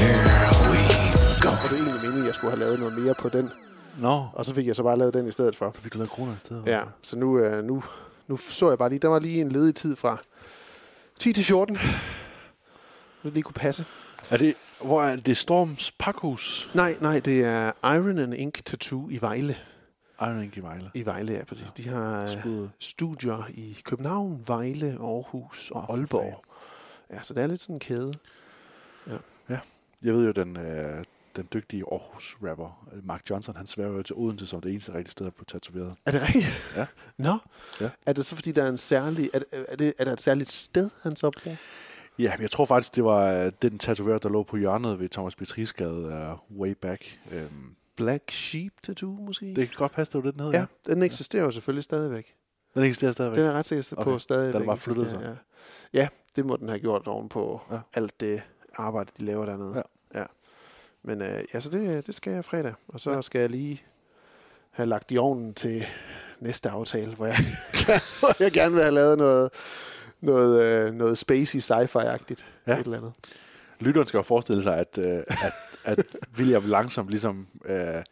Here we go. Og det er egentlig meningen, at jeg skulle have lavet noget mere på den. Nå, Og så fik jeg så bare lavet den i stedet for. så fik du lavet kroner i stedet. Ja, så nu, øh, nu, nu så jeg bare lige, der var lige en ledig tid fra 10 til 14. Det lige kunne passe. Er det, hvor er det Storms pakhus? Nej, nej, det er Iron and Ink Tattoo i Vejle. Iron Ink i Vejle. I Vejle, ja, præcis. De har øh, Skud. studier i København, Vejle, Aarhus og Aalborg. Ja, så det er lidt sådan en kæde. Ja. Jeg ved jo, den, øh, den dygtige Aarhus-rapper, øh, Mark Johnson, han sværger jo til Odense som det eneste rigtige sted at blive tatoveret. Er det rigtigt? Ja. Nå? Ja. Er det så, fordi der er en særlig... Er, det- er, det, er der et særligt sted, han så bruger? Ja, men jeg tror faktisk, det var øh, den tatoverer, der lå på hjørnet ved Thomas Petrisgade uh, way back. Øhm, Black Sheep Tattoo, måske? det kan godt passe, det var det, den hed. ja, den eksisterer jo selvfølgelig stadigvæk. Den eksisterer stadigvæk. Den er ret sikker på Okay. stadigvæk. Den bare flyttet eksisterer, Ja. ja, det må den have gjort oven på Ja. ja. alt det arbejde, de laver dernede. Ja. Ja. Men øh, ja, så det, det skal jeg fredag. Og så Ja. skal jeg lige have lagt i ovnen til næste aftale, hvor jeg, hvor jeg gerne vil have lavet noget, noget, øh, noget spacey sci-fi-agtigt. Ja. Et eller andet. Lytteren skal jo forestille sig, at, øh, at, at William langsomt ligesom øh,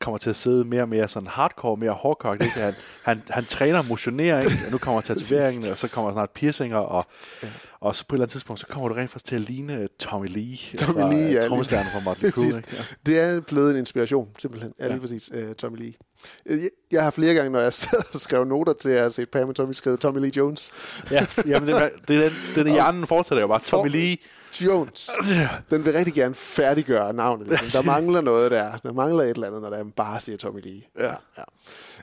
kommer til at sidde mere og mere sådan hardcore, mere hårdkogt. Ikke? Han, han, han træner, motionerer, ikke? og nu kommer tatoveringen, og så kommer snart piercinger, og, og så på et eller andet tidspunkt, så kommer du rent faktisk til at ligne øh, Tommy Lee, Tommy fra, Lee, øh, ja. trommestjernen fra Motley Crue. ikke? Ja. Det er blevet en inspiration, simpelthen. Ja, lige Ja. præcis. Uh, Tommy Lee. Øh, Jeg, jeg har flere gange, når jeg sad og skrev noter til, at jeg har set Pam og Tommy skrevet Tommy Lee Jones. Ja, jamen, det, det den, den er hjernen fortsætter jo bare. Tommy Lee. Jones. Den vil rigtig gerne færdiggøre navnet. Ligesom. Der mangler noget der. Der mangler et eller andet, når der bare siger Tommy Lee. Ja. ja.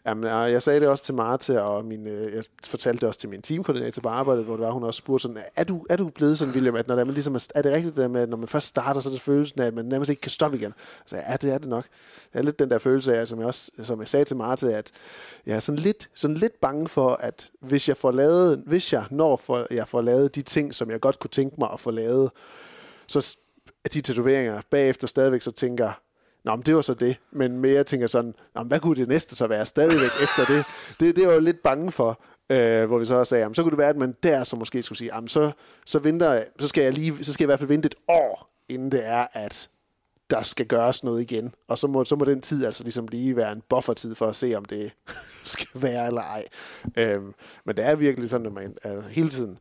Jamen, jeg sagde det også til Marte, og min, øh, jeg fortalte det også til min teamkoordinator på arbejdet, hvor det var, hun også spurgte sådan, er du, er du blevet sådan, William, at når man ligesom er, er det rigtigt, det med, at når man først starter, så er det følelsen af, at man nærmest ikke kan stoppe igen? Så ja, det er det nok. Det er lidt den der følelse af, som jeg også som jeg sagde til Marte, at jeg er sådan lidt, sådan lidt bange for, at hvis jeg får lavet, hvis jeg når for, jeg får lavet de ting, som jeg godt kunne tænke mig at få lavet, så at de tatoveringer bagefter stadigvæk så tænker, Nå, men det var så det. Men mere tænker sådan, Nå, men hvad kunne det næste så være stadigvæk efter det? Det, det var jeg lidt bange for, øh, hvor vi så også sagde, jamen, så kunne det være, at man der så måske skulle sige, jamen, så, så, venter, så, skal jeg lige, så skal jeg i hvert fald vente et år, inden det er, at der skal gøres noget igen. Og så må, så må den tid altså ligesom lige være en buffertid for at se, om det skal være eller ej. Øhm, men det er virkelig sådan, at man altså, hele tiden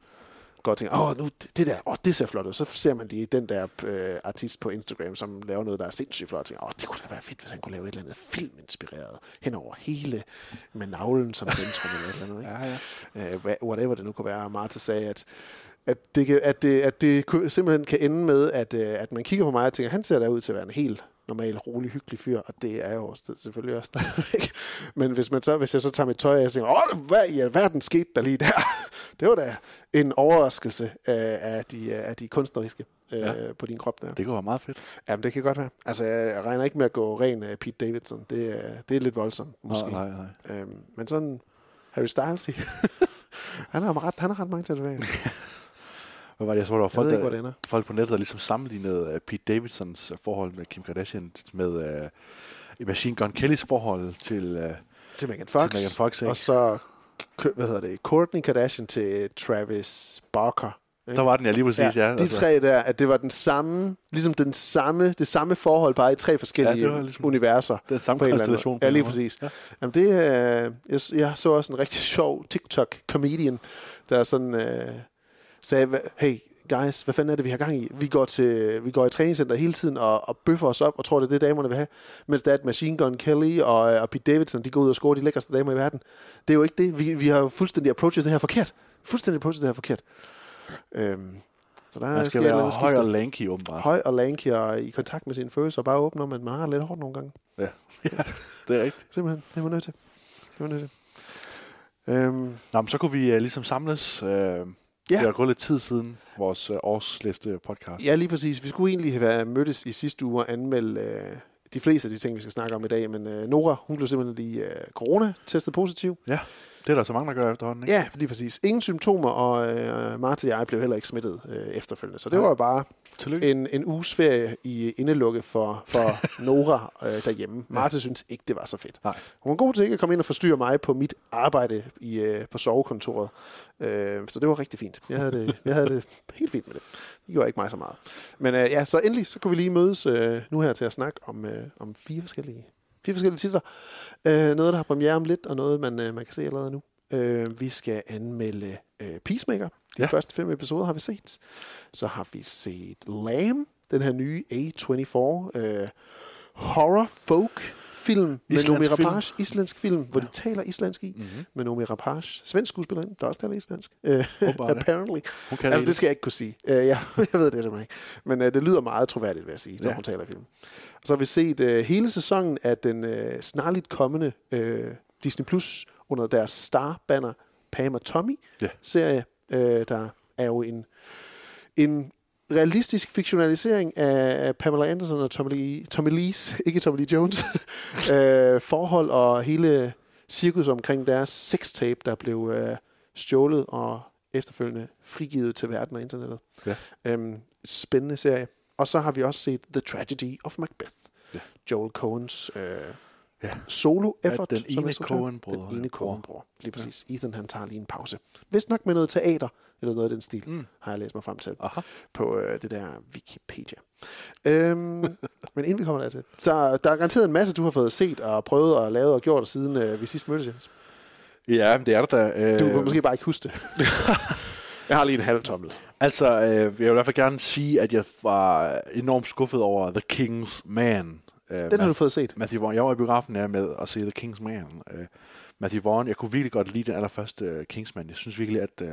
går og tænker, åh, nu, det- der, åh, det ser flot ud. Så ser man lige den der øh, artist på Instagram, som laver noget, der er sindssygt flot, og tænker, åh, det kunne da være fedt, hvis han kunne lave et eller andet filminspireret hen over hele med navlen som centrum eller et eller andet. Ikke? Ja, ja. Øh, whatever det nu kunne være. Martha sagde, at at det, kan, at det, at det simpelthen kan ende med, at, øh, at man kigger på mig og tænker, han ser da ud til at være en helt normal, rolig, hyggelig fyr, og det er jo også selvfølgelig også stadigvæk. Men hvis, man så, hvis jeg så tager mit tøj af og tænker, åh, hvad i alverden skete der lige der? Det var da en overraskelse øh, af, de, af de kunstneriske øh, Ja. på din krop der. Det kunne være meget fedt. Jamen, det kan godt være. Altså, jeg regner ikke med at gå ren af Pete Davidson. Det, er- det er lidt voldsomt, måske. Nej, nej, nej. Øhm, men sådan Harry Styles, han har ret, han har ret mange tatoveringer. Hvad var det, jeg så, der var folk, ved ikke, der, folk på nettet, der ligesom sammenlignede uh, Pete Davidsons uh, forhold med Kim Kardashian med uh, Machine Gun Kellys forhold til... Uh, til Megan Fox. Megan Fox, ikke? og så, hvad hedder det, Courtney Kardashian til Travis Barker. ikke? der var den, ja, lige præcis, ja. de tre der, at det var den samme, ligesom den samme, det samme forhold, bare i tre forskellige Ja, det var ligesom universer. den samme på konstellation Ja, lige præcis. Ja. Jamen det, øh, jeg, jeg så også en rigtig sjov TikTok-comedian, der sådan øh, sagde, hey guys, hvad fanden er det, vi har gang i? Vi går, til, vi går i træningscenter hele tiden og, og bøffer os op og tror, det er det, damerne vil have. Mens der er et Machine Gun Kelly og, øh, og Pete Davidson, de går ud og scorer de lækreste damer i verden. Det er jo ikke det. Vi, vi har fuldstændig approachet det her forkert. Fuldstændig approachet det her forkert. Øhm, så der Man skal være høj og lanky, åbenbart. høj og lanky og i kontakt med sine følelser, og bare åbne om, at man har lidt hårdt nogle gange. Ja. ja, det er rigtigt. Simpelthen, det var nødt til. Det var nødt til. Øhm, Nå, men så kunne vi uh, ligesom samles uh, Det er gået lidt tid siden vores øh, årsliste podcast. Ja, lige præcis. Vi skulle egentlig have mødtes i sidste uge og anmelde øh, de fleste af de ting, vi skal snakke om i dag, men øh, Nora, hun blev simpelthen lige øh, corona-testet positiv. ja. Det er der så mange, der gør efterhånden, ikke? Ja, lige præcis. Ingen symptomer, og øh, Martha og jeg blev heller ikke smittet øh, efterfølgende. Så det var jo bare Tillykke. en, en uges ferie i indelukke for, for Nora øh, derhjemme. Martha synes ikke, det var så fedt. Nej. Hun var god til ikke at komme ind og forstyrre mig på mit arbejde i, øh, på sovekontoret. Øh, så det var rigtig fint. Jeg havde, det, jeg havde det helt fint med det. Det gjorde ikke mig så meget. Men øh, ja, så endelig så kunne vi lige mødes øh, nu her til at snakke om, øh, om fire forskellige fire forskellige titler. Øh, noget, der har premiere om lidt, og noget, man, øh, man kan se allerede nu. Øh, vi skal anmelde øh, Peacemaker. De ja. Første fem episoder har vi set. Så har vi set Lamb, den her nye A24 øh, horror folk film med Nomi film. Rapage. Islandsk film, hvor de taler islandsk i. Mm-hmm. Med Nomi Rapage. Svensk skuespillerinde, der også taler islandsk. Ja. apparently. Hun kan altså, det skal jeg ikke kunne sige. Uh, jeg, jeg ved det simpelthen ikke. Men uh, det lyder meget troværdigt, vil jeg sige, når Ja. hun taler i filmen. Og så har vi set uh, hele sæsonen af den uh, snarligt kommende uh, Disney Plus under deres star-banner Pam og Tommy Ja. serie. Uh, der er jo en, en realistisk fiktionalisering af Pamela Anderson og Tommy Lee, Tommy Lee's, ikke Tommy Lee Jones, øh, forhold og hele cirkus omkring deres sextape, der blev øh, stjålet og efterfølgende frigivet til verden og internettet. Ja. Øhm, spændende serie. Og så har vi også set The Tragedy of Macbeth. Ja. Joel Coens øh, Ja. solo effort. den som ene. Coen-bror. Den ene Coen-bror. Lige præcis. Ja. Ethan han tager lige en pause. Vist nok med noget teater, eller noget af den stil, mm. har jeg læst mig frem til Aha. på øh, det der Wikipedia. Øhm, men inden vi kommer dertil, så der er garanteret en masse, du har fået set og prøvet og lavet og gjort, siden øh, vi sidst mødtes. Jens. Ja, det er der da. Øh, Du kan måske bare ikke huske det. jeg har lige en halv tommel. Altså, øh, jeg vil i hvert fald gerne sige, at jeg var enormt skuffet over The King's Man. Øh, Den har du fået set. Matthew Vaughn. Jeg var i biografen her med at se The King's Man. Øh, Matthew Vaughn, jeg kunne virkelig godt lide den allerførste uh, Kingsman. Jeg synes virkelig, at, uh,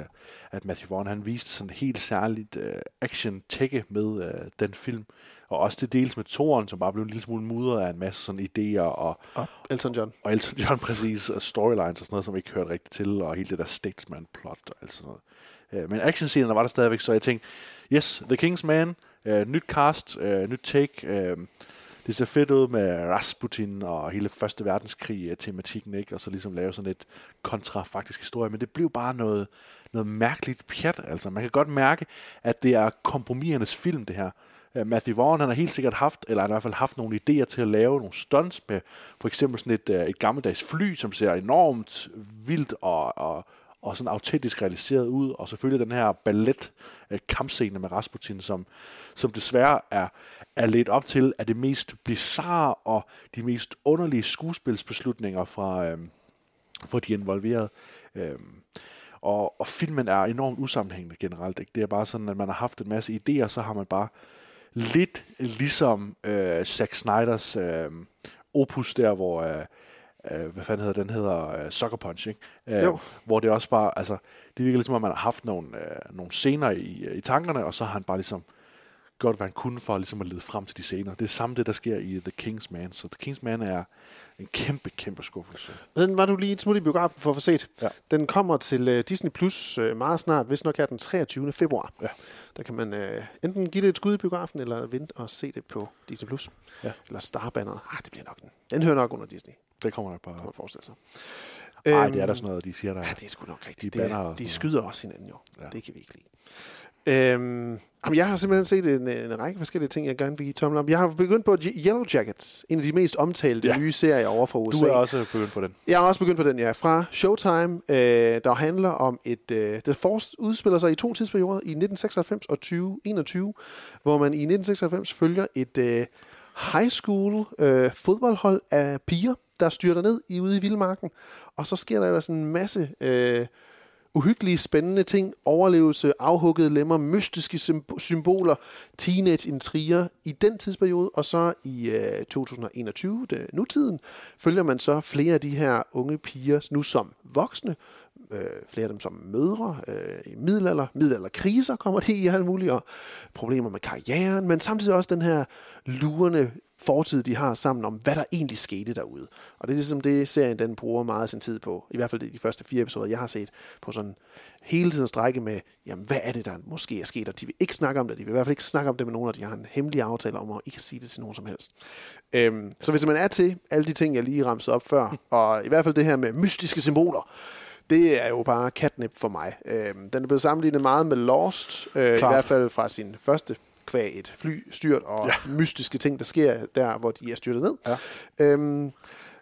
at Matthew Vaughn, han viste sådan helt særligt uh, action-tække med uh, den film. Og også det dels med toren, som bare blev en lille smule mudret af en masse sådan idéer og, Og Elton John. og Elton John præcis, og storylines og sådan noget, som ikke hørte rigtigt til, og hele det der statesman-plot og alt sådan noget. Øh, men actionscenerne var der stadigvæk, så jeg tænkte, yes, The King's Man, øh, nyt cast, øh, nyt take, øh, det ser fedt ud med Rasputin og hele Første Verdenskrig-tematikken, øh, ikke? og så ligesom lave sådan et kontrafaktisk historie, men det blev bare noget, noget mærkeligt pjat, altså. Man kan godt mærke, at det er kompromisernes film, det her. Øh, Matthew Vaughn, han har helt sikkert haft, eller han har i hvert fald haft nogle idéer til at lave nogle stunts med for eksempel sådan et, øh, et gammeldags fly, som ser enormt vildt og, og, og sådan autentisk realiseret ud, og selvfølgelig den her ballet øh, kampscene med Rasputin, som, som desværre er, er ledt op til af det mest bizarre og de mest underlige skuespilsbeslutninger fra, øh, fra de involverede. Øh, og, og filmen er enormt usammenhængende generelt. Ikke? Det er bare sådan, at man har haft en masse idéer, så har man bare lidt ligesom øh, Zack Snyders øh, opus der, hvor... Øh, øh, hvad fanden hedder den hedder øh, Sucker Punch, ikke? Øh, Jo. Hvor det også bare, altså, det virker ligesom, at man har haft nogle, øh, nogle scener i, i tankerne, og så har han bare ligesom gjort, hvad han kunne for ligesom at lede frem til de scener. Det er samme det, der sker i The King's Man. Så The King's Man er en kæmpe, kæmpe skuffelse. Den var du lige et smut i biografen for at få set. Ja. Den kommer til uh, Disney Plus uh, meget snart, hvis nok er den 23. februar. Ja. Der kan man uh, enten give det et skud i biografen, eller vente og se det på Disney Plus. Ja. Eller Starbanneret. Ah, det bliver nok den. Den hører nok under Disney, Det kommer nok bare. kan man forestille sig. Nej, Øhm, det er der sådan noget, de siger der. Ja, det er sgu nok rigtigt. De banner det, de skyder også hinanden jo. Ja. Det kan vi ikke lide. Øhm, jamen, jeg har simpelthen set en, en række forskellige ting, jeg gerne vil give tommel om. Jeg har begyndt på Yellow Jackets, en af de mest omtalte ja. Nye serier over fra USA. Du er også begyndt på den. Jeg har også begyndt på den, ja. Fra Showtime, øh, der handler om et... Øh, det forst udspiller sig i to tidsperioder, i 1996 og 2021, hvor man i 1996 følger et øh, high school øh, fodboldhold af piger, der styrter ned i ude i Vildmarken. Og så sker der sådan en masse... Øh, uhyggelige, spændende ting, overlevelse, afhuggede lemmer, mystiske symboler, teenage-intriger i den tidsperiode, og så i øh, 2021, det, nutiden, følger man så flere af de her unge piger, nu som voksne, øh, flere af dem som mødre, øh, i middelalder, middelalderkriser kommer de i alt muligt, og problemer med karrieren, men samtidig også den her lurende fortid, de har sammen om, hvad der egentlig skete derude. Og det er ligesom det, serien den bruger meget af sin tid på. I hvert fald de første fire episoder, jeg har set på sådan hele tiden strække med, jamen hvad er det, der måske er sket, og de vil ikke snakke om det, de vil i hvert fald ikke snakke om det med nogen, og de har en hemmelig aftale om at ikke sige det til nogen som helst. Øhm, så hvis man er til alle de ting, jeg lige ramsede op før, og i hvert fald det her med mystiske symboler, det er jo bare catnip for mig. Øhm, den er blevet sammenlignet meget med Lost, øh, i hvert fald fra sin første kvæg et flystyrt og ja. mystiske ting, der sker der, hvor de er styrtet ned. Ja. Øhm,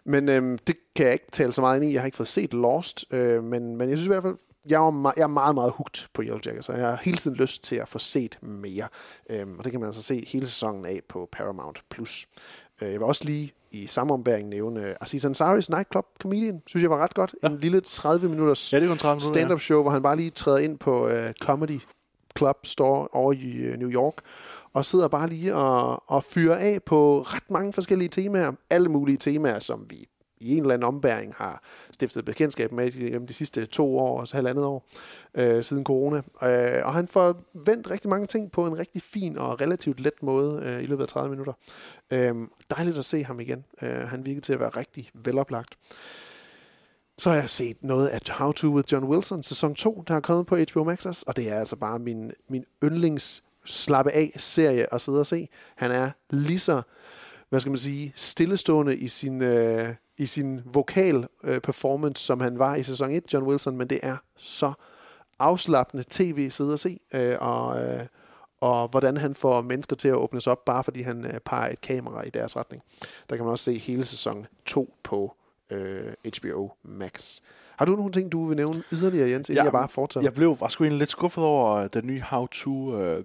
men øhm, det kan jeg ikke tale så meget ind i. Jeg har ikke fået set Lost, øh, men, men jeg synes i hvert fald, jeg er, meget, jeg er meget, meget hugt på Yellow Jacket, så jeg har hele tiden lyst til at få set mere. Øhm, og det kan man altså se hele sæsonen af på Paramount+. Plus. Øh, jeg vil også lige i samme ombæring nævne Aziz Ansari's Nightclub Comedian. Synes jeg var ret godt. Ja. En lille 30 minutters Ja, det er kun 30 minutter, stand-up show, hvor han bare lige træder ind på uh, Comedy Club Store over i øh, New York, og sidder bare lige og, og fyrer af på ret mange forskellige temaer. Alle mulige temaer, som vi i en eller anden ombæring har stiftet bekendtskab med de, de sidste to år og så halvandet år øh, siden corona. Øh, og han får vendt rigtig mange ting på en rigtig fin og relativt let måde øh, i løbet af 30 minutter. Øh, dejligt at se ham igen. Øh, han virkede til at være rigtig veloplagt. Så har jeg set noget af How To with John Wilson, sæson 2, der er kommet på HBO Max også, og det er altså bare min, min yndlings slappe af serie at sidde og se. Han er lige så, hvad skal man sige, stillestående i sin, øh, i sin vokal øh, performance, som han var i sæson 1, John Wilson, men det er så afslappende tv sidde og se, øh, og, øh, og hvordan han får mennesker til at åbne sig op, bare fordi han øh, peger et kamera i deres retning. Der kan man også se hele sæson 2 på øh, HBO Max. Har du nogle ting, du vil nævne yderligere, Jens, inden ja, jeg bare fortsætter? Jeg blev var sgu egentlig lidt skuffet over øh, den nye How To. Øh,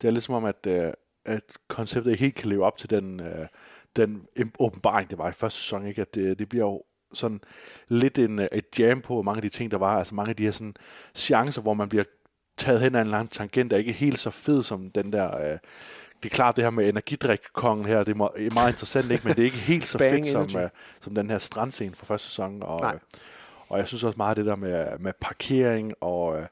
det er lidt som om, at, øh, at konceptet ikke helt kan leve op til den, øh, den åbenbaring, det var i første sæson. Ikke? At det, det bliver jo sådan lidt en, øh, et jam på mange af de ting, der var. Altså mange af de her sådan, chancer, hvor man bliver taget hen ad en lang tangent, er ikke helt så fed som den der... Øh, det er klart, det her med energidrik-kongen her, det er meget interessant, ikke? men det er ikke helt så fedt som, øh, som den her strandscene fra første sæson. Og, Nej. øh, og jeg synes også meget det der med, med parkering og, øh,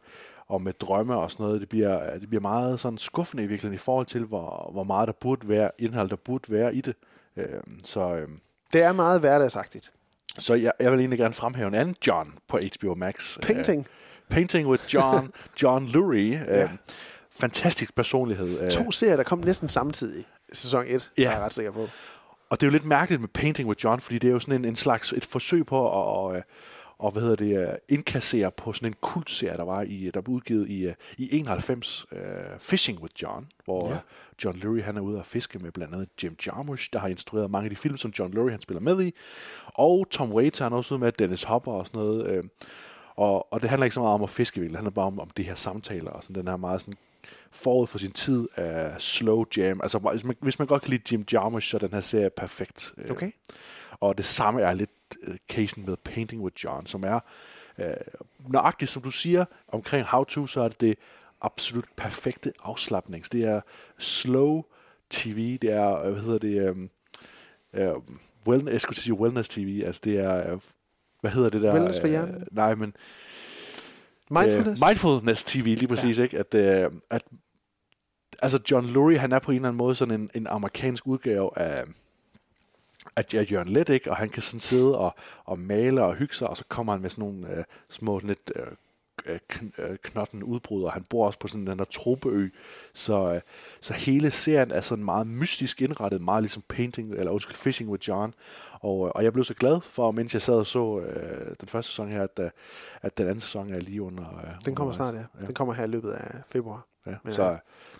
og med drømme og sådan noget, det bliver, det bliver meget sådan skuffende i virkeligheden i forhold til, hvor, hvor meget der burde være, indhold der burde være i det. Øh, så, øh, Det er meget hverdagsagtigt. så jeg, jeg vil egentlig gerne fremhæve en anden John på HBO Max. Painting. Øh, Painting with John, John Lurie. Øh, fantastisk personlighed. Øh, To serier, der kom næsten samtidig. Sæson 1, Ja. er jeg ret sikker på. Og det er jo lidt mærkeligt med Painting with John, fordi det er jo sådan en, en slags et forsøg på at, og, og, hvad hedder det, øh, indkassere på sådan en kultserie, der var i, der blev udgivet i, øh, i 91, uh, Fishing with John, hvor Ja. John Lurie han er ude og fiske med blandt andet Jim Jarmusch, der har instrueret mange af de film, som John Lurie han spiller med i, og Tom Waits han er også ude med Dennis Hopper og sådan noget. Øh, og, og det handler ikke så meget om at fiske, virkelig. det handler bare om, om de her samtaler, og sådan den her meget sådan forud for sin tid af slow jam. Altså, hvis man, hvis man godt kan lide Jim Jarmusch, så er den her serie perfekt. Øh, Okay. Og det samme er lidt øh, casen med Painting with John, som er øh, nøjagtigt, som du siger, omkring How To, så er det det absolut perfekte afslappnings. Det er slow TV, det er, øh, hvad hedder det, øh, øh, well, jeg skulle sige wellness TV, altså det er, øh, hvad hedder det der? Wellness for øh, hjernen? nej, men Mindfulness? Øh, mindfulness TV, lige præcis, ja. ikke? At, øh, at, altså John Lurie, han er på en eller anden måde sådan en, en amerikansk udgave af, af af Jørgen Let, ikke? Og han kan sådan sidde og, og male og hygge sig, og så kommer han med sådan nogle øh, små lidt øh, øh, øh, knotten udbrud, og han bor også på sådan den der tropeø. Så, øh, så hele serien er sådan meget mystisk indrettet, meget ligesom Painting, eller undskyld, Fishing with John. Og, øh, og jeg blev så glad for, mens jeg sad og så øh, den første sæson her, at, øh, at den anden sæson er lige under... Øh, Den kommer undervejs. snart, ja. Den kommer her i løbet af februar. Ja, Men, så ja.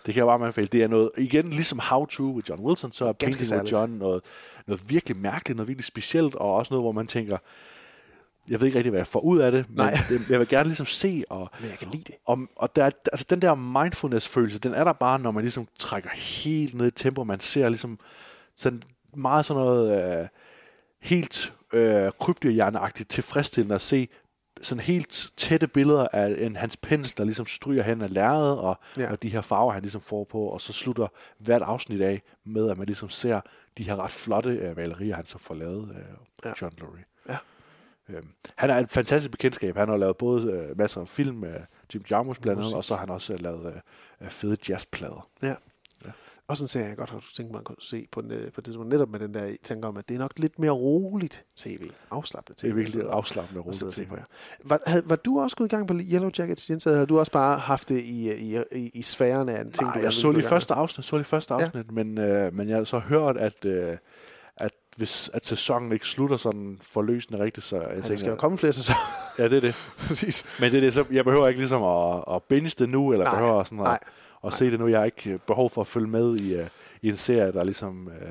det kan jeg bare anbefale. Det er noget, igen, ligesom How To with John Wilson, så er Painting with. John noget, noget virkelig mærkeligt, noget virkelig specielt, og også noget, hvor man tænker, jeg ved ikke rigtig, hvad jeg får ud af det, men Nej. det, jeg vil gerne ligesom se, og, Men jeg kan lide det. og, og der, er- altså den der mindfulness-følelse, den er der bare, når man ligesom trækker helt ned i tempo, man ser ligesom sådan meget sådan noget øh, helt øh, krybdyrhjerneagtigt tilfredsstillende at se sådan helt tætte billeder af en, hans pensel, der ligesom stryger hen af lærredet, og, Ja. og de her farver, han ligesom får på, og så slutter hvert afsnit af med, at man ligesom ser de her ret flotte øh, malerier, han så får lavet, øh, Ja. John Lurie. Ja. Øhm, han er et fantastisk bekendtskab. Han har lavet både øh, masser af film med Jim Jarmusch blandt andet, og så har han også øh, lavet øh, øh, fede jazzplader. Ja. Også en serie, jeg godt har tænkt mig at se på, den, øh, på det tidspunkt, netop med den der tanke om, at det er nok lidt mere roligt tv, afslappet tv. Det er at virkelig afslappende at sidde og se roligt. på, ja. Var, havde, var du også gået i gang på Yellow Jackets, Jens, har du også bare haft det i, i, i, i sfæren af en ting, Nej, du jeg så lige første afsnit, så lige første Ja. afsnit, men, øh, men jeg har så hørt, at, øh, at hvis at sæsonen ikke slutter sådan forløsende rigtigt, så jeg? Ja, tænker, der skal jo komme flere sæsoner. ja, det er det. Præcis. Men det er det, så jeg behøver ikke ligesom at, at binge det nu, eller Nej, nej, behøver sådan at, nej, at se det nu. Jeg har ikke øh, behov for at følge med i, uh, i en serie, der ligesom uh,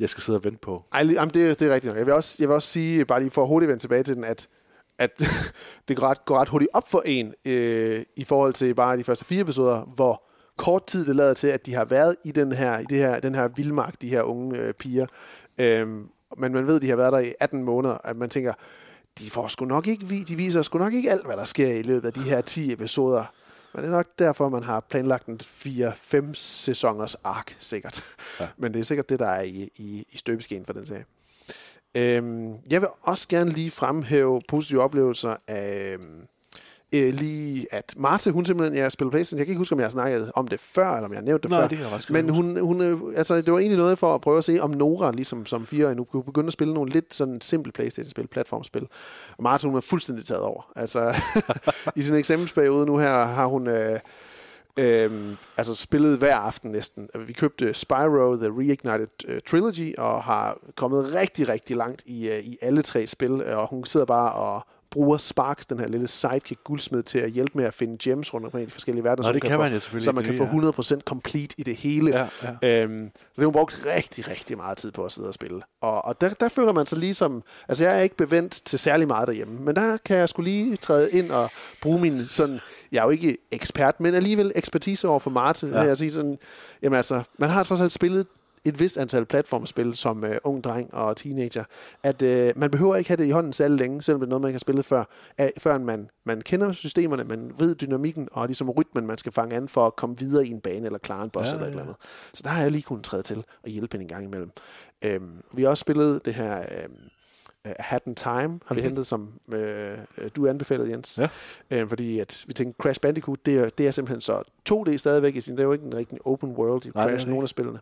jeg skal sidde og vente på. Ej, jamen, det, er- det er rigtigt. Jeg vil, også, jeg vil også sige, bare lige for hurtigt vende tilbage til den, at, at det går ret, går ret hurtigt op for en øh, i forhold til bare de første fire episoder, hvor kort tid det lader til, at de har været i den her, i det her, den her vildmark, de her unge øh, piger. Øhm, men man ved, at de har været der i 18 måneder, at man tænker, de får sgu nok ikke, de viser sgu nok ikke alt, hvad der sker i løbet af de her 10 episoder. Men det er nok derfor, man har planlagt en 4-5 sæsoners ark, sikkert. Ja. Men det er sikkert det, der er i, i, i støbeskeen for den serie. Øhm, jeg vil også gerne lige fremhæve positive oplevelser af øhm, øh, lige, at Martha, hun simpelthen, jeg spiller Playstation, jeg kan ikke huske, om jeg har snakket om det før, eller om jeg har nævnt det Nej, før. det jeg Men hun, hun, øh, altså, det var egentlig noget for at prøve at se, om Nora, ligesom som fire nu kunne begynde at spille nogle lidt sådan simple Playstation-spil, platformspil. Og Martha, hun er fuldstændig taget over. Altså, i sin eksamensperiode nu her, har hun... Øh, Øhm, altså spillet hver aften næsten. Vi købte Spyro The Reignited uh, Trilogy og har kommet rigtig, rigtig langt i, uh, i alle tre spil. Og hun sidder bare og bruger Sparks, den her lille sidekick guldsmed, til at hjælpe med at finde gems rundt omkring i de forskellige verdener, Nå, så det man kan få, man selvfølgelig så man kan få 100% complete i det hele. Ja, ja. Øhm, så det har hun brugt rigtig, rigtig meget tid på at sidde og spille. Og, og der, der føler man sig ligesom... Altså, jeg er ikke bevendt til særlig meget derhjemme, men der kan jeg skulle lige træde ind og bruge min sådan... Jeg er jo ikke ekspert, men alligevel ekspertise over for Martin. Ja. Jeg sige sådan, jamen altså, man har trods alt spillet et vist antal platformspil som øh, ung dreng og teenager, at øh, man behøver ikke have det i hånden særlig længe, selvom det er noget, man ikke har spillet før, øh, før man, man kender systemerne, man ved dynamikken og ligesom rytmen, man skal fange an for at komme videre i en bane eller klare en boss ja, eller et eller andet. Så der har jeg lige kunnet træde til og hjælpe hende en gang imellem. Øhm, vi har også spillet det her... Øhm, uh, Hat in Time har vi Mhm. hentet, som øh, øh, du anbefalede, Jens. Ja. Øh, fordi at vi tænkte, Crash Bandicoot, det er, det er simpelthen så 2D stadigvæk i sin, det er jo ikke en rigtig open world i Nej, det Crash, nogen af spillene.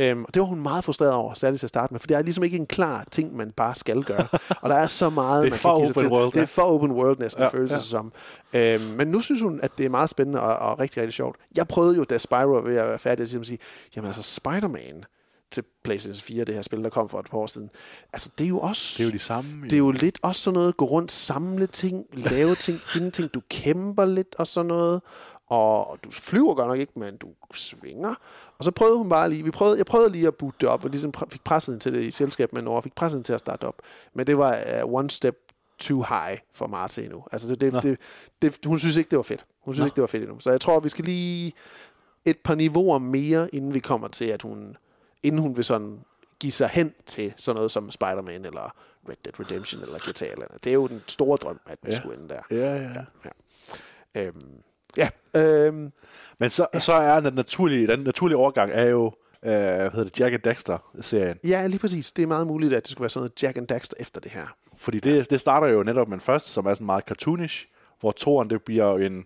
Øhm, og det var hun meget frustreret over, særligt til at starte med, for det er ligesom ikke en klar ting, man bare skal gøre. og der er så meget, Det er man kan give sig til. world, Det er ja. for open world næsten, ja, Ja, føles ja. det som. Øhm, men nu synes hun, at det er meget spændende og, og rigtig, rigtig sjovt. Jeg prøvede jo, da Spyro ved at være færdig, at sige, jamen altså Spider-Man til PlayStation 4, det her spil, der kom for et par år siden. Altså, det er jo også... Det er jo de samme. Det er jo lidt også sådan noget, gå rundt, samle ting, lave ting, finde ting, du kæmper lidt og sådan noget. Og du flyver godt nok ikke, men du svinger. Og så prøvede hun bare lige, vi prøvede, jeg prøvede lige at boote det op, og ligesom pr- fik presset hende til det i selskab med Nora, fik presset hende til at starte op. Men det var uh, one step too high for Marta endnu. Altså det, det, det, det, hun synes ikke, det var fedt. Hun synes Nå. ikke, det var fedt endnu. Så jeg tror, vi skal lige et par niveauer mere, inden vi kommer til, at hun, inden hun vil sådan give sig hen til sådan noget som Spider-Man eller Red Dead Redemption eller GTA eller andet. Det er jo den store drøm, at vi Ja. skulle ende der. Ja, ja. ja. Øhm, ja, øhm, Men så, så er den naturlige, den naturlige overgang er jo, øh, hvad hedder det, Jack and Dexter-serien. ja, lige præcis. Det er meget muligt, at det skulle være sådan noget Jack and Daxter efter det her. Fordi det, det starter jo netop med den første, som er sådan meget cartoonish, hvor toren det bliver jo en,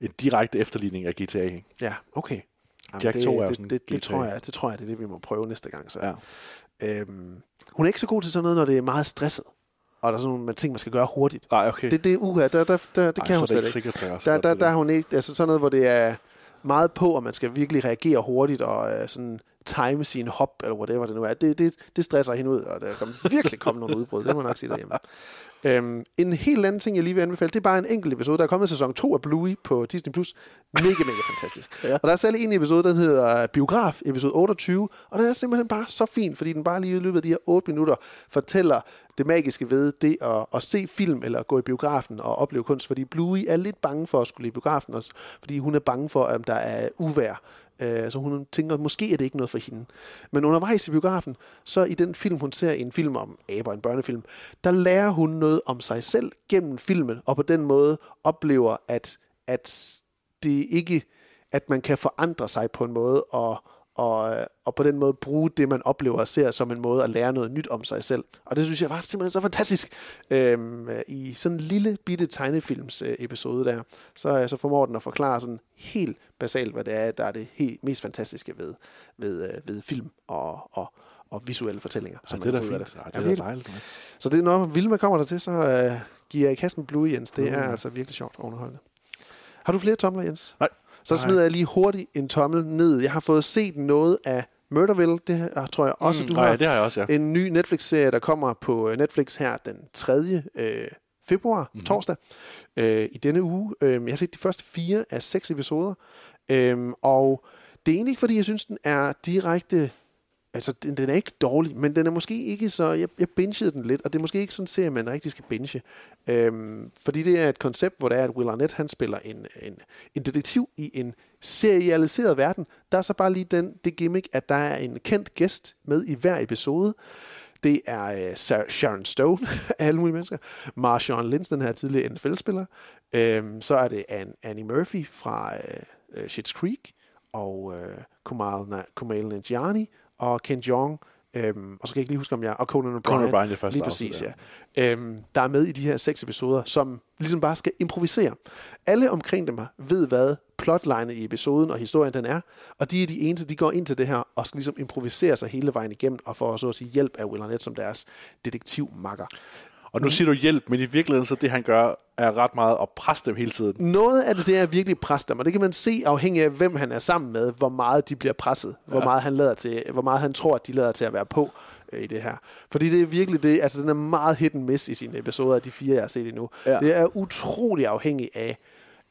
en direkte efterligning af GTA. Ikke? Ja, okay. Jamen, Jack det, 2 er det, sådan det, det, tror jeg, det tror jeg, det er det, vi må prøve næste gang. Så. Ja. Øhm, hun er ikke så god til sådan noget, når det er meget stresset. Og der er sådan nogle ting, man skal gøre hurtigt. Nej, okay. Det, det er uha, der, der, der, det Ej, kan hun slet ikke Der, der, der der. er hun ikke, altså sådan noget, hvor det er meget på, og man skal virkelig reagere hurtigt, og øh, sådan time sin hop, eller whatever det nu er. Det, det, det stresser hende ud, og der kan virkelig komme nogle udbrud, det må jeg nok sige derhjemme. Øhm, en helt anden ting, jeg lige vil anbefale, det er bare en enkelt episode. Der er kommet sæson 2 af Bluey på Disney+. Plus. Mega, mega fantastisk. ja. Og der er særlig en episode, der hedder Biograf, episode 28, og den er simpelthen bare så fin, fordi den bare lige i løbet af de her 8 minutter fortæller det magiske ved det at, at se film eller gå i biografen og opleve kunst, fordi Bluey er lidt bange for at skulle i biografen også, fordi hun er bange for, at der er uvær. Øh, Så hun tænker, måske er det ikke noget for hende. Men undervejs i biografen, så i den film, hun ser, en film om aber, en børnefilm, der lærer hun noget om sig selv gennem filmen, og på den måde oplever, at, at det ikke at man kan forandre sig på en måde, og, og, og på den måde bruge det, man oplever og ser som en måde at lære noget nyt om sig selv. Og det synes jeg var simpelthen så fantastisk. Øhm, I sådan en lille bitte tegnefilms øh, episode der, så, så formår den at forklare sådan helt basalt, hvad det er, der er det helt mest fantastiske ved, ved, øh, ved film og, og, og visuelle fortællinger. Ja, man det er da fint. Ja, det Ja, er da virkelig. dejligt. Så det er når Vilma kommer der til, så øh, giver jeg i kassen Blue, Jens. Det er Mm. altså virkelig sjovt og underholdende. Har du flere tomler, Jens? Nej. Så Nej. smider jeg lige hurtigt en tommel ned. Jeg har fået set noget af Murderville. Det her, tror jeg også, Mm, du nej, har. det har jeg også, ja. En ny Netflix-serie, der kommer på øh, Netflix her den 3. Øh, februar, mm-hmm. torsdag, øh, i denne uge. Øh, jeg har set de første fire af seks episoder. Øh, og det er egentlig ikke, fordi jeg synes, den er direkte Altså, den, den er ikke dårlig, men den er måske ikke så... Jeg, jeg bingede den lidt, og det er måske ikke sådan en serie, man rigtig skal binge. Øhm, fordi det er et koncept, hvor det er, at Will Arnett, han spiller en, en, en detektiv i en serialiseret verden. Der er så bare lige den, det gimmick, at der er en kendt gæst med i hver episode. Det er øh, Sharon Stone af alle mulige mennesker. Marshawn Lynch, den her tidligere NFL-spiller. Øhm, så er det Ann, Annie Murphy fra øh, øh, Schitt's Creek. Og øh, Kumail, Kumail Nanjiani og Ken Jeong. Øhm, og så kan jeg ikke lige huske, om jeg... Og Conan O'Brien. Conan O'Brien, det første Lige præcis, afsnit, ja. Øhm, der er med i de her seks episoder, som ligesom bare skal improvisere. Alle omkring dem ved, hvad plotlinet i episoden og historien den er, og de er de eneste, de går ind til det her og skal ligesom improvisere sig hele vejen igennem og får så at sige hjælp af Will Arnett som deres detektivmakker. Og nu siger du hjælp, men i virkeligheden så det, han gør, er ret meget at presse dem hele tiden. Noget af det, det er virkelig pres dem, og det kan man se afhængig af, hvem han er sammen med, hvor meget de bliver presset, hvor meget han lader til, hvor meget han tror, at de lader til at være på øh, i det her. Fordi det er virkelig det, altså den er meget hit and miss i sine episoder af de fire, jeg har set endnu. Ja. Det er utrolig afhængig af,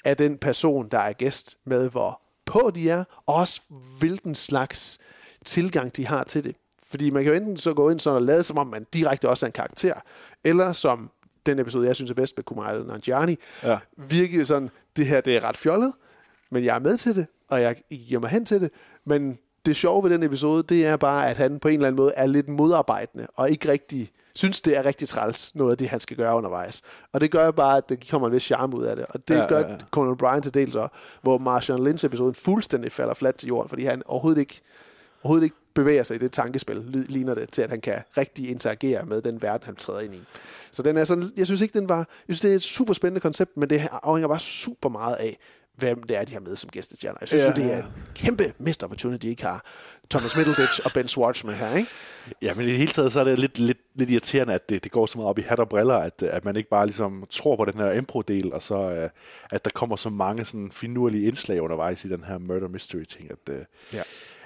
af den person, der er gæst med, hvor på de er, og også hvilken slags tilgang de har til det. Fordi man kan jo enten så gå ind sådan og lade, som om man direkte også er en karakter, eller som den episode, jeg synes er bedst med Kumail Nanjiani, Ja. virkelig sådan, det her det er ret fjollet, men jeg er med til det, og jeg giver mig hen til det, men det sjove ved den episode, det er bare, at han på en eller anden måde er lidt modarbejdende, og ikke rigtig synes, det er rigtig træls, noget af det, han skal gøre undervejs. Og det gør bare, at det kommer en vis charme ud af det. Og det Ja, gør ja, ja. Conan O'Brien til dels også, hvor Marshall Lynch-episoden fuldstændig falder fladt til jorden, fordi han overhovedet ikke, overhovedet ikke bevæger sig i det tankespil, ligner det til, at han kan rigtig interagere med den verden, han træder ind i. Så den er sådan, jeg synes ikke, den var, jeg synes, det er et super spændende koncept, men det afhænger bare super meget af, hvem det er, de har med som gæstestjerner. Jeg synes Ja, jo, det er en kæmpe missed opportunity, de ikke har Thomas Middleditch og Ben Schwartz med her, ikke? Ja, men i det hele taget, så er det lidt, lidt, lidt irriterende, at det, det går så meget op i hat og briller, at, at man ikke bare ligesom tror på den her impro-del, og så uh, at der kommer så mange sådan finurlige indslag undervejs i den her murder mystery-ting, at, uh, Ja.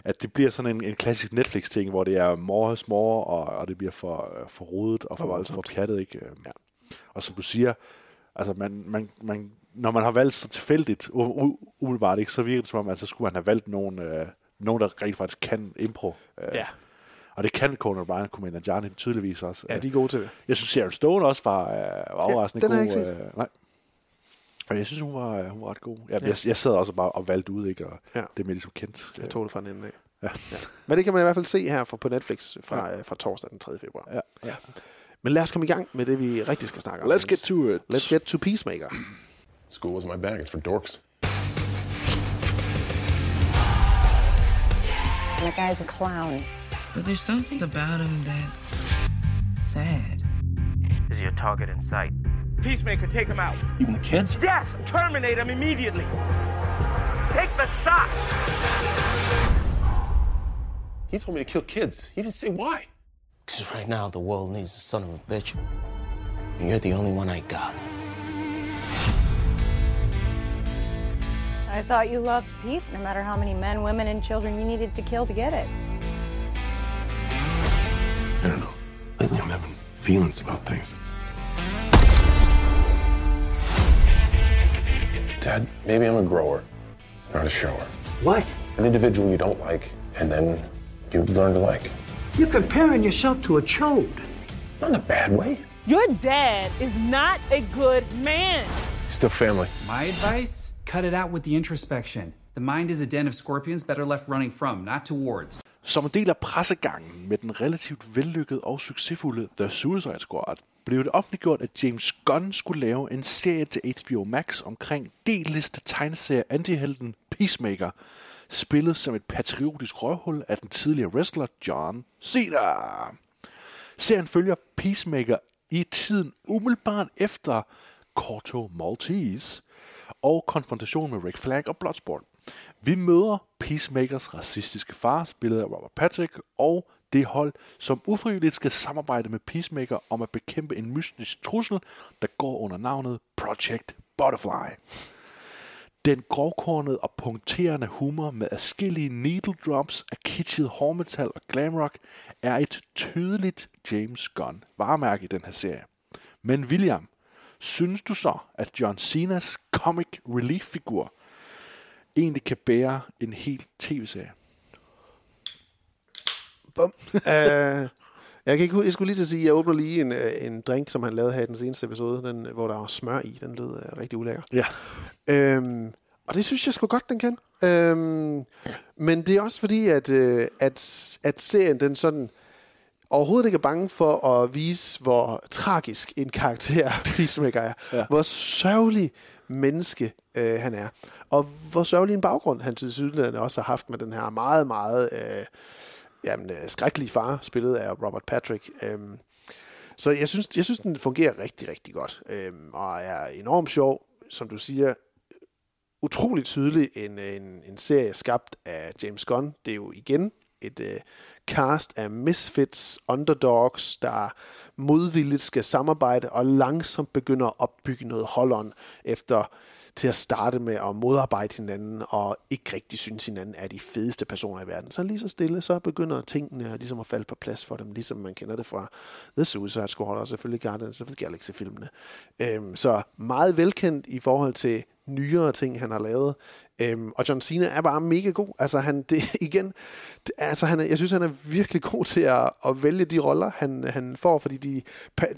At det bliver sådan en, en klassisk Netflix-ting, hvor det er more is more, og, og det bliver for, øh, for rodet og for, for, for pjattet, ikke? Ja. Og som du siger, altså man, man, man, når man har valgt så tilfældigt, umiddelbart ikke, så virker det som om, at så skulle man have valgt nogen, øh, nogen der rent faktisk kan impro. Øh, Ja. Og det kan Conan O'Brien, Kumail Nanjiani tydeligvis også. Ja, de er gode til det. Jeg synes, Sharon Stone også var, øh, var overraskende den har god. jeg ikke set. Øh, nej. Og jeg synes, hun var, øh, hun var ret god. Ja, Ja. Jeg, jeg sad også bare og valgte ud, ikke? Og Ja. det med ligesom kendt. Jeg tog det fra en ende af. Ja. Ja. Men det kan man i hvert fald se her fra, på Netflix fra, ja. fra torsdag den 3. februar. Ja, ja. Men lad os komme i gang med det, vi rigtig skal snakke om. Let's get to it. Let's get to Peacemaker. School wasn't my bag, it's for dorks. That guy's a clown. But there's something about him that's sad. Is he a target in sight? Peacemaker, take him out. Even the kids? Yes, terminate him immediately. Take the shot. He told me to kill kids. He didn't say why. Because right now the world needs a son of a bitch. And you're the only one I got. I thought you loved peace, no matter how many men, women, and children you needed to kill to get it. I don't know. Lately, I'm having feelings about things. Dad, maybe I'm a grower, not a shower. What? An individual you don't like, and then you learn to like. You're comparing yourself to a chode. Not in a bad way. Your dad is not a good man. Still family. My advice cut it out with the introspection. The mind is a den of scorpions better left running from, not towards. Som en del af pressegangen med den relativt vellykkede og succesfulde The Suicide Squad, blev det offentliggjort, at James Gunn skulle lave en serie til HBO Max omkring D-liste tegneserie antihelten Peacemaker, spillet som et patriotisk røvhul af den tidligere wrestler John Cena. Serien følger Peacemaker i tiden umiddelbart efter Corto Maltese og konfrontation med Rick Flag og Bloodsport. Vi møder Peacemakers racistiske far, spillet af Robert Patrick, og det hold, som ufrivilligt skal samarbejde med Peacemaker om at bekæmpe en mystisk trussel, der går under navnet Project Butterfly. Den grovkornede og punkterende humor med adskillige needle drops af kitschet hårdmetal og glamrock er et tydeligt James Gunn varemærke i den her serie. Men William, synes du så, at John Cenas comic relief figur egentlig kan bære en hel tv-serie? Bum. uh, jeg kan ikke jeg skulle lige til at sige, at jeg åbner lige en, øh, en drink, som han lavede her i den seneste episode, den, hvor der var smør i. Den lød uh, rigtig ulækker. Ja. Øhm, og det synes jeg sgu godt, den kan. Øhm, men det er også fordi, at, øh, at, at serien den sådan overhovedet ikke er bange for at vise, hvor tragisk en karakter Peacemaker er. Ja. Hvor sørgelig menneske øh, han er. Og hvor sørgelig en baggrund han til sydlandet også har haft med den her meget, meget øh, jamen, øh, skrækkelige far, spillet af Robert Patrick. Øh, så jeg synes, jeg synes, den fungerer rigtig, rigtig godt. øh, og er enormt sjov, som du siger, utroligt tydelig en, en, en serie skabt af James Gunn. Det er jo igen et øh, cast af misfits, underdogs, der modvilligt skal samarbejde og langsomt begynder at opbygge noget hold efter til at starte med at modarbejde hinanden og ikke rigtig synes hinanden er de fedeste personer i verden. Så lige så stille, så begynder tingene ligesom at falde på plads for dem, ligesom man kender det fra The Suicide Squad og selvfølgelig Guardians of the Galaxy-filmene. Øhm, så meget velkendt i forhold til nyere ting, han har lavet. Øhm, og John Cena er bare mega god. Altså, han, det, igen, det, altså, han er, jeg synes, han er virkelig god til at, at vælge de roller, han, han får, fordi de,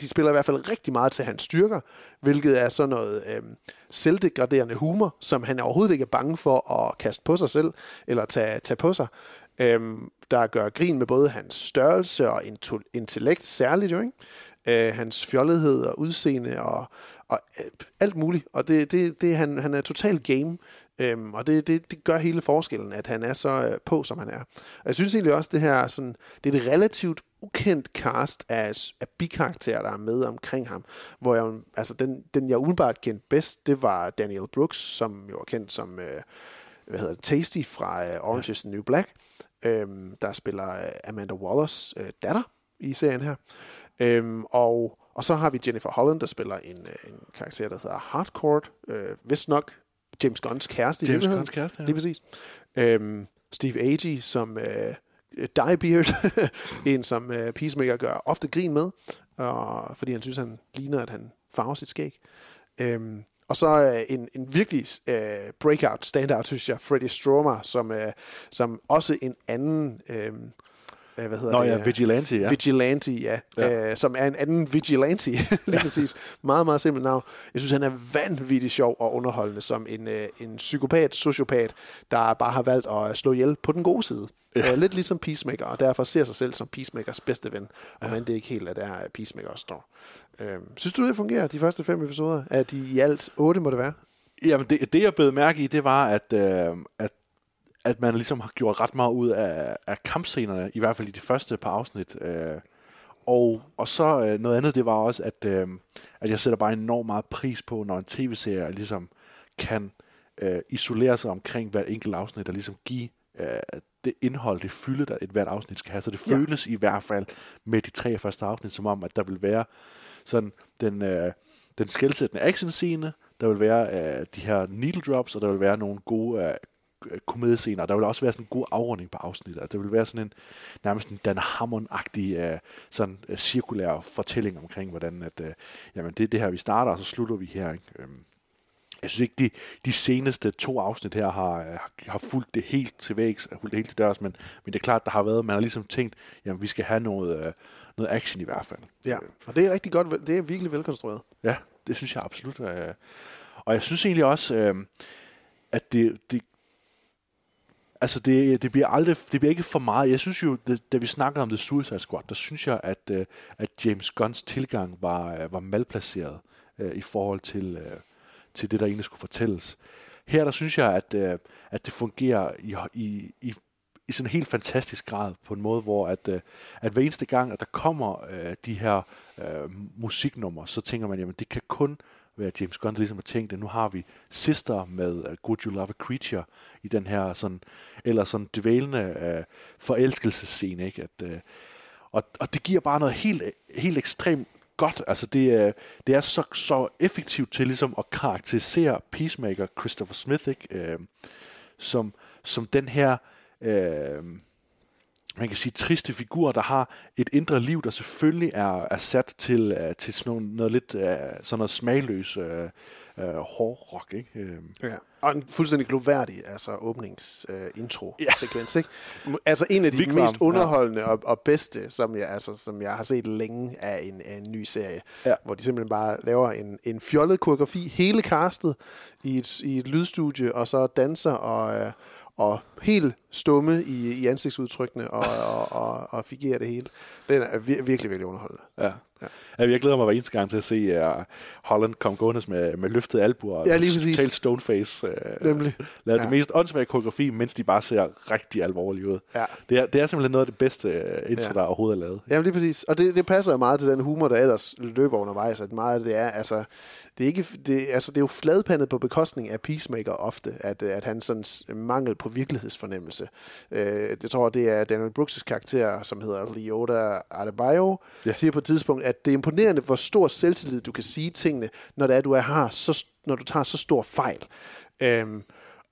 de spiller i hvert fald rigtig meget til hans styrker, hvilket er sådan noget øhm, selvdegraderende humor, som han overhovedet ikke er bange for at kaste på sig selv, eller tage, tage på sig. Øhm, der gør grin med både hans størrelse og intellekt, særligt jo, ikke? Øh, hans fjollethed og udseende og, og øh, alt muligt. Og det, det, det han, han er totalt game. Øhm, og det, det, det gør hele forskellen, at han er så øh, på, som han er. Og jeg synes egentlig også, det her sådan, det er et relativt ukendt cast af, af bikarakterer, der er med omkring ham. Hvor jeg, altså den, den jeg umiddelbart kendte bedst, det var Daniel Brooks, som jo er kendt som øh, hvad hedder det, Tasty fra øh, Orange is the New Black, øh, der spiller øh, Amanda Wallers øh, datter i serien her. Øh, og, og så har vi Jennifer Holland, der spiller en, øh, en karakter, der hedder Hardcore, øh, vist nok James Gunns kæreste. James. Gunns kæreste, ja. Lige præcis. Øhm, Steve Agee som øh, Diebeard, en som øh, Peacemaker gør ofte grin med, og, fordi han synes, han ligner, at han farver sit skæg. Øhm, og så øh, en, en virkelig øh, breakout, standout, synes jeg, Freddie Stromer, som, øh, som også en anden... Øh, øh, hvad hedder Nå det? ja, Vigilante, ja. Vigilante, ja. Ja. ja. Øh, som er en anden Vigilante, lige præcis. Meget, meget simpelt navn. Jeg synes, han er vanvittigt sjov og underholdende som en, øh, en psykopat, sociopat, der bare har valgt at slå ihjel på den gode side. Ja. Øh, lidt ligesom Peacemaker, og derfor ser sig selv som Peacemakers bedste ven, og men det er ikke helt, at det er Peacemaker står. Øh, synes du, det fungerer, de første fem episoder? Er de i alt otte, må det være? Jamen, det, det jeg blev mærke i, det var, at, øh, at, at man ligesom har gjort ret meget ud af, af kampscenerne, i hvert fald i de første par afsnit. Øh, og, og så øh, noget andet, det var også, at, øh, at jeg sætter bare enormt meget pris på, når en tv-serie ligesom kan øh, isolere sig omkring hvert enkelt afsnit, og ligesom give øh, det indhold, det fylde, der et hvert afsnit skal have. Så det Ja. føles i hvert fald med de tre første afsnit, som om, at der vil være sådan den, øh, den skældsættende action-scene, der vil være øh, de her needle drops, og der vil være nogle gode øh, komediescener, der vil også være sådan en god afrunding på afsnittet. Der vil være sådan en nærmest en Dan Harmon-agtig øh, sådan øh, cirkulær fortælling omkring, hvordan at, øh, jamen det er det her, vi starter, og så slutter vi her. Ikke? Øhm, jeg synes ikke, de, de seneste to afsnit her har, øh, har, har fulgt det helt til vægs, har fulgt det helt til dørs, men, men det er klart, der har været, man har ligesom tænkt, jamen vi skal have noget, noget action i hvert fald. Ja, og det er rigtig godt, det er virkelig velkonstrueret. Ja, det synes jeg absolut. Og jeg synes egentlig også, at det, det altså det, det bliver aldrig, det bliver ikke for meget. Jeg synes jo, det, da vi snakkede om The Suicide Squad, der synes jeg, at, øh, at James Gunns tilgang var, øh, var malplaceret øh, i forhold til, øh, til det, der egentlig skulle fortælles. Her der synes jeg, at, øh, at det fungerer i, i, i, i sådan en helt fantastisk grad på en måde, hvor at, øh, at hver eneste gang, at der kommer øh, de her øh, musiknumre, så tænker man, jamen det kan kun være James Gunn, ligesom har tænkt, at nu har vi Sister med uh, Good You Love a Creature i den her sådan, eller sådan dvælende uh, forelskelsescene, ikke? At, uh, og, og det giver bare noget helt, helt ekstremt godt. Altså det, uh, det er så, så effektivt til ligesom at karakterisere Peacemaker Christopher Smith, ikke? Uh, som, som den her uh, man kan sige, triste figur, der har et indre liv, der selvfølgelig er, er sat til, uh, til sådan noget, noget lidt uh, sådan noget smagløs uh, uh, hårdrock, ikke? Uh, Ja. Og en fuldstændig gloværdig altså åbnings-intro-sekvens. ikke? Altså en af de Vigvam, mest underholdende ja. og, og bedste, som jeg, altså, som jeg har set længe af en, af en ny serie. Ja. Hvor de simpelthen bare laver en, en fjollet koreografi, hele castet i et, i et lydstudie, og så danser og... Øh, og helt stumme i, i ansigtsudtrykkene og, og, og, og figurerer det hele. Den er vir- virkelig, virkelig underholdende. Ja. ja. Jeg glæder mig hver eneste gang til at se uh, Holland komme gående med, med løftede albuer og Ja, lige præcis. totalt stoneface. Uh, Nemlig. Lave Ja. det mest åndssvage koreografi, mens de bare ser rigtig alvorlige ud. Ja. Det, er, det er simpelthen noget af det bedste uh, intro, Ja. der overhovedet er lavet. Ja, lige præcis. Og det, det passer jo meget til den humor, der ellers løber undervejs, at meget af det er, altså, det er, ikke, det, altså, det er jo fladpandet på bekostning af Peacemaker ofte, at, at han sådan mangel på virkelighedsfornemmelse. Øh, det tror jeg, det er Daniel Brooks' karakter, som hedder Leota Adebayo, ja. siger på et tidspunkt, at det er imponerende, hvor stor selvtillid du kan sige tingene, når det er, du er, har så, når du tager så stor fejl. Øhm,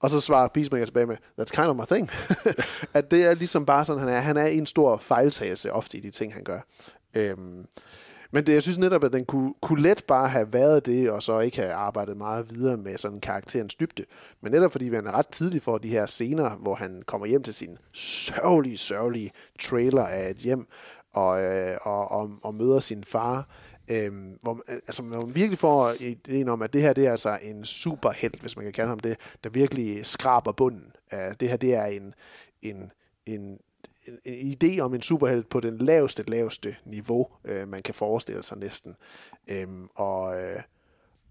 og så svarer Peacemaker tilbage med, that's kind of my thing. at det er ligesom bare sådan, han er. Han er en stor fejltagelse ofte i de ting, han gør. Øhm, men det, jeg synes netop, at den kunne, kunne let bare have været det, og så ikke have arbejdet meget videre med sådan karakterens dybde. Men netop fordi man er ret tidligt for de her scener, hvor han kommer hjem til sin sørgelige, sørgelige trailer af et hjem, og, øh, og, og, og møder sin far, Øhm, hvor, man- altså, man virkelig får ideen om, at det her det er altså en superhelt, hvis man kan kalde ham det, der virkelig skraber bunden. Uh, det her det er en, en, en, en, idé om en superhelt på den laveste, laveste niveau, øh, man kan forestille sig næsten. Øhm, og, øh,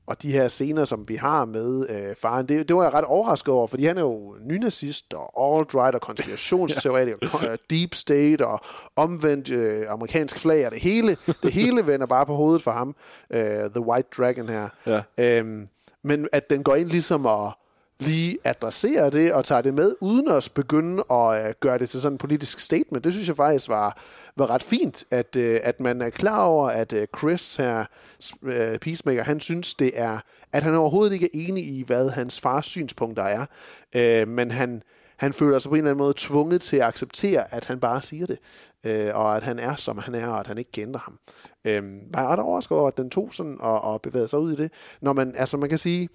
og de her scener, som vi har med øh, faren, det, det var jeg ret overrasket over, fordi han er jo nynazist og alt-right og konspirationsteoretiker, og deep state og omvendt øh, amerikansk flag, og det hele, det hele vender bare på hovedet for ham, øh, The White Dragon her. Ja. Øhm, men at den går ind ligesom at lige adresserer det og tager det med, uden at begynde at øh, gøre det til sådan en politisk statement. Det synes jeg faktisk var, var ret fint, at, øh, at man er klar over, at øh, Chris her, øh, Peacemaker, han synes det er, at han overhovedet ikke er enig i, hvad hans fars synspunkter er, øh, men han, han føler sig på en eller anden måde tvunget til at acceptere, at han bare siger det, øh, og at han er, som han er, og at han ikke kender ham. Øh, var jeg ret overrasket over, at den tog sådan og, og bevægede sig ud i det. Når man, altså man kan sige,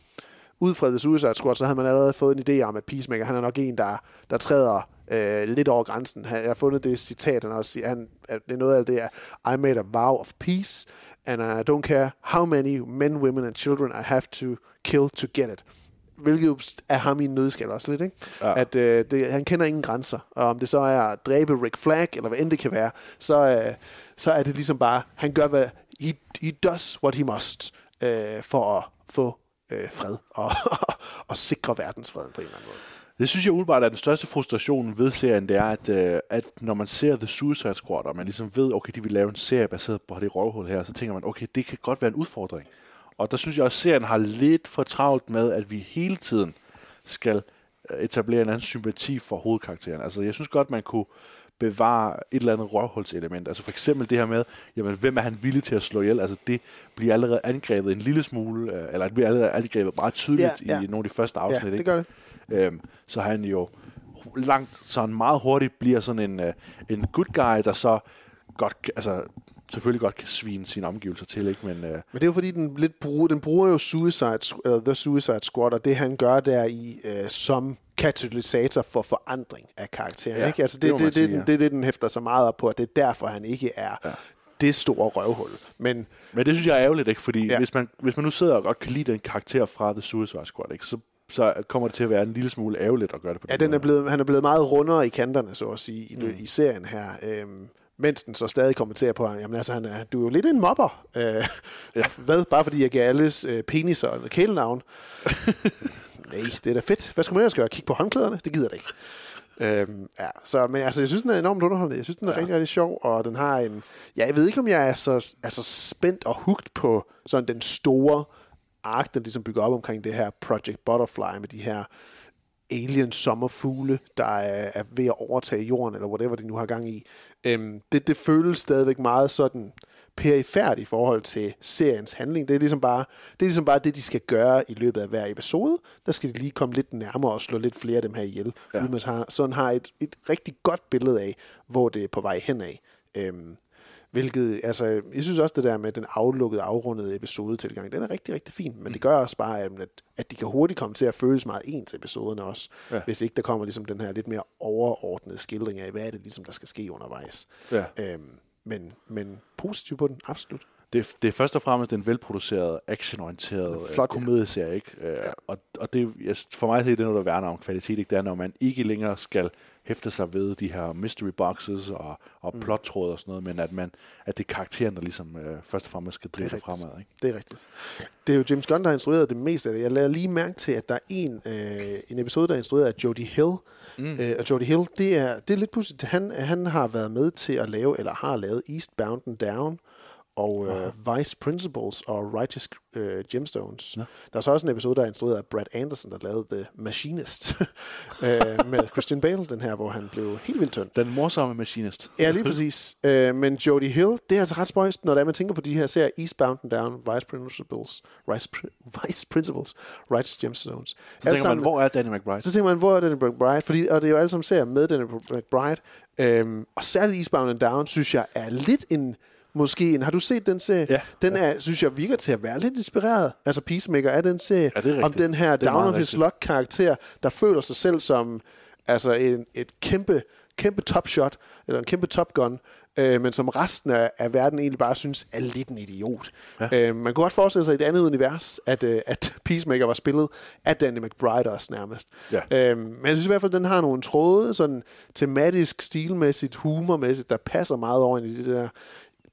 ud fra The Suicide Squad, så havde man allerede fået en idé om, at Peacemaker, han er nok en, der, der træder øh, lidt over grænsen. Han, jeg har fundet det citat, han også siger, han, at det er noget af det er, I made a vow of peace, and I don't care how many men, women and children I have to kill to get it. Hvilket er ham i en nødskal også lidt, ikke? Ja. At øh, det, han kender ingen grænser. Og om det så er at dræbe Rick Flag, eller hvad end det kan være, så, øh, så er det ligesom bare, han gør, hvad, he, he does what he must, øh, for at få øh, fred og, og sikre verdensfreden på en eller anden måde. Det synes jeg umiddelbart er den største frustration ved serien, det er, at, øh, at når man ser The Suicide Squad, og man ligesom ved, okay, de vil lave en serie baseret på det røvhul her, så tænker man, okay, det kan godt være en udfordring. Og der synes jeg også, at serien har lidt for travlt med, at vi hele tiden skal øh, etablere en anden sympati for hovedkarakteren. Altså, jeg synes godt, man kunne bevare et eller andet røvhulselement. Altså for eksempel det her med, jamen, hvem er han villig til at slå ihjel? Altså det bliver allerede angrebet en lille smule, øh, eller det bliver allerede angrebet meget tydeligt Ja, ja. i nogle af de første afsnit. Ja, det ikke? gør det. Øhm, så han jo langt, sådan meget hurtigt bliver sådan en, uh, en good guy, der så godt, altså selvfølgelig godt kan svine sine omgivelser til, ikke? Men, uh, Men det er jo fordi, den, lidt bruger, den bruger jo Suicide, eller The Suicide Squad, og det han gør der i øh, som katalysator for forandring af karakteren. Ja, ikke? Altså, det det, det, det, sige, det, ja. det, den hæfter så meget op på, at det er derfor, han ikke er ja. det store røvhul. Men men det synes jeg er ærgerligt, ikke? Fordi ja. hvis, man, hvis man nu sidder og godt kan lide den karakter fra The Suicide Squad, ikke? Så så kommer det til at være en lille smule ærgerligt at gøre det på Ja, den den er blevet, han er blevet meget rundere i kanterne, så at sige, i, mm. i serien her. Øhm, mens den så stadig kommenterer på ham, jamen altså, han er, du er jo lidt en mobber. Øh, ja. Hvad? Bare fordi jeg giver alles øh, penis og en kælenavn? Nej, det er da fedt. Hvad skal man ellers gøre? Kigge på håndklæderne? Det gider det ikke. Øhm, ja, så, men altså, jeg synes, den er enormt underholdende. Jeg synes, den er ja. rigtig, rigtig sjov, og den har en... Ja, jeg ved ikke, om jeg er så altså, spændt og hugt på sådan den store ark, den ligesom bygger op omkring det her Project Butterfly med de her alien sommerfugle, der er, er ved at overtage jorden, eller whatever de nu har gang i. Øhm, det, det føles stadigvæk meget sådan perifært i forhold til seriens handling. Det er, ligesom bare, det er ligesom bare det, de skal gøre i løbet af hver episode. Der skal de lige komme lidt nærmere og slå lidt flere af dem her ihjel. Ja. Uden man har, sådan har et, et rigtig godt billede af, hvor det er på vej hen af. Øhm, hvilket, altså, jeg synes også det der med den aflukkede, afrundede episode tilgang, den er rigtig, rigtig fin, men mm. det gør også bare, at, at de kan hurtigt komme til at føles meget ens episoderne også, ja. hvis ikke der kommer ligesom den her lidt mere overordnede skildring af, hvad er det ligesom, der skal ske undervejs. Ja. Øhm, men, men positiv på den, absolut. Det, det er først og fremmest en velproduceret, actionorienteret Flot, komedieserie, ikke? Ja. Og, og det, for mig er det noget, der værner om kvalitet, ikke? Det er, når man ikke længere skal hæfte sig ved de her mystery boxes og, og mm. plottråd og sådan noget, men at, man, at det er karakteren, der ligesom øh, først og fremmest skal drive det fremad. Ikke? Det er rigtigt. Det er jo James Gunn, der har instrueret det meste af det. Jeg lader lige mærke til, at der er en, øh, en episode, der er instrueret af Jodie Hill, Mm. Øh, og Jodie Hill, det er, det er lidt pudsigt. Han, han har været med til at lave, eller har lavet Eastbound and Down, og uh, Vice Principles og Righteous uh, Gemstones. Ja. Der er så også en episode, der er instrueret af Brad Anderson, der lavede The Machinist uh, med Christian Bale, den her, hvor han blev helt vildt tynd. Den morsomme Machinist. ja, lige præcis. Uh, men Jodie Hill, det er altså ret spøjst, når det er, man tænker på de her serier Eastbound and Down, Vice Principles, Vice, Vice Principles, Righteous Gemstones. Så tænker sammen, man, hvor er Danny McBride? Så tænker man, hvor er Danny McBride? Fordi, og det er jo alle sammen serier med Danny McBride. Um, og særligt Eastbound and Down, synes jeg, er lidt en måske en. Har du set den serie? Ja. Den er, synes jeg, virker til at være lidt inspireret. Altså Peacemaker er den serie. Ja, er om den her down on his luck karakter, der føler sig selv som altså en, et kæmpe, kæmpe top shot, eller en kæmpe top gun, øh, men som resten af, af verden egentlig bare synes er lidt en idiot. Ja. Øh, man kunne godt forestille sig i et andet univers, at, øh, at Peacemaker var spillet af Danny McBride også nærmest. Ja. Øh, men jeg synes i hvert fald, at den har nogle tråde, sådan tematisk, stilmæssigt, humormæssigt, der passer meget over i det der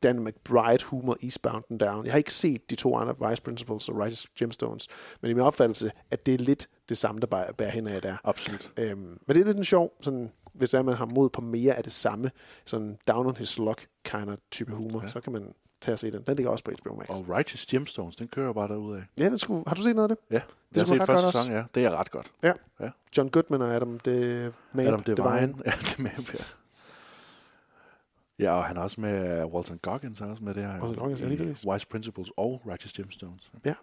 Dan McBride humor Eastbound and Down. Jeg har ikke set de to andre Vice Principles og Righteous Gemstones, men i min opfattelse, at det er lidt det samme, der bærer, bærer hen af der. Absolut. Øhm, men det er lidt en sjov, sådan, hvis det er, man har mod på mere af det samme, sådan down on his luck kind of type humor, ja. så kan man tage og se den. Den ligger også på HBO Max. Og Righteous Gemstones, den kører bare derud af. Ja, den skulle, har du set noget af det? Ja, det jeg har set første sæson, ja. Det er ret godt. Ja. ja. John Goodman og Adam De Man, Adam Devine. Devine. Ja, det med, ja. Ja, og han er også med, uh, Walton Goggins er også med det her. Walton Goggins, ja, lige Wise Principles og Righteous Gemstones. Ja.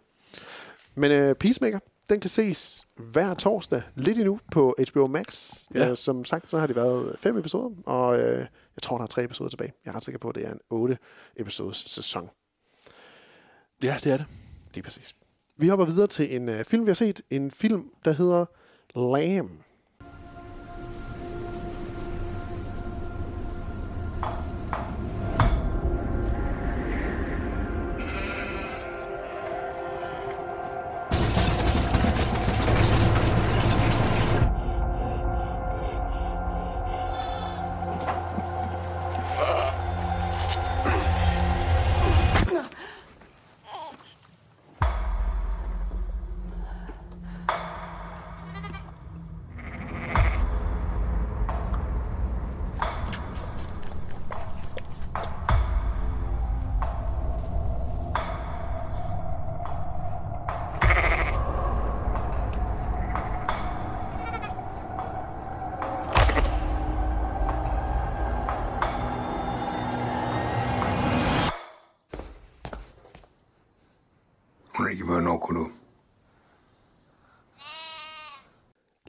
Men uh, Peacemaker, den kan ses hver torsdag, lidt endnu, på HBO Max. Ja. Uh, som sagt, så har det været fem episoder, og uh, jeg tror, der er tre episoder tilbage. Jeg er ret sikker på, at det er en otte episodes sæson. Ja, det er det. Det er præcis. Vi hopper videre til en uh, film, vi har set. En film, der hedder Lamb.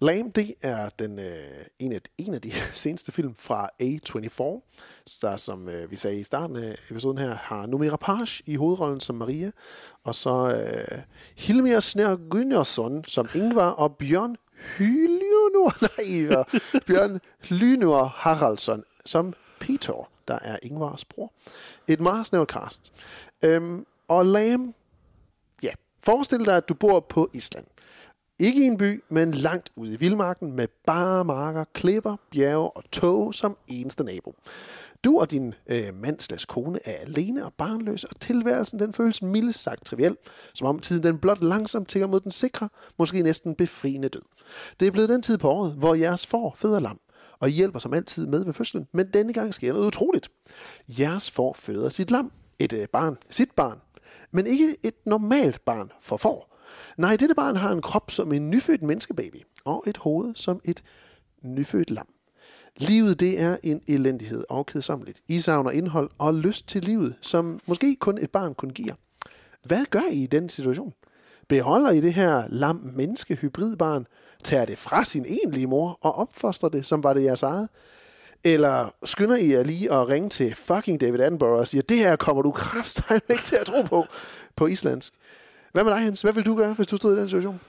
Lamb, det er den, øh, en, af, en af de seneste film fra A24, der som øh, vi sagde i starten af episoden her, har Noomi Rapace i hovedrollen som Maria, og så øh, Hilmir Snær Gunnarsson som Ingvar, og Bjørn Hylionor, nej, og Bjørn Lynor Haraldsson som Peter, der er Ingvars bror. Et meget snævert cast. Øhm, og Lamb, ja, forestil dig, at du bor på Island ikke i en by, men langt ude i vildmarken med bare marker, klipper, bjerge og tog som eneste nabo. Du og din øh, mands kone er alene og barnløs, og tilværelsen den føles mildest sagt triviel, som om tiden den blot langsomt tigger mod den sikre, måske næsten befriende død. Det er blevet den tid på året, hvor jeres får føder lam, og I hjælper som altid med ved fødslen, men denne gang sker noget utroligt. Jeres får føder sit lam, et øh, barn, sit barn, men ikke et normalt barn for får. Nej, dette barn har en krop som en nyfødt menneskebaby, og et hoved som et nyfødt lam. Livet det er en elendighed og kedsomligt. I savner indhold og lyst til livet, som måske kun et barn kunne give. Hvad gør I i den situation? Beholder I det her lam menneske hybridbarn, tager det fra sin egentlige mor og opfostrer det, som var det jeres eget? Eller skynder I jer lige at ringe til fucking David Attenborough og siger, det her kommer du krafttegn ikke til at tro på, på islandsk. Hvad med dig, Hans? Hvad vil du gøre, hvis du stod i den situation?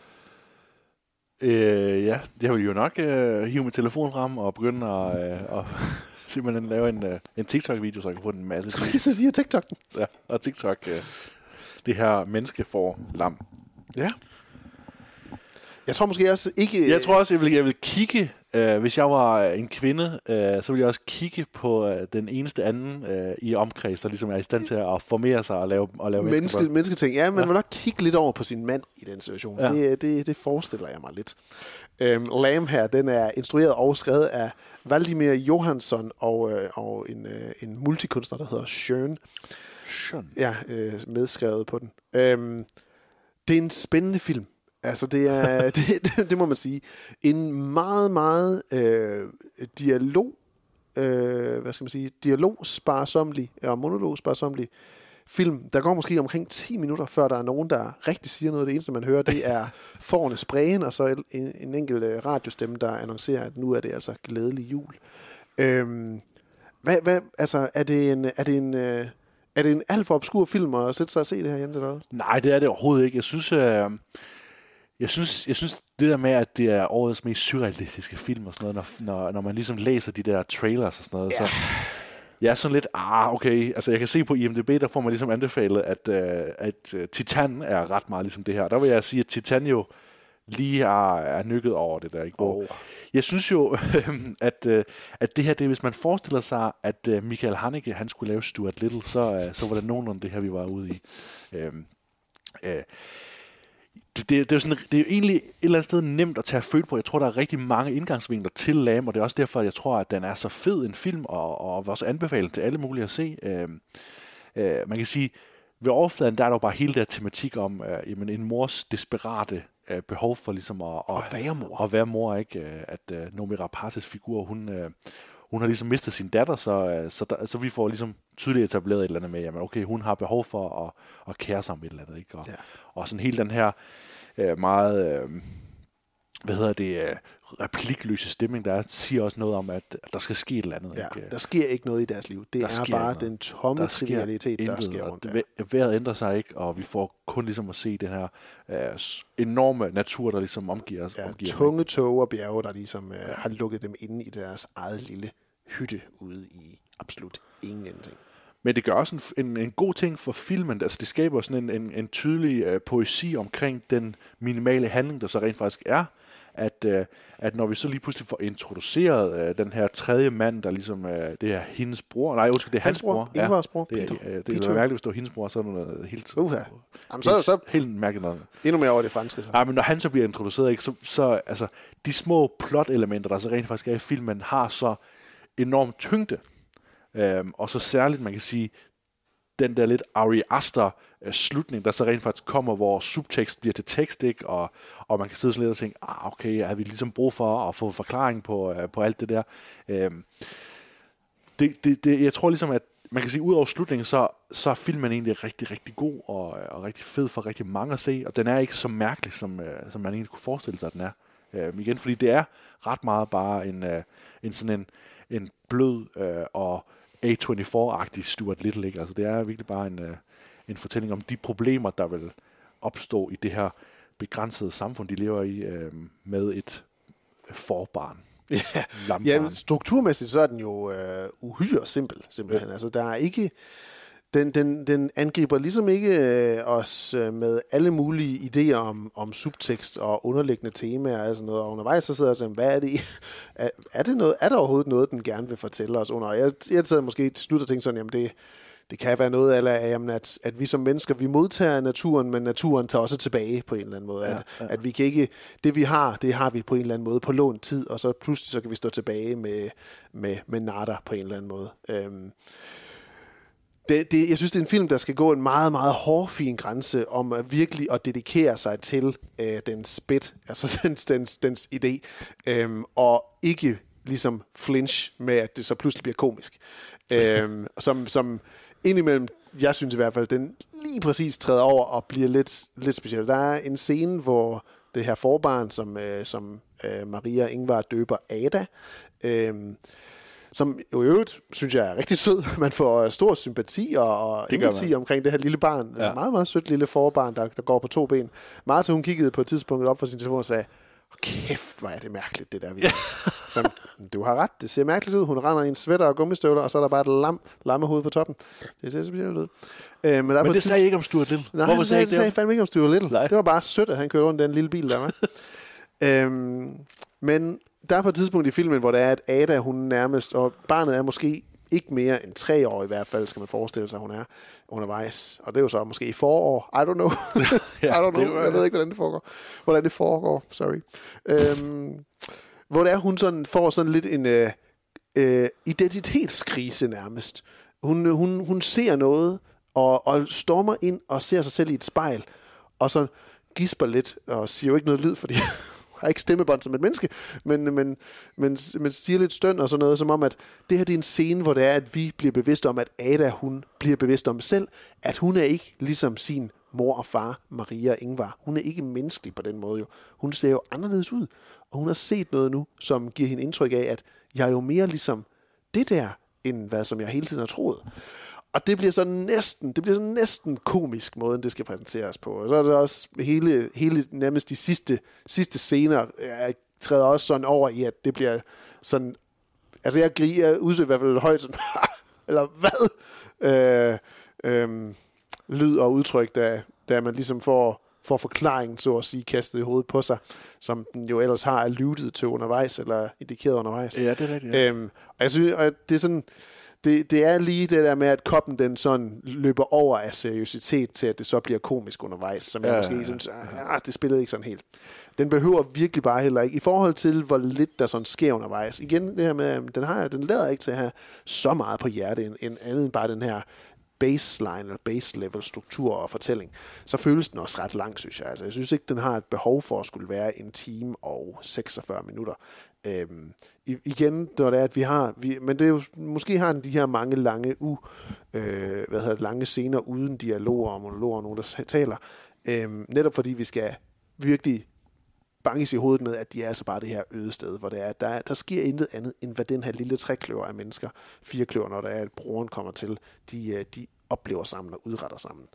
Øh, ja, jeg vil jo nok øh, hive min telefon frem og begynde at, øh, at simpelthen lave en, øh, en TikTok-video, så jeg kan få en masse... Skulle jeg så sige TikTok? Ja, og TikTok, øh, det her menneske får lam. Ja. Jeg tror måske også ikke... Jeg tror også, jeg vil, jeg vil kigge, øh, hvis jeg var en kvinde, øh, så ville jeg også kigge på øh, den eneste anden øh, i omkreds, der ligesom er i stand til at formere sig og lave, og lave Menneske, mennesketing. Ja, man ja. vil nok kigge lidt over på sin mand i den situation. Ja. Det, det, det forestiller jeg mig lidt. Øhm, Lam her, den er instrueret og skrevet af Valdimir Johansson og, øh, og en, øh, en multikunstner, der hedder Schön. Schön. Ja, øh, medskrevet på den. Øhm, det er en spændende film. Altså, det er, det, det, det må man sige. En meget, meget øh, dialog, øh, hvad skal man sige, dialogsparsomlig, og monologsparsomlig film. Der går måske omkring 10 minutter, før der er nogen, der rigtig siger noget. Det eneste, man hører, det er forne sprayen, og så en, en enkelt øh, radiostemme, der annoncerer, at nu er det altså glædelig jul. Øhm, hvad, hvad, altså, er det en, er det en, øh, er det en alt for obskur film at sætte sig og se det her, Jens, eller hvad? Nej, det er det overhovedet ikke. Jeg synes, øh, jeg synes, jeg synes det der med, at det er årets mest surrealistiske film og sådan noget, når, når, når man ligesom læser de der trailers og sådan noget, ja. så jeg er sådan lidt, ah, okay, altså jeg kan se på IMDb, der får man ligesom anbefalet, at, uh, at uh, Titan er ret meget ligesom det her. Der vil jeg sige, at Titan jo lige er, er nykket over det der. Ikke? Oh. Jeg synes jo, at, uh, at det her, det, hvis man forestiller sig, at uh, Michael Haneke, han skulle lave Stuart Little, så, så var det nogenlunde det her, vi var ude i. Uh, uh, det, det, er sådan, det er jo egentlig et eller andet sted nemt at tage følt på. Jeg tror, der er rigtig mange indgangsvinkler til Lam, og det er også derfor, jeg tror, at den er så fed en film, og, og også anbefalet til alle mulige at se. Øh, øh, man kan sige, ved overfladen, der er der jo bare hele der tematik om øh, jamen, en mors desperate øh, behov for ligesom at, at, at være mor. At være mor, ikke? Øh, at øh, Nomi Rapaces figur, hun, øh, hun har ligesom mistet sin datter, så, øh, så, der, så vi får ligesom tydeligt etableret et eller andet med, jamen okay, hun har behov for at, at kære sig om et eller andet, ikke? Og, ja. og sådan hele den her øh, meget, øh, hvad hedder det, øh, replikløse stemning, der er, siger også noget om, at der skal ske et eller andet. Ja, ikke? der sker ikke noget i deres liv. Det der er bare den tomme der trivialitet, der sker rundt der. Vejret ændrer sig ikke, og vi får kun ligesom at se den her øh, enorme natur, der ligesom omgiver os. Ja, omgiver tunge tog og bjerge, der ligesom øh, har lukket dem inde i deres eget lille hytte ude i absolut ingenting. Men det gør også en, en, en god ting for filmen. Altså, det skaber sådan en, en, en tydelig uh, poesi omkring den minimale handling, der så rent faktisk er. At, uh, at når vi så lige pludselig får introduceret uh, den her tredje mand, der ligesom, uh, det er hendes bror, nej, undskyld, det er hans, hans bror. Ja, Ingvars bror, det, Peter. Uh, det, det er mærkeligt, hvis det var hendes bror, så er noget helt, uh -huh. Jamen, så, så, helt mærkeligt noget. Endnu mere over det franske. Så. Ja, men når han så bliver introduceret, ikke, så, så altså, de små plot-elementer, der så rent faktisk er i filmen, har så enorm tyngde. Øhm, og så særligt, man kan sige, den der lidt Ari Aster øh, slutning, der så rent faktisk kommer, hvor subtekst bliver til tekst, ikke? Og, og man kan sidde sådan lidt og tænke, ah, okay, har vi ligesom brug for at få forklaring på, øh, på alt det der? Øhm, det, det, det, jeg tror ligesom, at man kan sige, ud over slutningen, så, så er filmen egentlig rigtig, rigtig god og, øh, og rigtig fed for rigtig mange at se, og den er ikke så mærkelig, som, som man egentlig kunne forestille sig, at den er. Øhm, igen, fordi det er ret meget bare en, øh, en sådan en, en blød øh, og A24-agtig Stuart Little. Ikke? Altså, det er virkelig bare en, øh, en fortælling om de problemer, der vil opstå i det her begrænsede samfund, de lever i, øh, med et forbarn. Ja, ja strukturmæssigt så er den jo øh, uhyre simpel, simpelthen. Ja. Altså, der er ikke den, den, den angriber ligesom ikke øh, os øh, med alle mulige idéer om, om subtekst og underliggende temaer og sådan noget. Og undervejs så sidder jeg og siger, hvad er det? Er, er, det noget, er der overhovedet noget, den gerne vil fortælle os under? Jeg, jeg sad måske til slut og tænkte sådan, jamen det, det kan være noget af, jamen at, at vi som mennesker, vi modtager naturen, men naturen tager også tilbage på en eller anden måde. Ja, at, ja. at vi kan ikke, det vi har, det har vi på en eller anden måde på lånt tid, og så pludselig så kan vi stå tilbage med, med, med nada på en eller anden måde. Øhm, det, det, jeg synes, det er en film, der skal gå en meget, meget hårfin grænse om at virkelig at dedikere sig til øh, dens bit, altså dens, dens, dens idé, øhm, og ikke ligesom flinch med, at det så pludselig bliver komisk. øhm, som, som indimellem, jeg synes i hvert fald, den lige præcis træder over og bliver lidt, lidt speciel. Der er en scene, hvor det her forbarn, som, øh, som øh, Maria Ingvar døber Ada, øh, som i øvrigt, synes jeg er rigtig sød. Man får stor sympati og, og empati omkring det her lille barn. Ja. Ja. Et meget, meget sødt lille forbarn, der, der går på to ben. Martha, hun kiggede på et tidspunkt op for sin telefon og sagde, "Åh, kæft, hvor er det mærkeligt, det der vi Så, du har ret, det ser mærkeligt ud. Hun render i en sweater og gummistøvler, og så er der bare et lam, lammehoved på toppen. Det ser specielt ud. Øh, men der er på Men et det sagde I ikke om Stuart Little. Nej, Hvorfor det sagde det sagde fandme ikke om Stuart Little. Nej. Det var bare sødt, at han kørte rundt den lille bil der, var. øhm, men der er på et tidspunkt i filmen, hvor der er, at Ada, hun nærmest, og barnet er måske ikke mere end tre år i hvert fald, skal man forestille sig, hun er undervejs. Og det er jo så måske i forår. I don't know. Ja, I don't det know. var- Jeg ved ikke, hvordan det foregår. Hvordan det foregår, sorry. Øhm, hvor der hun sådan får sådan lidt en øh, øh, identitetskrise nærmest. Hun, hun, hun ser noget, og, og stormer ind og ser sig selv i et spejl, og så gisper lidt, og siger jo ikke noget lyd, fordi har ikke stemmebånd som et menneske, men, men, men, men siger lidt støn og sådan noget, som om, at det her det er en scene, hvor det er, at vi bliver bevidste om, at Ada, hun bliver bevidst om selv, at hun er ikke ligesom sin mor og far, Maria og Ingvar. Hun er ikke menneskelig på den måde jo. Hun ser jo anderledes ud, og hun har set noget nu, som giver hende indtryk af, at jeg er jo mere ligesom det der, end hvad som jeg hele tiden har troet. Og det bliver så næsten, det bliver så næsten komisk måden, det skal præsenteres på. Og så er det også hele, hele nærmest de sidste, sidste scener, jeg træder også sådan over i, at det bliver sådan, altså jeg griger, jeg udsøger i hvert fald højt sådan, eller hvad? Øh, øh, lyd og udtryk, da, da man ligesom får, får forklaringen, så at sige, kastet i hovedet på sig, som den jo ellers har alluded til undervejs, eller indikeret undervejs. Ja, det er rigtigt, ja. Øhm, og jeg synes, at det er sådan, det, det er lige det der med, at koppen den sådan løber over af seriøsitet til, at det så bliver komisk undervejs, som jeg Ja, måske ja, synes, ah, det spillede ikke sådan helt. Den behøver virkelig bare heller ikke, i forhold til, hvor lidt der sådan sker undervejs. Igen, det her med, den, har, den lader ikke til at have så meget på hjerte, end, end andet end bare den her baseline eller base level struktur og fortælling, så føles den også ret lang, synes jeg. Altså, jeg synes ikke, den har et behov for at skulle være en time og 46 minutter. Øhm, i- igen, når det er, at vi har, vi, men det er jo, måske har den de her mange lange, u, øh, hvad hedder det, lange scener uden dialoger og monologer og nogen, der taler. øh, netop fordi vi skal virkelig banges i hovedet med, at de er altså bare det her øde sted, hvor det er, at der, der sker intet andet, end hvad den her lille trækløver af mennesker, fire kløver, når der er, at broren kommer til, de, øh, de oplever sammen og udretter sammen.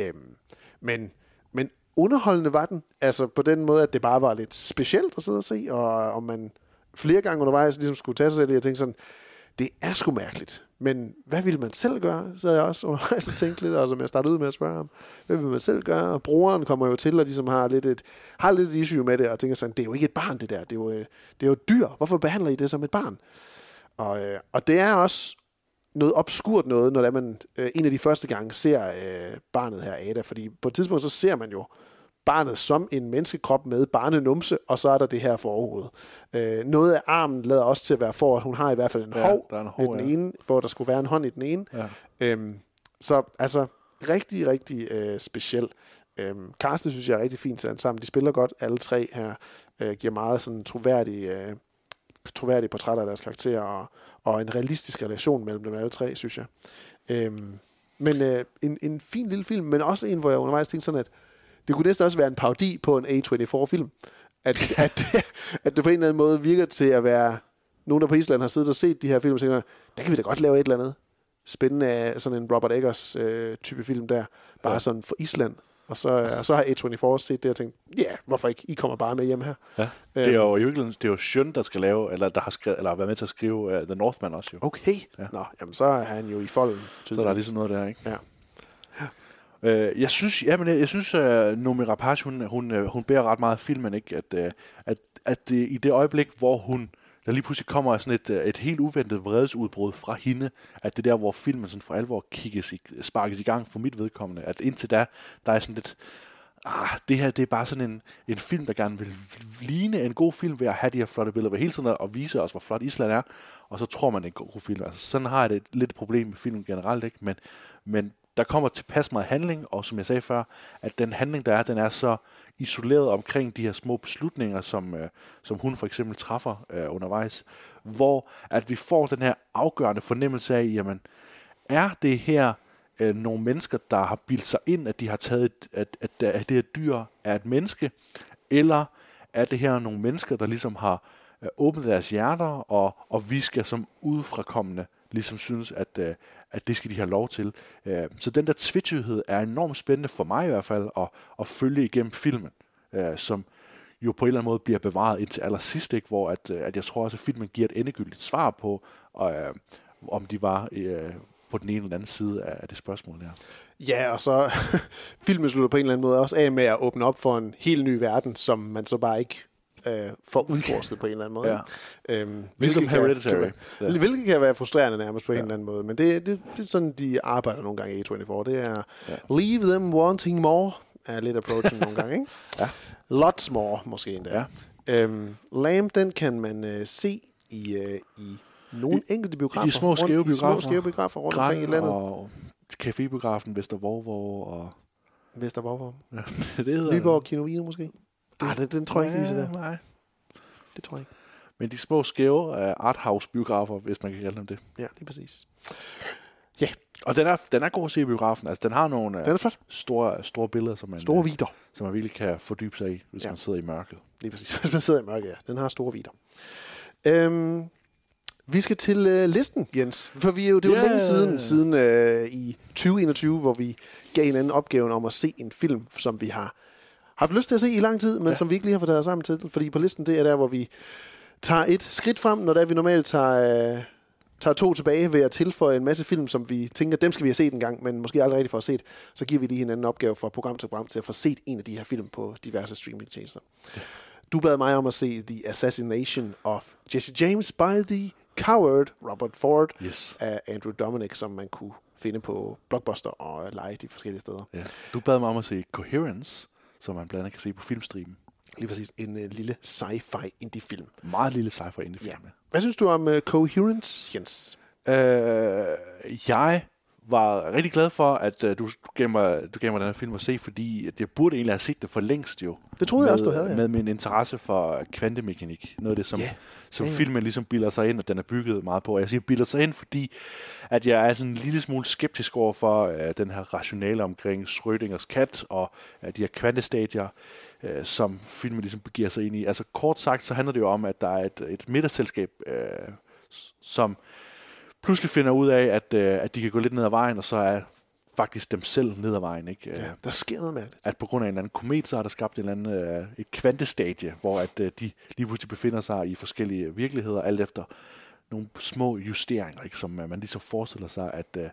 Øhm, men, men underholdende var den, altså på den måde, at det bare var lidt specielt at sidde og se, og om man flere gange undervejs ligesom skulle tage sig selv, det, jeg tænkte sådan, det er sgu mærkeligt. Men hvad ville man selv gøre? Så jeg også undervejs og tænkte lidt, og som jeg startede ud med at spørge ham, hvad vil man selv gøre? Og brugeren kommer jo til, og ligesom har lidt et, har lidt et issue med det, og tænker sådan, det er jo ikke et barn, det der. Det er jo, øh, det er jo et dyr. Hvorfor behandler I det som et barn? Og, øh, og det er også noget obskurt noget, når man øh, en af de første gange ser øh, barnet her, Ada. Fordi på et tidspunkt, så ser man jo barnet som en menneskekrop med barnenumse, og så er der det her forhoved. Øh, noget af armen lader også til at være for, at hun har i hvert fald en Ja, hov, en hov, i den ja. ene, hvor der skulle være en hånd i den ene. Ja. Øhm, så altså, rigtig, rigtig øh, speciel. Øhm, Karsten synes jeg er rigtig fint sat sammen. De spiller godt, alle tre her. Øh, giver meget sådan troværdig, øh, troværdige portrætter af deres karakterer, og, og en realistisk relation mellem dem alle tre, synes jeg. Øhm, men øh, en, en fin lille film, men også en, hvor jeg undervejs tænkte sådan, at det kunne næsten også være en parodi på en A24-film. At, at, at det på en eller anden måde virker til at være... Nogen, der på Island har siddet og set de her film, og tænker, der kan vi da godt lave et eller andet spændende af sådan en Robert Eggers øh, type film der. Bare ja. sådan for Island. Og så, og så har A24 set det og tænkt, ja, yeah, hvorfor ikke? I kommer bare med hjem her. Ja. Det er jo virkeligheden, det er jo Sjøn, der skal lave, eller der har skrevet, eller været med til at skrive uh, The Northman også jo. Okay. Ja. Nå, jamen så er han jo i folden. Så der er ligesom noget der, ikke? Ja. Øh, jeg synes, ja, men jeg, jeg synes, øh, uh, Nomi Rapace, hun, hun, øh, hun bærer ret meget af filmen, ikke? At, uh, at, at det, i det øjeblik, hvor hun der lige pludselig kommer sådan et, et helt uventet vredesudbrud fra hende, at det der, hvor filmen sådan for alvor kigges i, sparkes i gang for mit vedkommende, at indtil da, der er sådan lidt, ah, det her det er bare sådan en, en film, der gerne vil ligne en god film ved at have de her flotte billeder, ved hele tiden at vise os, hvor flot Island er, og så tror man, det er en god film. Altså, sådan har jeg det lidt problem med film generelt, ikke? Men, men der kommer tilpas meget handling, og som jeg sagde før, at den handling, der er, den er så isoleret omkring de her små beslutninger, som, øh, som hun for eksempel træffer øh, undervejs, hvor at vi får den her afgørende fornemmelse af, jamen, er det her øh, nogle mennesker, der har bildt sig ind, at de har taget, et, at, at, at det her dyr er et menneske, eller er det her nogle mennesker, der ligesom har øh, åbnet deres hjerter, og, og vi skal som udefrakommende ligesom synes, at, øh, at det skal de have lov til. Øh, så den der tvetydighed er enormt spændende for mig i hvert fald at, at følge igennem filmen, øh, som jo på en eller anden måde bliver bevaret indtil allersidst, ikke? hvor at, øh, at jeg tror også, at filmen giver et endegyldigt svar på, og, øh, om de var øh, på den ene eller anden side af det spørgsmål der. Ja, og så filmen slutter på en eller anden måde også af med at åbne op for en helt ny verden, som man så bare ikke øh, får udforsket på en eller anden måde. Ja. Øhm, ligesom Hereditary. Kan, kan, hvilket kan være frustrerende nærmest på ja. en eller anden måde, men det, det, det er sådan, de arbejder nogle gange i A24. Det er ja. leave them wanting more, er lidt approaching nogle gange, ikke? Ja. Lots more, måske endda. Ja. Øhm, Lamb, den kan man øh, se i, øh, i nogle I, enkelte biografer. I de små skæve biografer. små skæve biografer rundt omkring i landet. og cafébiografen Vestervorvor og... Vestervorvor. Ja, det hedder... Nyborg Kinovino måske. Ah, den, den tror jeg ikke lige så der. Nej. Det tror jeg ikke. Men de små skæve uh, arthouse-biografer, hvis man kan kalde dem det. Ja, det er præcis. Ja. Og den er, den er god at se i biografen. Altså, den har nogle den er flot. store, store billeder, som man, store vider. som man virkelig kan fordybe sig i, hvis ja. man sidder i mørket. Det er præcis. Hvis man sidder i mørket, ja. Den har store vider. Øhm, vi skal til øh, listen, Jens. For vi er jo, det er jo yeah. længe siden, siden øh, i 2021, hvor vi gav en anden opgave om at se en film, som vi har haft lyst til at se i lang tid, men ja. som vi ikke lige har fået taget sammen til. Fordi på listen, det er der, hvor vi tager et skridt frem, når der vi normalt tager, øh, tager to tilbage ved at tilføje en masse film, som vi tænker, dem skal vi have set en gang, men måske aldrig rigtig få set. Så giver vi lige hinanden en opgave fra program til program til at få set en af de her film på diverse streamingtjenester. Ja. Du bad mig om at se The Assassination of Jesse James by the Coward, Robert Ford, yes. af Andrew Dominic, som man kunne finde på Blockbuster og lege de forskellige steder. Ja. Du bad mig om at se Coherence, som man blandt andet kan se på filmstreamen. Lige præcis. En uh, lille sci-fi indie-film. Meget lille sci-fi indie-film, ja. Hvad synes du om uh, Coherence, Jens? Uh, jeg var rigtig glad for, at uh, du, gav mig, du gav mig den her film at se, fordi jeg burde egentlig have set det for længst jo. Det troede med, jeg også, du havde, ja. Med min interesse for kvantemekanik. Noget af det, som, yeah. som yeah. filmen ligesom bilder sig ind, og den er bygget meget på. Jeg siger bilder sig ind, fordi at jeg er sådan en lille smule skeptisk over for uh, den her rationale omkring Schrödingers kat og uh, de her kvantestadier, uh, som filmen ligesom begiver sig ind i. Altså kort sagt, så handler det jo om, at der er et, et middagsselskab, uh, som pludselig finder ud af, at, øh, at de kan gå lidt ned ad vejen, og så er faktisk dem selv ned ad vejen. Ikke? Ja, der sker noget med det. At på grund af en eller anden komet, så har der skabt en eller anden, øh, et kvantestadie, hvor at, øh, de lige pludselig befinder sig i forskellige virkeligheder, alt efter nogle små justeringer, ikke? som øh, man ligesom forestiller sig, at øh,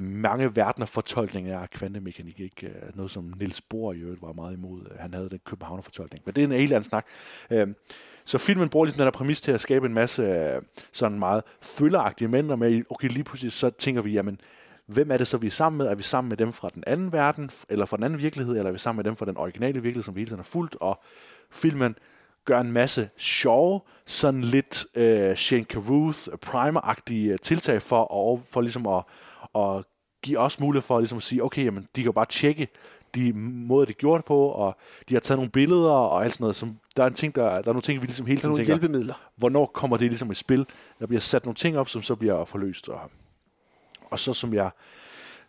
mange verdener fortolkninger af kvantemekanik, ikke? Øh, noget som Niels Bohr i øvrigt var meget imod. Han havde den Københavner fortolkning. Men det er en helt anden snak. Øhm, så filmen bruger ligesom den her præmis til at skabe en masse øh, sådan meget thrilleragtige mænd, med, okay, lige pludselig så tænker vi, jamen, hvem er det så, vi er sammen med? Er vi sammen med dem fra den anden verden, eller fra den anden virkelighed, eller er vi sammen med dem fra den originale virkelighed, som vi hele tiden har fulgt? Og filmen gør en masse sjove, sådan lidt øh, Shane Carruth, primer-agtige øh, tiltag for, at, for ligesom at, at give os mulighed for ligesom at sige, okay, jamen, de kan bare tjekke de måder, de gjorde det på, og de har taget nogle billeder og alt sådan noget. Som, der er en ting, der, der er nogle ting, vi ligesom hele tiden tænker, hjælpemidler. hvornår kommer det ligesom i spil? Der bliver sat nogle ting op, som så bliver forløst. Og, og så som jeg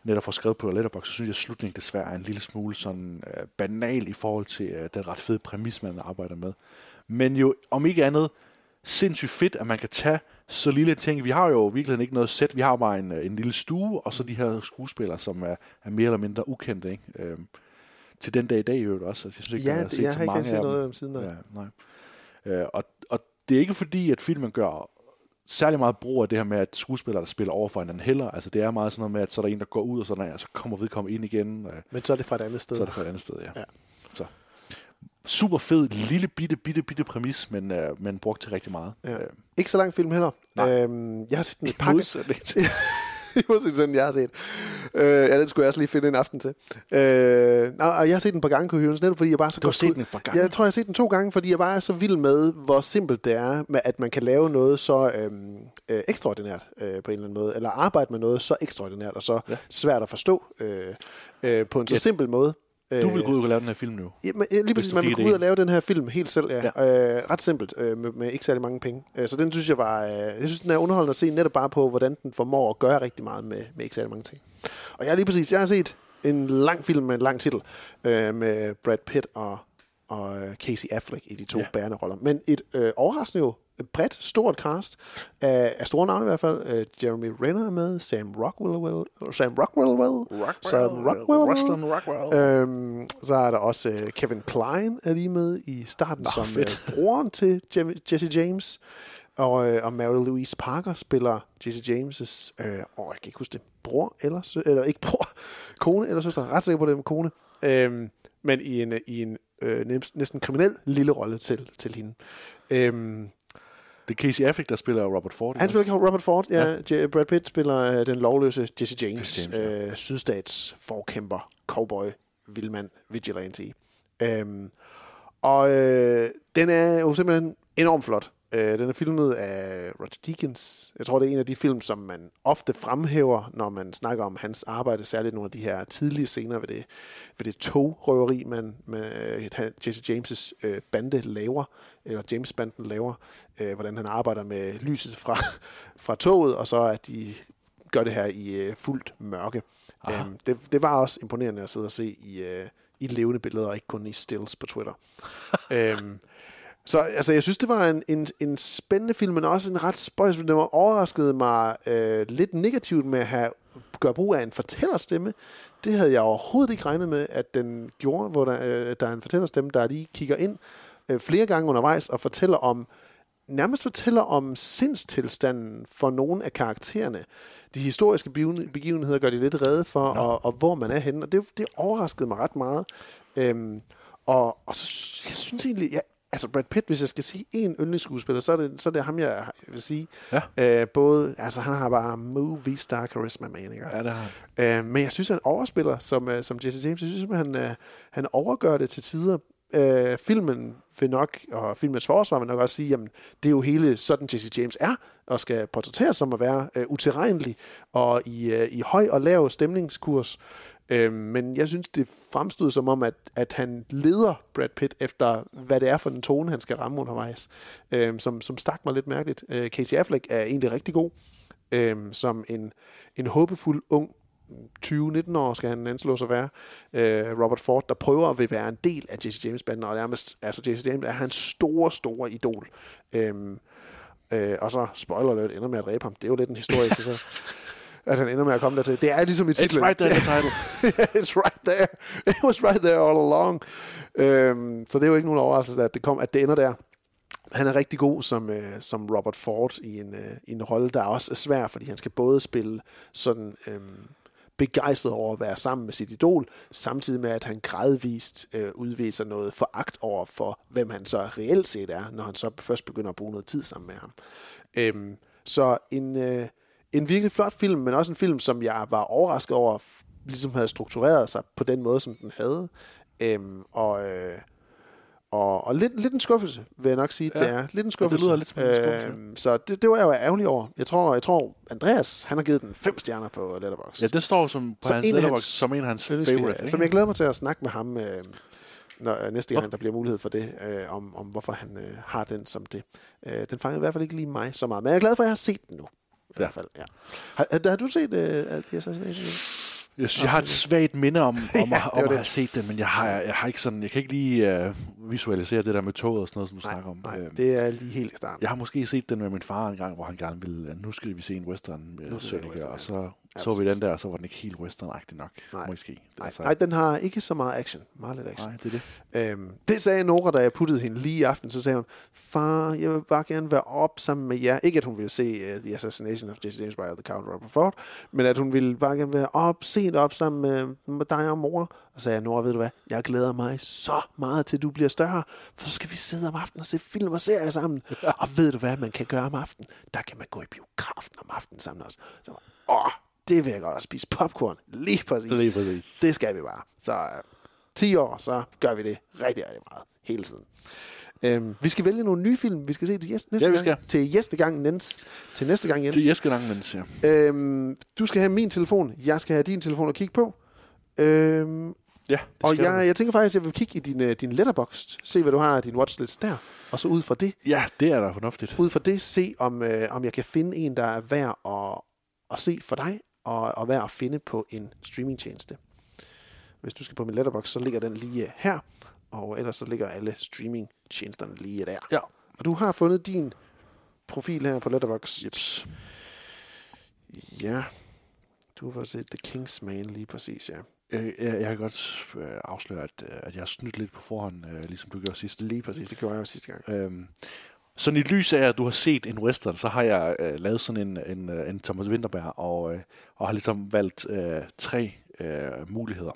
netop får skrevet på Letterboxd, så synes jeg, at slutningen desværre er en lille smule sådan uh, banal i forhold til uh, den ret fede præmis, man arbejder med. Men jo, om ikke andet, sindssygt fedt, at man kan tage så lille ting. Vi har jo virkelig ikke noget sæt. Vi har bare en, en lille stue, og så de her skuespillere, som er, er mere eller mindre ukendte. Ikke? Øhm, til den dag i dag i øvrigt også. Jeg synes ikke, Ja, jeg har set jeg så har ikke mange set af noget dem. om siden af. Ja, nej. Øh, og, og det er ikke fordi, at filmen gør særlig meget brug af det her med, at skuespillere, der spiller over for hinanden heller. Altså, det er meget sådan noget med, at så er der en, der går ud, og sådan, og så kommer vedkommende ind igen. Øh, Men så er det fra et andet sted. så er det fra et andet sted, ja. Ja. Super fed, lille bitte, bitte, bitte præmis, men, øh, men brugt til rigtig meget. Ja. Øh, Ikke så lang film heller. Nej. Øhm, jeg har set den I I modsætning til den, jeg har set. Øh, ja, den skulle jeg også lige finde en aften til. Øh, nå, og jeg har set den par gange, kunne netop fordi jeg bare så Du har set den et par gange? Jeg tror, jeg har set den to gange, fordi jeg bare er så vild med, hvor simpelt det er, med at man kan lave noget så øhm, øh, ekstraordinært øh, på en eller anden måde, eller arbejde med noget så ekstraordinært og så ja. svært at forstå øh, øh, på en så Ja. simpel måde. Du vil gå ud og lave den her film nu. Ja, men, øh, lige præcis, man vil gå ud og lave den her film helt selv, ja. ja. Øh, ret simpelt, øh, med, med ikke særlig mange penge. Øh, så den synes jeg var, øh, jeg synes, den er underholdende at se netop bare på, hvordan den formår at gøre rigtig meget med, med ikke særlig mange ting. Og jeg lige præcis, jeg har set en lang film med en lang titel, øh, med Brad Pitt og, og øh, Casey Affleck i de to ja. bærende roller. Men et øh, overraskende jo bredt, stort cast af, af store navne i hvert fald. Øh, Jeremy Renner er med, Sam Rockwell, well, Sam Rockwell, well, Sam Rockwell, Rustin Rockwell. Øhm, så er der også øh, Kevin Klein er lige med i starten Nå, som fedt. broren til Jesse James. Og, øh, og Mary Louise Parker spiller Jesse James' øh, åh, jeg kan ikke huske det, bror eller, sø- eller ikke bror, kone eller søster, ret sikker på det med kone. Øhm, men i en, i en øh, næsten, næsten kriminel lille rolle til, til hende. Øhm, Det er Casey Affleck, der spiller Robert Ford. han spiller Robert Ford, ja. ja. Brad Pitt spiller øh, den lovløse Jesse James, James øh, sydstats forkæmper, cowboy, vildmand, vigilante. Øhm, og øh, den er jo simpelthen enormt flot. Øh, den er filmet af Roger Deakins. Jeg tror, det er en af de film, som man ofte fremhæver, når man snakker om hans arbejde, særligt nogle af de her tidlige scener ved det, ved det togrøveri, man med øh, Jesse James' øh, bande laver, eller James banden laver, øh, hvordan han arbejder med lyset fra, fra toget, og så at de gør det her i øh, fuldt mørke. Øhm, det, det var også imponerende at sidde og se i, øh, i levende billeder, og ikke kun i stills på Twitter. øhm, så altså, jeg synes, det var en, en, en spændende film, men også en ret spøjs, den var overrasket mig øh, lidt negativt med at have, gøre brug af en fortællerstemme. Det havde jeg overhovedet ikke regnet med, at den gjorde, hvor der, øh, der er en fortællerstemme, der lige kigger ind øh, flere gange undervejs og fortæller om, nærmest fortæller om sindstilstanden for nogle af karaktererne. De historiske begiven- begivenheder gør de lidt redde for, og, og hvor man er henne. Og det, det overraskede mig ret meget. Øhm, og, og så, jeg synes egentlig, ja, altså Brad Pitt, hvis jeg skal sige en yndlingsskuespiller, så er det, så er det ham, jeg vil sige. Ja. Øh, både, altså han har bare movie star charisma, man, ikke? Ja, det har Øh, men jeg synes, han overspiller som, øh, som Jesse James. Jeg synes, han, øh, han overgør det til tider. Øh, filmen vil nok, og filmens forsvar vil nok også sige, jamen, det er jo hele sådan Jesse James er, og skal portrætteres som at være øh, utilregnelig, og i, øh, i høj og lav stemningskurs. Øh, men jeg synes, det fremstod som om, at, at han leder Brad Pitt efter, hvad det er for en tone, han skal ramme undervejs, øh, som, som stak mig lidt mærkeligt. Øh, Casey Affleck er egentlig rigtig god, øh, som en, en håbefuld ung 20-19 år skal han anslå sig at være. Øh, Robert Ford, der prøver at vil være en del af Jesse James-banden, og nærmest, altså Jesse James er hans store, store idol. Øhm, øh, og så, spoiler alert, ender med at dræbe ham. Det er jo lidt en historie til sig. At han ender med at komme dertil. Det er ligesom i titlen. It's right there the title. It's right there. It was right there all along. Øhm, så det er jo ikke nogen overraskelse, at det, kom, at det ender der. Han er rigtig god som, øh, som Robert Ford i en, øh, i en rolle, der også er svær, fordi han skal både spille sådan øh, begejstret over at være sammen med sit idol, samtidig med, at han gradvist øh, udviser noget foragt over for, hvem han så reelt set er, når han så først begynder at bruge noget tid sammen med ham. Øhm, så en, øh, en virkelig flot film, men også en film, som jeg var overrasket over, ligesom havde struktureret sig på den måde, som den havde. Øhm, og, øh, og, og lidt, lidt en skuffelse, vil jeg nok sige, Ja. det er. Lidt en Ja, det skuffelse. lyder lidt som en skuffelse. Øhm, så det, det var jeg jo ærgerlig over. Jeg tror, jeg tror Andreas, han har givet den fem stjerner på Letterboxd. Ja, det står som på Så hans en af letterbox hans som en af hans favorite. Som jeg glæder mig til at snakke med ham øh, når, øh, næste gang, der bliver mulighed for det, øh, om, om hvorfor han øh, har den som det. Øh, den fanger i hvert fald ikke lige mig så meget, men jeg er glad for, at jeg har set den nu. I hvert fald, ja. Har, har, har du set øh, at The Assassination? Jeg, synes, jeg har et svagt minde om, om, Ja, ja, at, om at have set det, men jeg har, jeg har ikke sådan, jeg kan ikke lige uh, visualisere det der med toget og sådan noget, som du Nej, snakker om. nej, Øhm, det er lige helt i starten. Jeg har måske set den med min far en gang, hvor han gerne ville, nu skal vi se en western med en Sønneke, og så så vi den der, og så var den ikke helt western nok, Nej. måske. Nej, Altså, nej, den har ikke så meget action. Meget lidt action. nej, det er det. Øhm, det sagde Nora, da jeg puttede hende lige i aften. Så sagde hun, far, jeg vil bare gerne være op sammen med jer. Ikke at hun ville se uh, The Assassination of Jesse James by the Count Robert Ford, men at hun ville bare gerne være op, sent op sammen med, med dig og mor. Og sagde jeg, Nora, ved du hvad, jeg glæder mig så meget til, du bliver større, for så skal vi sidde om aftenen og se film og serier sammen. og ved du hvad man kan gøre om aftenen? Der kan man gå i biografen om aftenen sammen også. Så, åh, det vil jeg godt at spise popcorn. Lige præcis. Lige præcis. Det skal vi bare. Så øh, 10 år, så gør vi det rigtig, rigtig meget. Hele tiden. Øhm, vi skal vælge nogle nye film. Vi skal se til næste, næste Ja, vi gang. skal. Til næste gang, Jens. Til næste gang, Jens. Til Jeskelangen, men ja. Øhm, du skal have min telefon. Jeg skal have din telefon at kigge på. Øhm, Ja, og jeg, jeg tænker faktisk, at jeg vil kigge i din, øh, din letterbox. Se, hvad du har af din watchlist der. Og så ud fra det, Ja, det er da fornuftigt. ud fra det se, om, øh, om jeg kan finde en, der er værd at, at se for dig, og, og værd at finde på en streamingtjeneste. Hvis du skal på min letterbox, så ligger den lige øh, her, og ellers så ligger alle streamingtjenesterne lige der. Ja. Og du har fundet din profil her på letterbox. Jeps. Ja, du har set The Kingsman lige præcis, ja. Jeg, jeg, jeg kan godt øh, afsløre, at, øh, at jeg har snydt lidt på forhånd, øh, ligesom du gjorde sidst. Lige præcis, det gjorde jeg jo sidste gang. Øhm, sådan i lys af, at du har set en western, så har jeg øh, lavet sådan en, en, øh, en Thomas Winterberg, og, øh, og har ligesom valgt øh, tre øh, muligheder.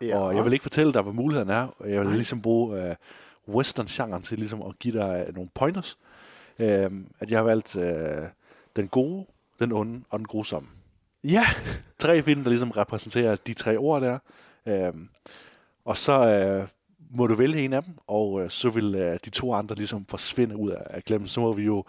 Ja. Og jeg vil ikke fortælle dig, hvad mulighederne er. Jeg vil ligesom bruge øh, western-genren til ligesom at give dig øh, nogle pointers. Øh, at jeg har valgt øh, den gode, den onde og den grusomme. Ja, Tre film, der ligesom repræsenterer de tre ord der. Øh, og så øh, må du vælge en af dem, og øh, så vil øh, de to andre ligesom forsvinde ud af, af glemmen. Så må vi jo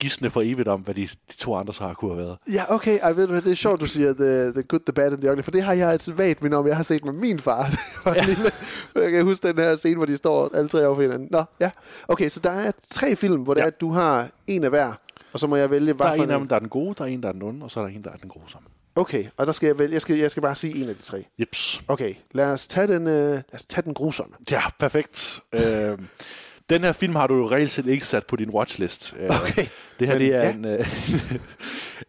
gisne for evigt om, hvad de, de to andre så har kunne have været. Ja, okay. Ej, ved du det er sjovt, du siger the, the Good, The Bad and The Ugly, for det har jeg altid vagt men om jeg har set med min far. Det en lille, jeg kan huske den her scene, hvor de står alle tre over for hinanden. Nå, ja. Okay, så der er tre film, hvor det Ja. er, at du har en af hver, og så må jeg vælge, hvad Der er en af dem, der er den gode, der er en, der er den onde, og så er der en, der er den grusomme. Okay, og der skal jeg vælge, jeg skal, jeg skal bare sige en af de tre. Jeps. Okay, lad os tage den, øh, lad os tage den grusomme. Ja, perfekt. øh, den her film har du jo reelt set ikke sat på din watchlist. Øh, Okay, Det her men det er ja. en, øh,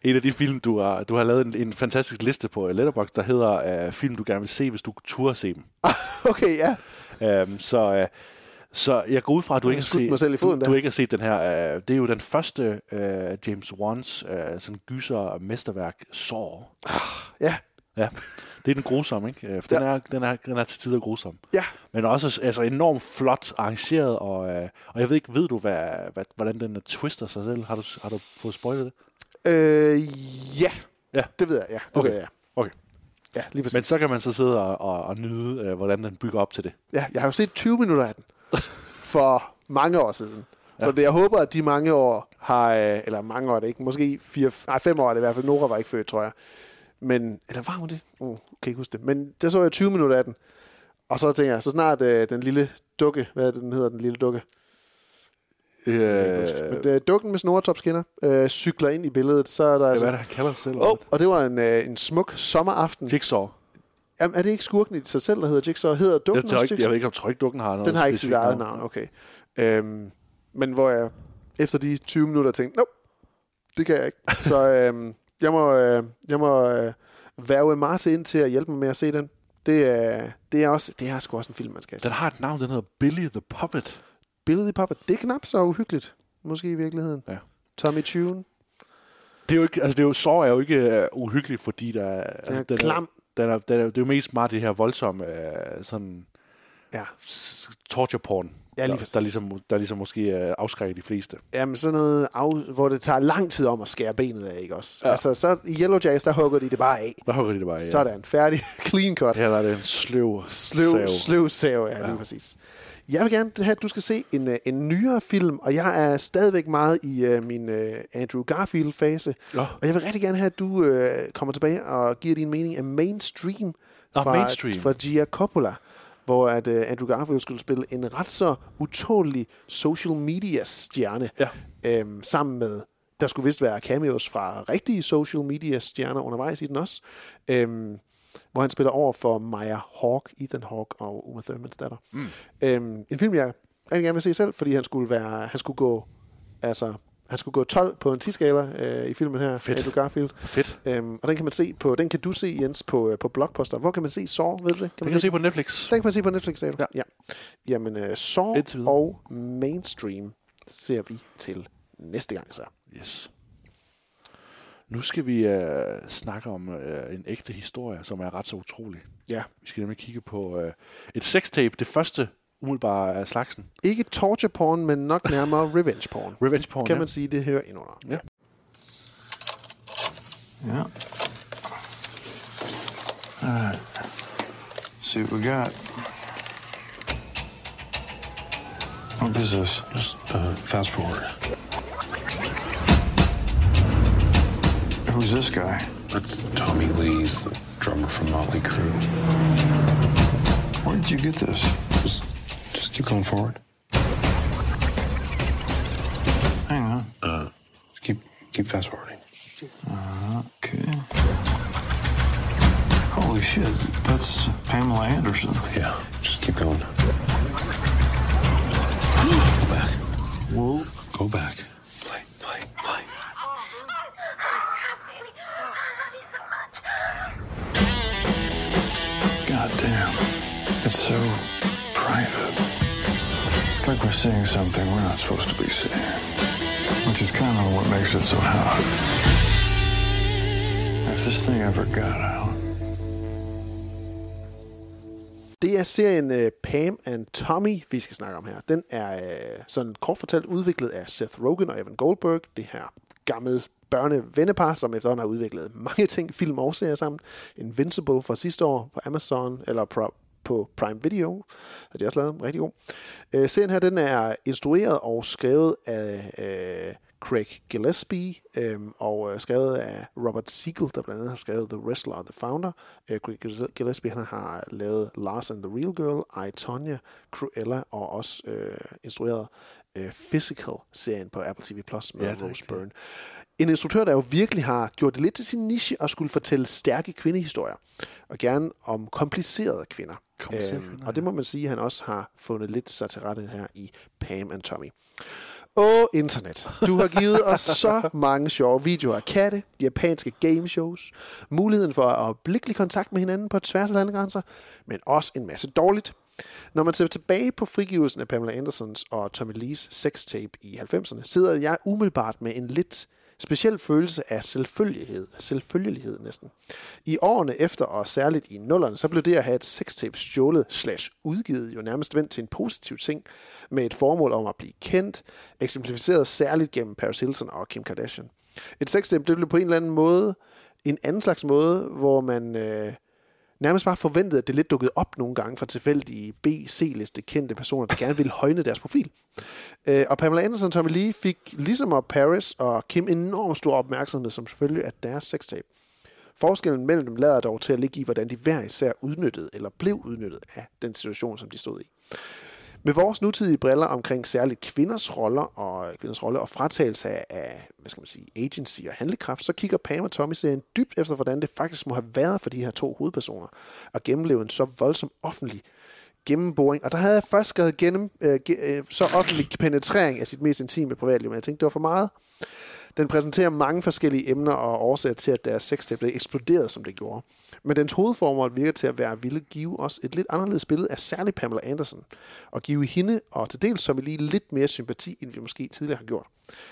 en af de film, du har, du har lavet en, en fantastisk liste på Letterboxd, der hedder øh, film, du gerne vil se, hvis du turde se dem. Okay, ja. Øhm, så, øh, så jeg går ud fra, at du ikke, har set, mig selv i foden du, der. du ikke har set den her. Øh, det er jo den første øh, James Wan's øh, sådan gyser mesterværk, Saw. Ja, Ja, det er den grusomme, ikke? Øh, For den, er, den, er, den er til tider grusom. ja. Men også altså, enormt flot arrangeret, og, øh, og jeg ved ikke, ved du, hvad, hvad, hvordan den twister sig selv? Har du, har du fået spoilet det? Øh, ja. Ja. Det ved jeg, ja. Det Okay. ved jeg. Okay. Ja, lige præcis. Men så kan man så sidde og, og, og nyde, øh, hvordan den bygger op til det. Ja, jeg har jo set 20 minutter af den for mange år siden. Ja. Så det, jeg håber, at de mange år har, øh, eller mange år er det ikke, måske fire, nej, fem år er det i hvert fald. Nora var ikke født, tror jeg. Men, eller var hun det? Uh, kan ikke huske det. Men der så jeg 20 minutter af den. Og så tænker jeg, så snart øh, den lille dukke, hvad er det, den hedder, den lille dukke? Øh, Men øh, dukken med snoretopskinner øh, cykler ind i billedet, så er der hvad altså... er det, han kalder sig selv? Oh, og det var en, øh, en smuk sommeraften. Jigsaw. Jamen, er det ikke skurken i sig selv, der hedder Jigsaw? Hedder Jeg, dukken tror også ikke, jeg ved ikke, om tror ikke, dukken har noget Den har ikke sit eget navn, okay. Øhm, men hvor jeg efter de 20 minutter tænkte, nope, det kan jeg ikke. Så øhm, jeg må, øh, jeg må øh, værve Marte ind til at hjælpe mig med at se den. Det er, det er, også, det er sgu også en film, man skal se. Den har et navn, den hedder Billy the Puppet. Billedet i pappa, det er knap så uhyggeligt, måske i virkeligheden. Ja. Tommy Tune. Det er jo ikke, altså det er jo, Saw er jo ikke uh, uhyggeligt, fordi der er... Den er den klam. Den er, den er, det er jo mest meget det her voldsomme, uh, sådan Ja. torture porn, Ja, lige der, der, ligesom, der ligesom måske uh, afskrækker de fleste. Jamen sådan noget, af, hvor det tager lang tid om at skære benet af, ikke også? Ja. Ja. Altså, så i Yellow Jackets, der hugger de det bare af. Der hugger de det bare af. ja. Sådan, færdig, clean cut. Her er det en sløv Sløv, sav. sløv sav, ja, lige præcis. Jeg vil gerne have, at du skal se en, øh, en nyere film, og jeg er stadigvæk meget i uh, min uh, Andrew Garfield-fase. Ja. Og jeg vil rigtig gerne have, at du uh, kommer tilbage og giver din mening af Mainstream Nå, fra, Mainstream. fra Gia Coppola, hvor at, uh, Andrew Garfield skulle spille en ret så utålig social media-stjerne Ja. øhm, sammen med der skulle vist være cameos fra rigtige social media stjerner undervejs i den også. Øhm, hvor han spiller over for Maya Hawke, Ethan Hawke og Uma Thurmans datter. Mm. Øhm, en film, jeg rigtig gerne vil se selv, fordi han skulle, være, han skulle gå altså, Han skulle gå 12 på en 10-skala øh, i filmen her, Fedt. Andrew Garfield. Fedt. Øhm, og den kan man se på, den kan du se, Jens, på, øh, på Blockbuster. Hvor kan man se Saw, ved du det? Kan man kan se på Netflix. Den kan man se på Netflix, sagde du? Ja. ja. Jamen, øh, Saw og Mainstream ser vi til næste gang så. Yes. Nu skal vi øh, snakke om øh, en ægte historie, som er ret så utrolig. Ja. Vi skal nemlig kigge på øh, et sextape, det første umiddelbare af slagsen. Ikke torture porn, men nok nærmere revenge porn. Revenge porn, Kan ja. man sige, det hører ind under. Ja. Yeah. All right. See what we got. What is this? Just uh, fast forward. Who's this guy? That's Tommy Lee's the drummer from Motley Crue. Where did you get this? Just, just keep going forward. Hang on. Uh, keep keep fast forwarding. Okay. Holy shit, that's Pamela Anderson. Yeah, just keep going. Go back. Whoa. Go back. Damn. It's so private. It's like we're seeing something we're not supposed to be seeing. Which is kind of what makes it so hard. If this thing ever got out. Det er serien uh, Pam and Tommy, vi skal snakke om her. Den er uh, sådan kort fortalt udviklet af Seth Rogen og Evan Goldberg. Det her gammel børnevennepar, som efterhånden har udviklet mange ting, film og serier sammen. Invincible fra sidste år på Amazon, eller pro, på Prime Video, har de også lavet rigtig god. Øh, serien her, den er instrueret og skrevet af øh, Craig Gillespie, øh, og øh, skrevet af Robert Siegel, der blandt andet har skrevet The Wrestler og The Founder. Øh, Craig Gillespie han har lavet Lars and the Real Girl, I, Tonya, Cruella, og også øh, instrueret øh, Physical-serien på Apple TV Plus med Ja, Rose rigtigt. Byrne. En instruktør, der jo virkelig har gjort det lidt til sin niche og skulle fortælle stærke kvindehistorier, og gerne om komplicerede kvinder. Komplicerede kvinder, og det må man sige, at han også har fundet lidt sig til rette her i Pam and Tommy. Åh, internet. Du har givet os så mange sjove videoer af katte, japanske gameshows, muligheden for at øjeblikkelig kontakt med hinanden på tværs af landegrænser, men også en masse dårligt. Når man ser tilbage på frigivelsen af Pamela Andersons og Tommy Lees sextape i 90'erne, sidder jeg umiddelbart med en lidt speciel følelse af selvfølgelighed, selvfølgelighed næsten. I årene efter, og særligt i nullerne, så blev det at have et sextape stjålet slash udgivet jo nærmest vendt til en positiv ting, med et formål om at blive kendt, eksemplificeret særligt gennem Paris Hilton og Kim Kardashian. Et sextape, det blev på en eller anden måde, en anden slags måde, hvor man øh, nærmest bare forventet, at det lidt dukkede op nogle gange fra tilfældige B-C-liste kendte personer, der gerne ville højne deres profil. Øh, og Pamela Anderson og Tommy Lee fik ligesom op Paris og Kim enormt stor opmærksomhed som selvfølgelig af deres sextape. Forskellen mellem dem lader dog til at ligge i, hvordan de hver især udnyttede eller blev udnyttet af den situation, som de stod i. Med vores nutidige briller omkring særligt kvinders roller og kvinders rolle og fratagelse af, hvad skal man sige, agency og handlekraft, så kigger Pam og Tommy serien dybt efter, hvordan det faktisk må have været for de her to hovedpersoner at gennemleve en så voldsom offentlig gennemboring. Og der havde jeg først skrevet gennem, øh, ge- øh, så offentlig penetrering af sit mest intime privatliv, men jeg tænkte, det var for meget. Den præsenterer mange forskellige emner og årsager til, at deres sextape blev eksploderet, som det gjorde. Men dens hovedformål virker til at være at ville give os et lidt anderledes billede af særligt Pamela Anderson, og give hende og til dels som lige lidt mere sympati, end vi måske tidligere har gjort.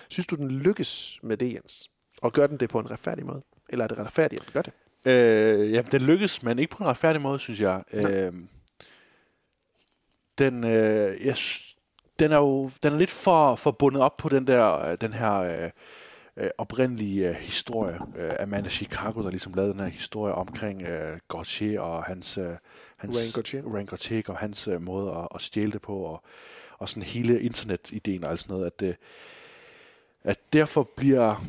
Synes du, den lykkes med det, Jens? Og gør den det på en retfærdig måde? Eller er det retfærdigt, at den gør det? Øh, jamen, den lykkes, men ikke på en retfærdig måde, synes jeg. Øh, den, øh, jeg, den er jo den er lidt for, for bundet op på den der øh, den her øh, øh, oprindelige øh, historie øh, Amanda Chicago, der ligesom lavede den her historie omkring øh, Gauthier og hans, øh, hans Ryan Gauthier. Ryan Gauthier og hans øh, måde at, at stjæle det på, og, og sådan hele internetideen og alt sådan noget, at, øh, at derfor bliver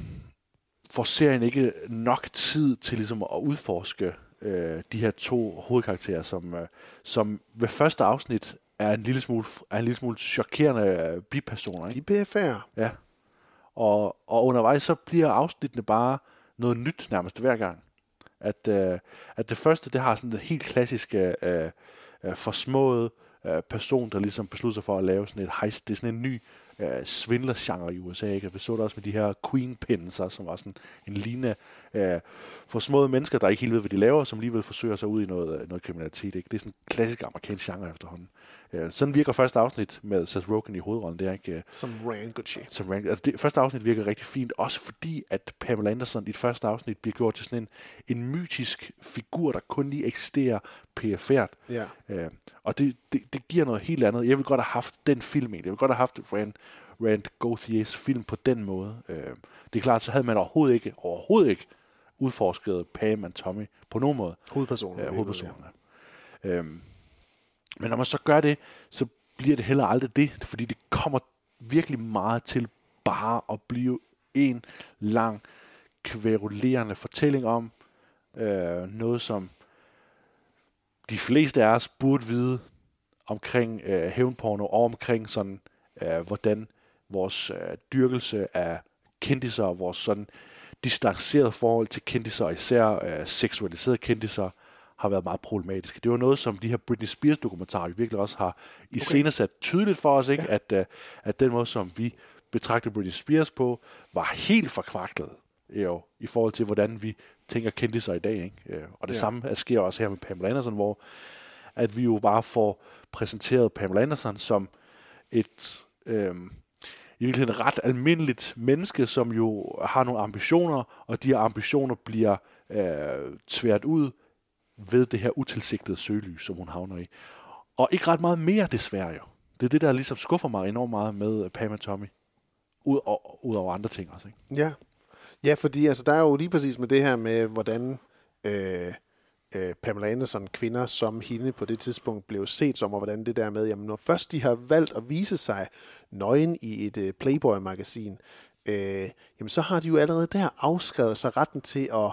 får serien ikke nok tid til ligesom at udforske øh, de her to hovedkarakterer, som, øh, som ved første afsnit er en lille smule, er en lille smule chokerende øh, bipersoner. Ikke? De BFR. Ja. Og, og undervejs så bliver afsnittene bare noget nyt nærmest hver gang. At, øh, at det første, det har sådan den helt klassiske øh, øh, forsmået øh, person, der ligesom beslutter sig for at lave sådan et heist. Det er sådan en ny øh, svindlergenre i USA. Ikke? Vi så det også med de her queen pins, som var sådan en lignende øh, for små mennesker, der ikke helt ved, hvad de laver, som alligevel forsøger sig ud i noget, øh, noget kriminalitet. Ikke? Det er sådan en klassisk amerikansk genre efterhånden. Øh, sådan virker første afsnit med Seth Rogen i hovedrollen. Det er ikke, øh, Som Ryan Gucci. som Rank. Altså det første afsnit virker rigtig fint, også fordi, at Pamela Anderson i det første afsnit bliver gjort til sådan en, en mytisk figur, der kun lige eksisterer perifært. Ja. Øh, og det, det, det giver noget helt andet. Jeg ville godt have haft den film egentlig. Jeg ville godt have haft Rand, Rand Gauthiers film på den måde. Øh, det er klart, så havde man overhovedet ikke, overhovedet ikke udforsket Pam og Tommy på nogen måde. Hovedpersonen. Ja, hovedpersonerne. Ja. Øhm, men når man så gør det, så bliver det heller aldrig det, fordi det kommer virkelig meget til bare at blive en lang, kværulerende fortælling om øh, noget, som de fleste af os burde vide omkring øh, hævnporno og omkring sådan, øh, hvordan vores øh, dyrkelse af kendiser og vores sådan distanceret forhold til kendiser, især øh, seksualiserede kendiser, har været meget problematiske. Det var noget, som de her Britney Spears dokumentarer virkelig også har iscenesat tydeligt for os, ikke? Ja. At, øh, at den måde, som vi betragter Britney Spears på, var helt forkvaklet jo, i forhold til, hvordan vi tænker kendiser i dag. Ikke? Øh, Og det Ja. samme sker også her med Pamela Anderson, hvor at vi jo bare får præsenteret Pamela Anderson som et øhm, i virkeligheden ret almindeligt menneske, som jo har nogle ambitioner, og de her ambitioner bliver øh, tvært ud ved det her utilsigtede søgelys, som hun havner i. Og ikke ret meget mere, desværre jo. Det er det, der ligesom skuffer mig enormt meget med Pam og Tommy. Ud, og, ud over andre ting også, ikke? Ja. Ja, fordi altså, der er jo lige præcis med det her med, hvordan øh, øh, Pamela Anderson, kvinder som hende på det tidspunkt, blev set som, og hvordan det der med, jamen når først de har valgt at vise sig nøgen i et øh, Playboy-magasin, øh, jamen så har de jo allerede der afskrevet sig retten til at,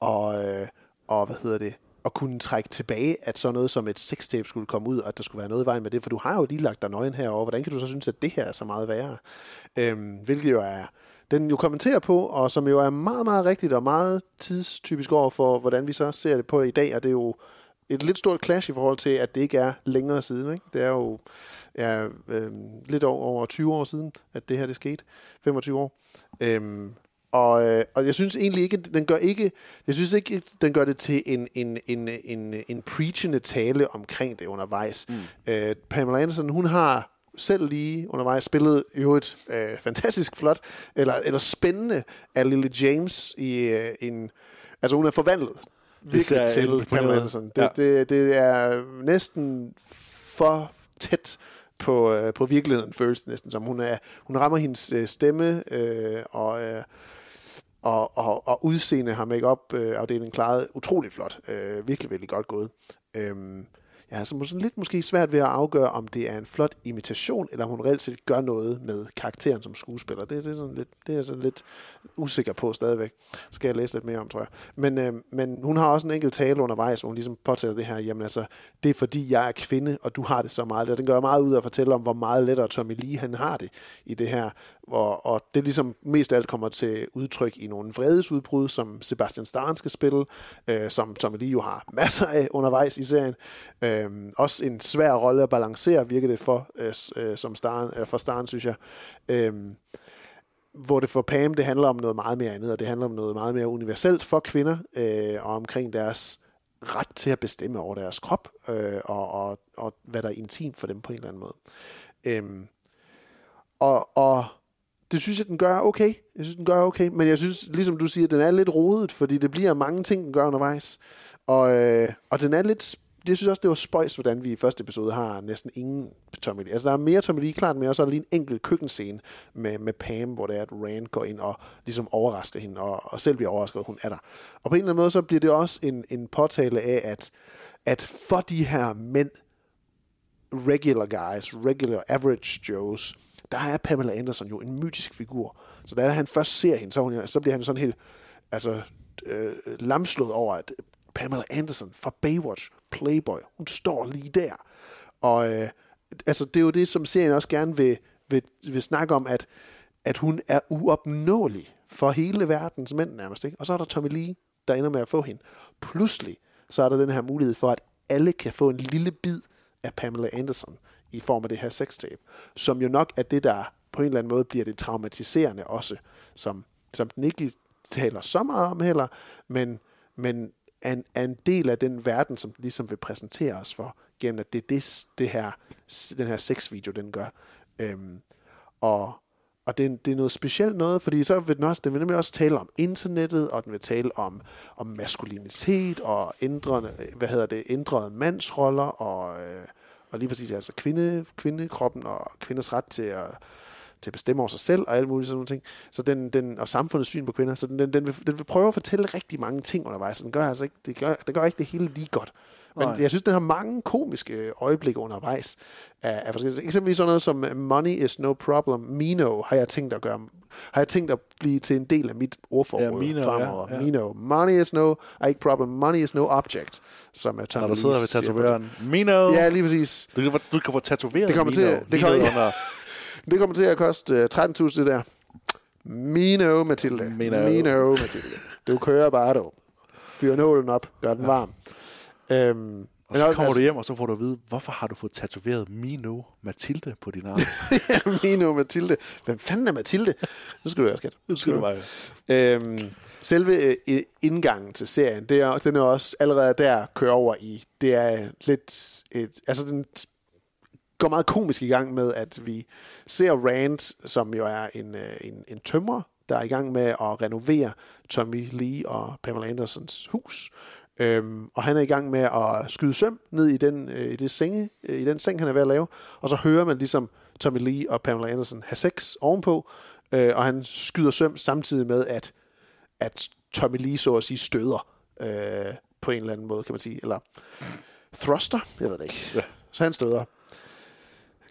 og, øh, og hvad hedder det, at kunne trække tilbage, at sådan noget som et sextape skulle komme ud, og at der skulle være noget i vejen med det, for du har jo lige lagt dig nøgen herover. Hvordan kan du så synes, at det her er så meget værre? Øhm, hvilket jo er, den jo kommenterer på, og som jo er meget, meget rigtigt og meget tidstypisk over for, hvordan vi så ser det på i dag, og det er jo et lidt stort clash i forhold til, at det ikke er længere siden. Ikke? Det er jo ja, øh, lidt over, over 20 år siden, at det her det skete. 25 år. Øhm, og, øh, og jeg synes egentlig ikke, den gør ikke, jeg synes ikke, den gør det til en, en, en, en, en preachende tale omkring det undervejs. Mm. Øh, Pamela Anderson, hun har selv lige undervejs spillet jo et øh, fantastisk flot, eller, eller spændende af Lily James i øh, en, altså hun er forvandlet virkelig til Pamela. Anderson. Det, Ja. det, det er næsten for tæt på, øh, på virkeligheden, føles det næsten som. Hun, er, hun rammer hendes øh, stemme, øh, og, øh, og, og, og udseende har make-up øh, klaret utrolig flot. Øh, virkelig, virkelig godt gået. Øhm, jeg har så lidt måske svært ved at afgøre, om det er en flot imitation, eller om hun reelt set gør noget med karakteren som skuespiller. Det, det, er, sådan lidt, det er sådan lidt usikker på stadigvæk. Skal jeg læse lidt mere om, tror jeg. Men, øh, men hun har også en enkelt tale undervejs, hvor hun ligesom påtaler det her, jamen altså, det er fordi, jeg er kvinde, og du har det så meget. Og den gør meget ud af at fortælle om, hvor meget lettere Tommy Lee han har det i det her. Og, og det ligesom mest af alt kommer til udtryk i nogle vredesudbrud, som Sebastian Stan skal spille, øh, som Tommy Lee jo har masser af undervejs i serien. Øh, også en svær rolle at balancere, virker det for, øh, øh som Starn, øh, for Starn, synes jeg. Øh, hvor det for Pam, det handler om noget meget mere andet, og det handler om noget meget mere universelt for kvinder, øh, og omkring deres ret til at bestemme over deres krop, øh, og, og, og hvad der er intimt for dem på en eller anden måde. Øhm, og, og det synes jeg, den gør okay. Jeg synes, den gør okay, men jeg synes, ligesom du siger, den er lidt rodet, fordi det bliver mange ting, den gør undervejs. Og, øh, og den er lidt... Jeg synes også, det var spøjs, hvordan vi i første episode har næsten ingen Tommy Lee. Altså, der er mere Tommy Lee, klart, men også er lige en enkelt køkkenscene med, med Pam, hvor det er, at Rand går ind og ligesom overrasker hende, og, og selv bliver overrasket, at hun er der. Og på en eller anden måde, så bliver det også en, en påtale af, at, at for de her mænd, regular guys, regular average Joes, der er Pamela Anderson jo en mytisk figur. Så da han først ser hende, så, hun, så bliver han sådan helt altså, øh, lamslået over, at Pamela Anderson fra Baywatch, Playboy, hun står lige der. Og øh, altså, det er jo det, som serien også gerne vil, vil, vil snakke om, at, at hun er uopnåelig for hele verdens mænd nærmest. Ikke? Og så er der Tommy Lee, der ender med at få hende. Pludselig, så er der den her mulighed for, at alle kan få en lille bid af Pamela Anderson i form af det her sextape, som jo nok er det, der på en eller anden måde bliver det traumatiserende også, som, som den ikke taler så meget om heller, men, men er en, er en del af den verden, som den ligesom vil præsentere os for, gennem at det er det, det her, den her sexvideo, den gør. Øhm, og og det, er- det er noget specielt noget, fordi så vil den, også, den vil nemlig også tale om internettet, og den vil tale om, om maskulinitet, og ændrende, hvad hedder det, ændrede mandsroller, og, øh, og lige præcis altså kvinde, kvindekroppen, og kvinders ret til at, til at bestemme over sig selv, og alt muligt sådan nogle ting. Så den, den, og samfundets syn på kvinder. Så den, den, den, vil, den vil prøve at fortælle rigtig mange ting undervejs. Så den gør altså ikke, det gør, det gør ikke det hele lige godt. Men Nej. jeg synes, den har mange komiske øjeblikke undervejs. Af, af forskellige- eksempelvis sådan noget som Money is no problem. Mino har jeg tænkt at gøre har jeg tænkt at blive til en del af mit ordforråd Ja, Mino, fremover. ja, ja. Mino. Money is no, er ikke problem. Money is no object, som er Tom Når du sidder ved tatovøren. Mino! Ja, lige præcis. Du kan, du kan få tatoveret Det kommer Mino. til, det Mino kommer, under, det kommer til at koste uh, 13.000 det der. Mino Mathilde. Mino. Mino Mathilde. Du kører bare, du. Fyr nålen op. Gør den varm. Øhm, og så kommer du hjem, og så får du at vide, hvorfor har du fået tatoveret Mino Mathilde på din arm? Mino Mathilde. Hvem fanden er Mathilde? Nu skal du høre, skat. Nu skal du bare Øhm, selve øh, indgangen til serien, det er, den er også allerede der kører over i. Det er lidt et, altså den går meget komisk i gang med, at vi ser Rand, som jo er en, øh, en, en tømrer, der er i gang med at renovere Tommy Lee og Pamela Andersons hus. Øhm, og han er i gang med at skyde søm ned i den, øh, i, det senge, øh, i den seng, han er ved at lave. Og så hører man ligesom Tommy Lee og Pamela Anderson have sex ovenpå. Øh, og han skyder søm samtidig med, at, at Tommy Lee så at sige støder øh, på en eller anden måde, kan man sige. Eller thruster, jeg ved det ikke. Ja. Så han støder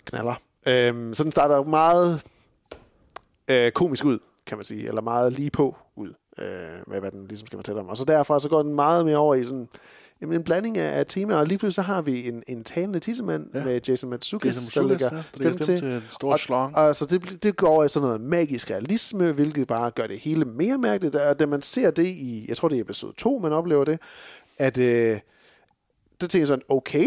knaller. Øhm, så den starter meget øh, komisk ud, kan man sige, eller meget lige på øh, med hvad den ligesom skal fortælle om. Og så derfra så går den meget mere over i sådan jamen, en blanding af, af temaer, og lige pludselig så har vi en, en talende tissemand ja. med Jason Matsukis, Jason der Matsukas, lægger ja, der stemme til. til stor og, slong. og, så det, det går over i sådan noget magisk realisme, hvilket bare gør det hele mere mærkeligt. Og da man ser det i, jeg tror det er episode 2, man oplever det, at øh, det tænker jeg sådan, okay,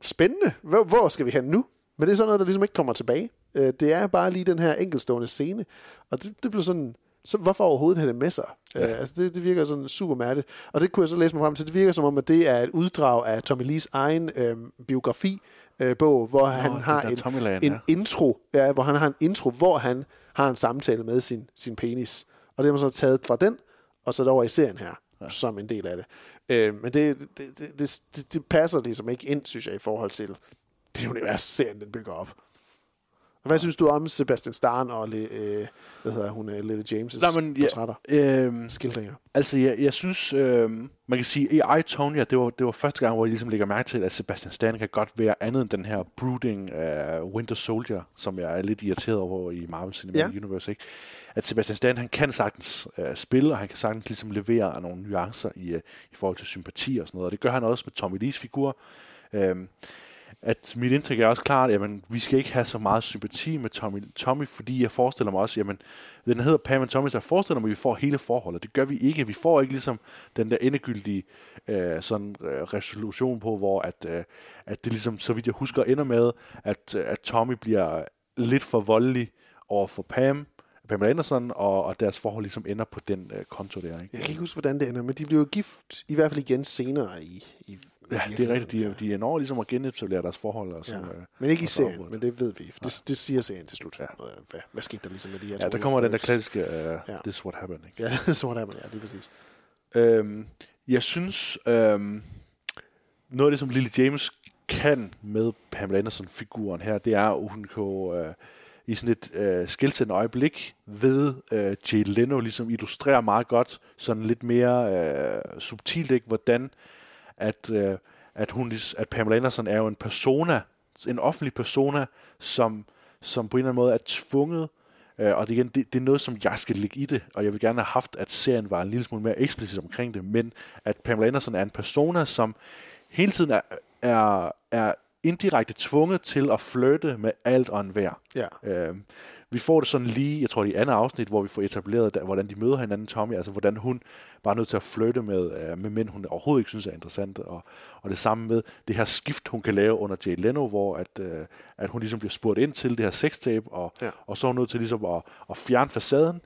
spændende, hvor, hvor skal vi hen nu? Men det er sådan noget, der ligesom ikke kommer tilbage. Øh, det er bare lige den her enkelstående scene, og det, det bliver sådan, så hvorfor overhovedet have det med sig? Ja. Øh, altså det, det virker sådan super mærkeligt. Og det kunne jeg så læse mig frem til. Det virker som om, at det er et uddrag af Tommy Lees egen øh, biografi, øh, bog, hvor Nå, han har en, Tommyland, en ja. intro, ja, hvor han har en intro, hvor han har en samtale med sin, sin penis. Og det har man så taget fra den, og så over i serien her, ja. som en del af det. Øh, men det, det, det, det, det, det passer ligesom ikke ind, synes jeg, i forhold til det univers, serien den bygger op. Hvad synes du om Sebastian Starn og øh, hvad hedder hun, øh, Lille James' Nej, men, portrætter? ja, Skildringer. Altså, jeg, jeg synes, øh, man kan sige, i I, Tonya, det var, det var første gang, hvor jeg ligesom lægger mærke til, at Sebastian Stan kan godt være andet end den her brooding uh, Winter Soldier, som jeg er lidt irriteret over i Marvel Cinematic Ja. Universe, ikke? At Sebastian Stan, han kan sagtens uh, spille, og han kan sagtens ligesom levere nogle nuancer i, uh, i forhold til sympati og sådan noget, og det gør han også med Tommy Lees figur. Øhm, at mit indtryk er også klart, at jamen, vi skal ikke have så meget sympati med Tommy, Tommy, fordi jeg forestiller mig også, jamen, den hedder Pam and Tommy, så jeg forestiller mig, at vi får hele forholdet. Det gør vi ikke. Vi får ikke ligesom den der endegyldige øh, sådan, øh, resolution på, hvor at, øh, at det ligesom, så vidt jeg husker, ender med, at, øh, at Tommy bliver lidt for voldelig over for Pam, Pamela Anderson, og, og deres forhold ligesom ender på den øh, konto der. Ikke? Jeg kan ikke huske, hvordan det ender, men de bliver jo gift, i hvert fald igen senere i, i Ja, det er rigtigt. De, er- de er når ligesom at genetablere deres forhold. Og så, Ja. øh, Men ikke i serien, men det ved vi. Det, det siger serien til slut. Ja. Hvad, hvad skete der ligesom med de her Ja, der kommer den der klassiske uh, Ja. This is what happened. Ikke? Ja, det er sådan, ja, lige præcis. Øhm, jeg synes, øhm, noget af det, som Lily James kan med Pamela Anderson-figuren her, det er, at hun kan øh, i sådan et øh, skilsættende øjeblik ved øh, Jay Leno ligesom illustrerer meget godt, sådan lidt mere øh, subtilt, ikke, hvordan at, øh, at, hun, at Pamela Anderson er jo en persona, en offentlig persona, som, som på en eller anden måde er tvunget Øh, og det, igen, det, det er noget, som jeg skal lægge i det, og jeg vil gerne have haft, at serien var en lille smule mere eksplicit omkring det, men at Pamela Anderson er en persona, som hele tiden er, er, er indirekte tvunget til at flytte med alt og enhver. Ja. Øh, vi får det sådan lige, jeg tror det er i andet afsnit, hvor vi får etableret, der, hvordan de møder hinanden, Tommy, altså hvordan hun bare er nødt til at flytte med, øh, med mænd, hun overhovedet ikke synes er interessant, og, og det samme med det her skift, hun kan lave under Jay Leno, hvor at, øh, at hun ligesom bliver spurgt ind til det her sextape, og, Ja. og så er hun nødt til ligesom at, at fjerne facaden,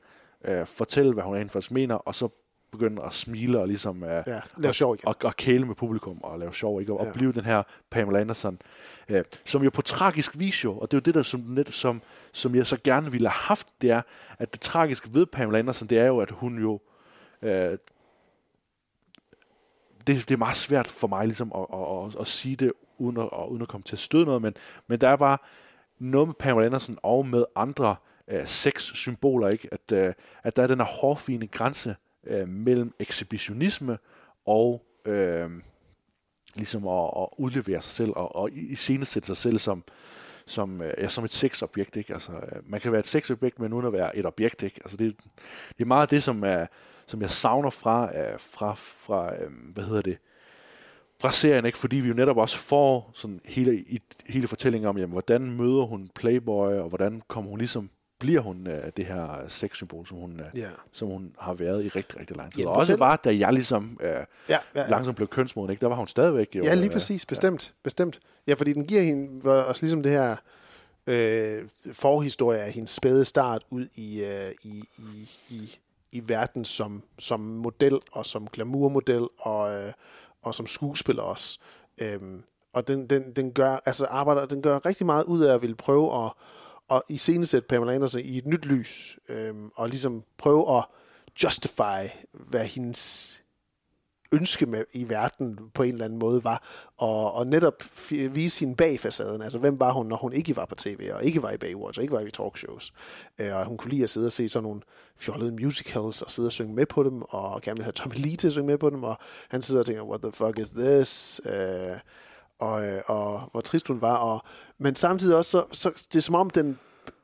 øh, fortælle, hvad hun rent faktisk mener, og så begynde at smile og ligesom øh, Ja, lave sjov igen. og, og kæle med publikum og lave sjov, ikke? Og, Ja. og blive den her Pamela Anderson, øh, som jo på tragisk vis jo, og det er jo det, der som, net, som, som jeg så gerne ville have haft, det er, at det tragiske ved Pamela Andersen, det er jo, at hun jo, øh, det, det er meget svært for mig ligesom at, at, at, at sige det, uden at, uden at komme til at støde noget, men, men der er bare noget med Pamela Andersen og med andre øh, sexsymboler, ikke? At, øh, at der er den her hårfine grænse øh, mellem ekshibitionisme og øh, ligesom at, at udlevere sig selv og, og iscenesætte sig selv som, som, øh, ja, som et sexobjekt. Ikke? Altså, øh, man kan være et sexobjekt, men uden at være et objekt. Ikke? Altså, det, det er meget det, som, er, som jeg savner fra, øh, fra, fra hvad hedder det, fra serien, ikke? fordi vi jo netop også får sådan hele, hele fortællingen om, jamen, hvordan møder hun Playboy, og hvordan kommer hun ligesom, bliver hun øh, det her sexsymbol, som hun, øh, Ja. som hun har været i rigtig, rigtig lang tid. Ja, og også bare, da jeg ligesom øh, Ja, ja, ja. langsomt blev kønsmoden, ikke? der var hun stadigvæk jo, Ja, lige øh, præcis. Bestemt. Bestemt. Ja, fordi den giver hende også ligesom det her øh, forhistorie af hendes spæde start ud i, øh, i, i, i, i verden som, som model og som glamourmodel og, øh, og som skuespiller også. Øhm, og den, den, den, gør, altså arbejder, den gør rigtig meget ud af at ville prøve at, og at iscenesætte Pamela Andersen i et nyt lys, øh, og ligesom prøve at justify, hvad hendes ønske med i verden på en eller anden måde var, og, og netop f- vise hende bag facaden. Altså, hvem var hun, når hun ikke var på tv, og ikke var i Baywatch, og ikke var i talkshows. Øh, og hun kunne lide at sidde og se sådan nogle fjollede musicals, og sidde og synge med på dem, og gerne ville have Tommy Lee til at synge med på dem, og han sidder og tænker, what the fuck is this? Øh, og, øh, og hvor trist hun var. Og, men samtidig også, så, så det er som om den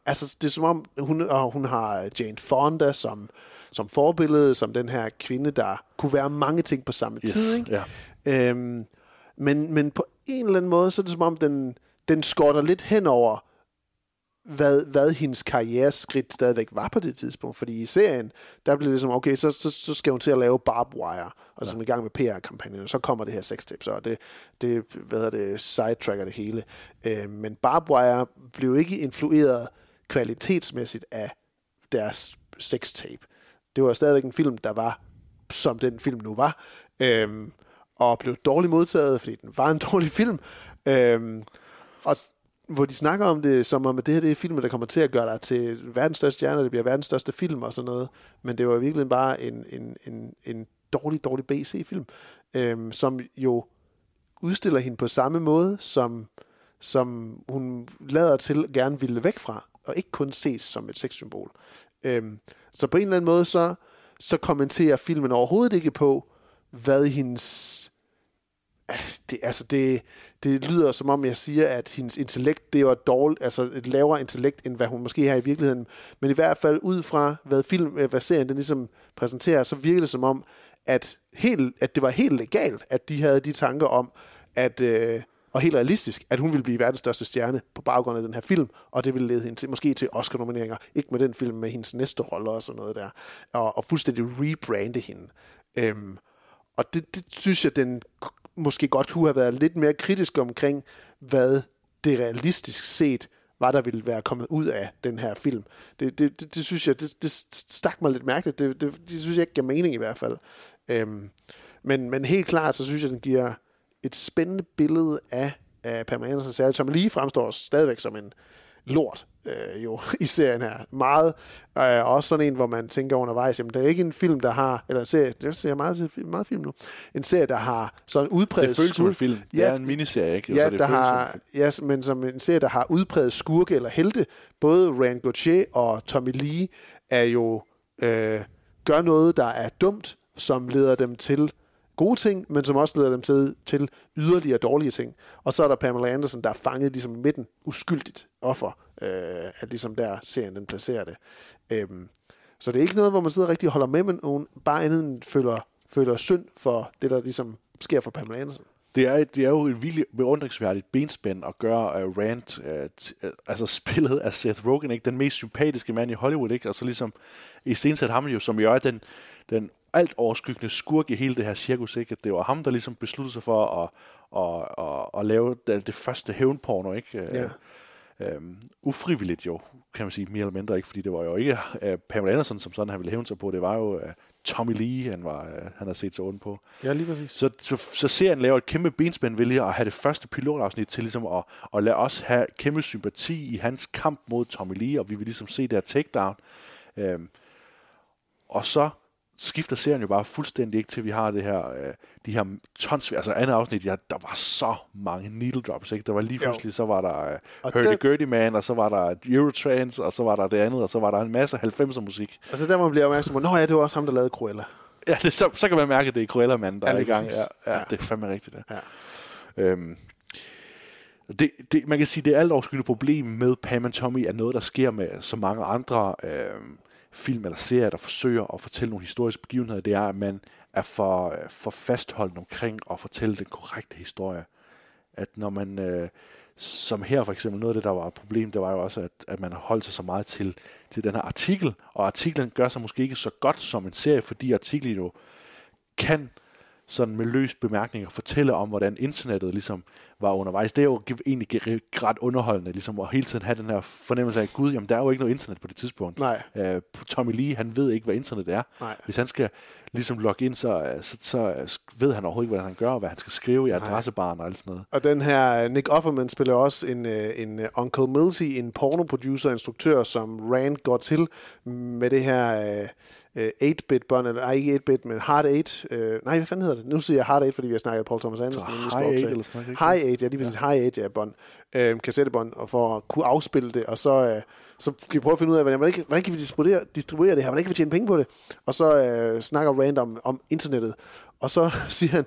altså, det er som om, hun, og hun har Jane Fonda som, som forbillede, som den her kvinde, der kunne være mange ting på samme Yes, tid. Ikke? ja. Øhm, men, men på en eller anden måde, så er det som om, den, den skorter lidt hen over, hvad, hvad hendes karriereskridt stadigvæk var på det tidspunkt. Fordi i serien, der blev det som, okay, så, så, så skal hun til at lave Barb Wire, og så hun i gang med PR-kampagnen, og så kommer det her sextape, så det, det, hvad hedder det, sidetracker det hele. Øh, men Barb Wire blev ikke influeret kvalitetsmæssigt af deres sextape. Det var stadigvæk en film, der var, som den film nu var, øhm, og blev dårligt modtaget, fordi den var en dårlig film. Øhm, og hvor de snakker om det, som om at det her det er filmen, der kommer til at gøre dig til verdens største stjerne, det bliver verdens største film og sådan noget. Men det var virkelig bare en, en, en, en dårlig, dårlig BC-film, øhm, som jo udstiller hende på samme måde, som, som hun lader til gerne ville væk fra, og ikke kun ses som et sexsymbol. Øhm, så på en eller anden måde, så, så kommenterer filmen overhovedet ikke på, hvad hendes... Ah, det, altså det, det lyder som om, jeg siger, at hendes intellekt, det var dårligt, altså et lavere intellekt, end hvad hun måske har i virkeligheden. Men i hvert fald ud fra, hvad, film, øh, hvad serien den ligesom præsenterer, så virker det som om, at, helt, at det var helt legalt, at de havde de tanker om, at, øh, og helt realistisk, at hun ville blive verdens største stjerne på baggrund af den her film, og det ville lede hende til, måske til Oscar-nomineringer, ikke med den film, med hendes næste roller og sådan noget der, og, og fuldstændig rebrande hende. Øhm, og det, det synes jeg, den måske godt kunne have været lidt mere kritisk omkring, hvad det realistisk set var, der ville være kommet ud af den her film. Det, det, det, det synes jeg, det, det stak mig lidt mærkeligt. Det, det, det synes jeg ikke giver mening i hvert fald. Øhm, men, men helt klart, så synes jeg, den giver et spændende billede af, af Pamela Andersen, særligt som lige fremstår stadigvæk som en lort øh, jo i serien her. Meget. Øh, også sådan en, hvor man tænker undervejs, jamen det er ikke en film, der har, eller en serie, det ser jeg meget, meget film nu, en serie, der har sådan udpræget Det føles som en film. Det Ja, er en miniserie, ikke? Ja, Så det der har, ja, men som en serie, der har udpræget skurke eller helte. Både Rand Gauthier og Tommy Lee er jo øh, gør noget, der er dumt, som leder dem til gode ting, men som også leder dem til, til yderligere dårlige ting. Og så er der Pamela Anderson, der er fanget ligesom i midten, uskyldigt offer, øh, at ligesom der serien den placerer det. Øhm, så det er ikke noget, hvor man sidder rigtig og holder med men nogen, bare andet end føler, føler synd for det, der ligesom sker for Pamela Anderson. Det er, det er jo et vildt beundringsværdigt benspænd at gøre øh, uh, Rand, uh, øh, t- uh, altså spillet af Seth Rogen, ikke? den mest sympatiske mand i Hollywood, ikke? og så ligesom i stedet ham jo, som jo er den, den alt overskyggende skurk i hele det her cirkus, ikke? at det var ham, der ligesom besluttede sig for at, at, at, at lave det, det første hævnporno, ikke? Ja. Øhm, ufrivilligt jo, kan man sige, mere eller mindre ikke, fordi det var jo ikke uh, Pamela Anderson, som sådan han ville hævne sig på, det var jo uh, Tommy Lee, han, var, uh, han havde set sig ondt på. Ja, lige præcis. Så, så, så serien laver et kæmpe benspænd ved lige at have det første pilotafsnit til ligesom at, at lade os have kæmpe sympati i hans kamp mod Tommy Lee, og vi vil ligesom se det her takedown. Øhm, og så skifter serien jo bare fuldstændig ikke til, vi har det her, øh, de her tons, altså andet afsnit, ja, der var så mange needle drops, ikke? Der var lige pludselig, så var der uh, Hurdy Gurdy Man, og så var der Eurotrance, og så var der det andet, og så var der en masse 90'er musik. Altså der må man blive opmærksom på, nå ja, det var også ham, der lavede Cruella. Ja, det, så, så kan man mærke, at det er Cruella mand, der Ja, er i gang. Ja, ja, Ja. det er fandme rigtigt. Ja. Ja. Øhm, det, det, man kan sige, det er alt overskyggende problem med Pam and Tommy, er noget, der sker med så mange andre øhm, film eller serier, der forsøger at fortælle nogle historiske begivenheder, det er, at man er for, for fastholdt omkring at fortælle den korrekte historie. At når man, øh, som her for eksempel, noget af det, der var et problem, det var jo også, at, at man holdt sig så meget til, til den her artikel, og artiklen gør sig måske ikke så godt som en serie, fordi artiklen jo kan sådan med løs bemærkninger fortælle om, hvordan internettet ligesom var undervejs. Det er jo egentlig ge- ret underholdende, ligesom at hele tiden have den her fornemmelse af, gud, jamen der er jo ikke noget internet på det tidspunkt. Nej. Uh, Tommy Lee, han ved ikke, hvad internet er. Nej. Hvis han skal ligesom logge ind, så, øh, så, så øh, ved han overhovedet ikke, hvad han gør, og hvad han skal skrive i adressebaren og alt sådan noget. Og den her Nick Offerman spiller også en, øh, en øh, Uncle Milty, en pornoproducer og instruktør, som Rand går til med det her øh, øh, 8-bit bånd, eller nej, ikke 8-bit, men Hard 8. Øh, nej, hvad fanden hedder det? Nu siger jeg Hard 8, fordi vi har snakket Paul Thomas Andersen. skal High 8 optage. eller sådan? High 8, ja, lige præcis. High 8, ja, bånd. Øh, kassettebånd, og for at kunne afspille det, og så, øh, så kan vi prøve at finde ud af, hvordan, hvordan, kan- hvordan kan vi distribuere, distribuere det her, hvordan kan vi tjene penge på det? Og så øh, snakker Rand om, om internettet, og så siger han,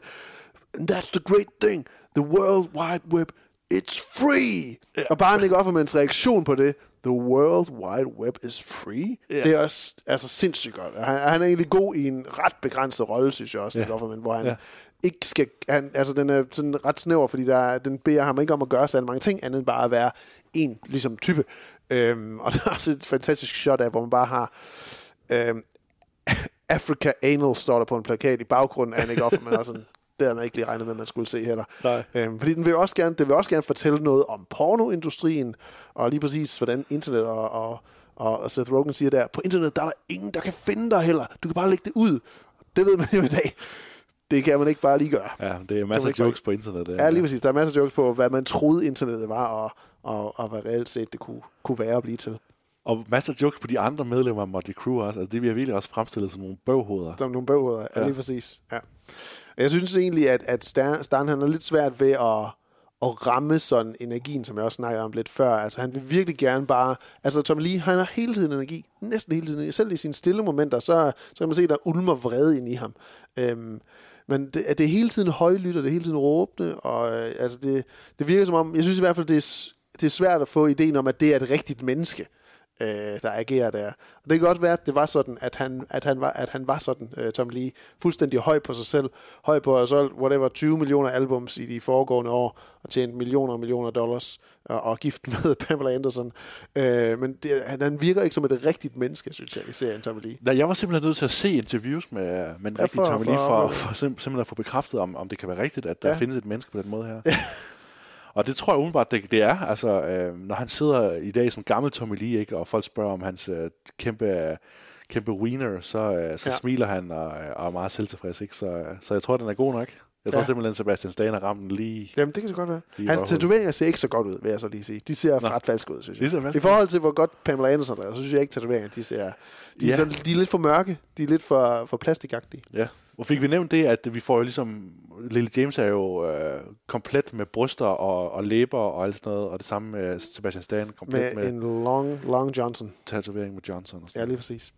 that's the great thing. The World Wide Web, it's free. Ja. Og bare Nick Offermans reaktion på det, The World Wide Web is free. Ja. Det er også altså, sindssygt godt. Han, han er egentlig god i en ret begrænset rolle, synes jeg også, Ja. Nick Offerman, hvor han Ja. ikke skal... Han, altså, den er sådan ret snæver, fordi der, er- den beder ham ikke om at gøre så mange ting, andet end bare at være en ligesom, type. Øhm, og der er også et fantastisk shot af, hvor man bare har... Øhm, Africa Anal står der på en plakat i baggrunden af Nick Offerman, og sådan, det havde man ikke lige regnet med, at man skulle se heller. Nej. Øhm, fordi den vil også gerne, det vil også gerne fortælle noget om pornoindustrien, og lige præcis, hvordan internet og, og, og, Seth Rogen siger der, på internet, der er der ingen, der kan finde dig heller. Du kan bare lægge det ud. Det ved man jo i dag. Det kan man ikke bare lige gøre. Ja, det er masser af jokes på internettet. Ja, lige præcis. Der er masser af jokes på, hvad man troede internettet var, og, og, og hvad reelt set det kunne, kunne være at blive til. Og masser af jokes på de andre medlemmer af Motley Crue også. Altså, det bliver virkelig også fremstillet som nogle bøvhoveder. Som nogle bøvheder, ja. Ja. ja. lige præcis. Ja. Jeg synes egentlig, at, at Stan, Stan han er lidt svært ved at, at ramme sådan energien, som jeg også snakkede om lidt før. Altså han vil virkelig gerne bare... Altså Tom Lee, han har hele tiden energi. Næsten hele tiden. Selv i sine stille momenter, så, så kan man se, at der ulmer vrede ind i ham. Øhm, men det, det er hele tiden højlydt, og det er hele tiden råbende, og øh, altså det, det virker som om... Jeg synes i hvert fald, det er, det er svært at få ideen om, at det er et rigtigt menneske øh, der agerer der. Og det kan godt være, at det var sådan, at han, at han, var, at han var sådan, øh, Tom Lee, fuldstændig høj på sig selv, høj på at solgt, whatever, 20 millioner albums i de foregående år, og tjent millioner og millioner dollars, og, og gift med Pamela Anderson. Øh, men det, han, han virker ikke som et rigtigt menneske, synes jeg, i serien Tom Lee. Nej, jeg var simpelthen nødt til at se interviews med, med en Ja, rigtig for- Tommy Lee, for- for, for, sim- simpelthen at få bekræftet, om, om det kan være rigtigt, at der Ja. findes et menneske på den måde her. Og det tror jeg umiddelbart, det, det er. Altså, øh, når han sidder i dag som gammel Tommy Lee, ikke, og folk spørger om hans øh, kæmpe, kæmpe wiener, så, øh, så Ja. smiler han og, og er meget selvtilfreds. Ikke? Så, så jeg tror, den er god nok. Jeg tror Ja. simpelthen, at Sebastian Stan har ramt den lige... Jamen, det kan så godt være. Hans tatoveringer ser ikke så godt ud, vil jeg så lige sige. De ser Nå. ret falske ud, synes jeg. I forhold til, hvor godt Pamela Anderson er, så synes jeg ikke, tatoveringer, de ser... De, er Ja. sådan, de er lidt for mørke. De er lidt for, for plastikagtige. Ja. Og fik vi nævnt det, at vi får jo ligesom... Lille James er jo øh, komplet med bryster og, og læber og alt sådan noget, og det samme med Sebastian Stan, komplet Med, med, med en long, long Johnson. tatovering med Johnson. Og sådan Ja, lige præcis.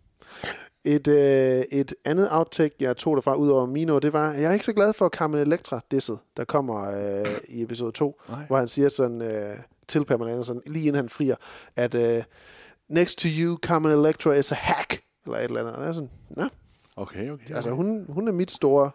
Et, øh, et andet outtake, jeg tog derfra ud over Mino, det var, jeg er ikke så glad for Carmen Electra disset, der kommer øh, i episode 2, Nej. hvor han siger sådan øh, til Pamela Anderson, lige inden han frier, at øh, next to you, Carmen Electra is a hack, eller et eller andet. Og jeg er sådan, nå, Okay, okay. altså hun, hun er mit store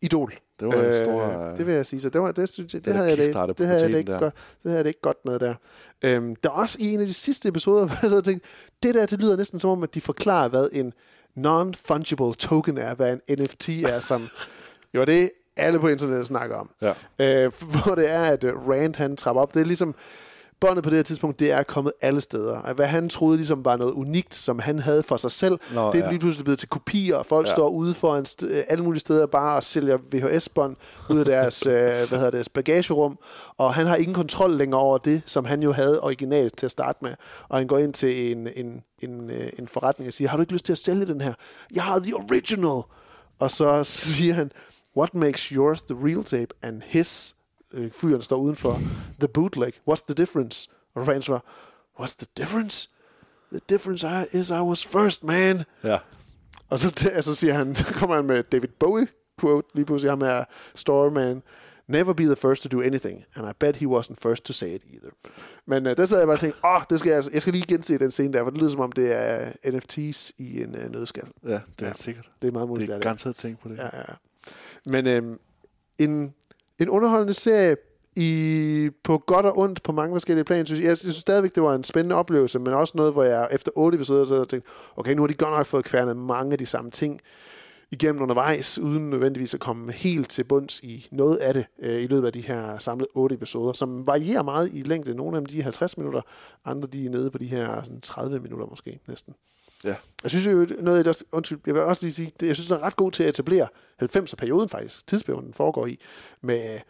Idol. Det var en stor, øh, det vil jeg sige. Så det, var, det, synes jeg, det, det havde jeg det, det, havde jeg det, ikke godt, det havde jeg det ikke godt med der. Øhm, der er også i en af de sidste episoder, hvor jeg tænkte, det der, det lyder næsten som om, at de forklarer, hvad en non-fungible token er, hvad en NFT er, som jo det, alle på internettet snakker om. Ja. Øh, hvor det er, at øh, Rand han trapper op. Det er ligesom, båndet på det her tidspunkt, det er kommet alle steder. Og Hvad han troede ligesom var noget unikt, som han havde for sig selv, Nå, det er ja. lige pludselig blevet til kopier, og folk Ja. står ude for en st- øh, alle mulige steder bare og sælger VHS-bånd ud af deres, øh, hvad hedder det, bagagerum, og han har ingen kontrol længere over det, som han jo havde originalt til at starte med. Og han går ind til en, en, en, øh, en forretning og siger, har du ikke lyst til at sælge den her? Jeg har the original! Og så siger han, what makes yours the real tape and his øh, fyren står udenfor. The bootleg. What's the difference? Og Rand svarer, what's the difference? The difference I- is I was first, man. Ja. Og så, så siger han, så kommer han med David Bowie quote, lige pludselig ham er Storyman. Never be the first to do anything, and I bet he wasn't first to say it either. Men uh, der sad jeg bare og tænkte, åh, oh, det skal jeg, altså- jeg skal lige gense den scene der, for det lyder som om, det er NFT's i en uh, nødskal. Ja, det er ja. sikkert. Det er meget muligt, Det er garanteret tænkt på det. Ja, ja. ja. Men øhm, en, en underholdende serie i, på godt og ondt på mange forskellige planer. Synes jeg, jeg synes stadigvæk, det var en spændende oplevelse, men også noget, hvor jeg efter otte episoder så tænkte, okay, nu har de godt nok fået kværnet mange af de samme ting igennem undervejs, uden nødvendigvis at komme helt til bunds i noget af det øh, i løbet af de her samlede otte episoder, som varierer meget i længde. Nogle af dem de er 50 minutter, andre de er nede på de her sådan 30 minutter måske næsten. Ja. Jeg synes jo, noget, der, undskyld, jeg vil også lige sige, det, jeg synes, det er ret god til at etablere 90'er-perioden faktisk, tidsperioden den foregår i, med,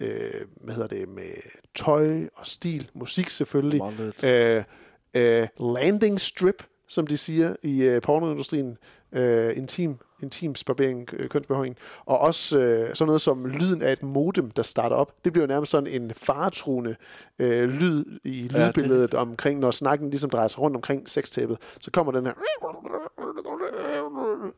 øh, hvad hedder det, med tøj og stil, musik selvfølgelig, øh, øh, landing strip, som de siger i øh, pornoindustrien, øh, intim, intim barbering, øh, kønsbehøring, og også øh, sådan noget som lyden af et modem, der starter op. Det bliver jo nærmest sådan en faretruende øh, lyd i Ja, lydbilledet omkring, når snakken ligesom drejer sig rundt omkring sextæppet, så kommer den her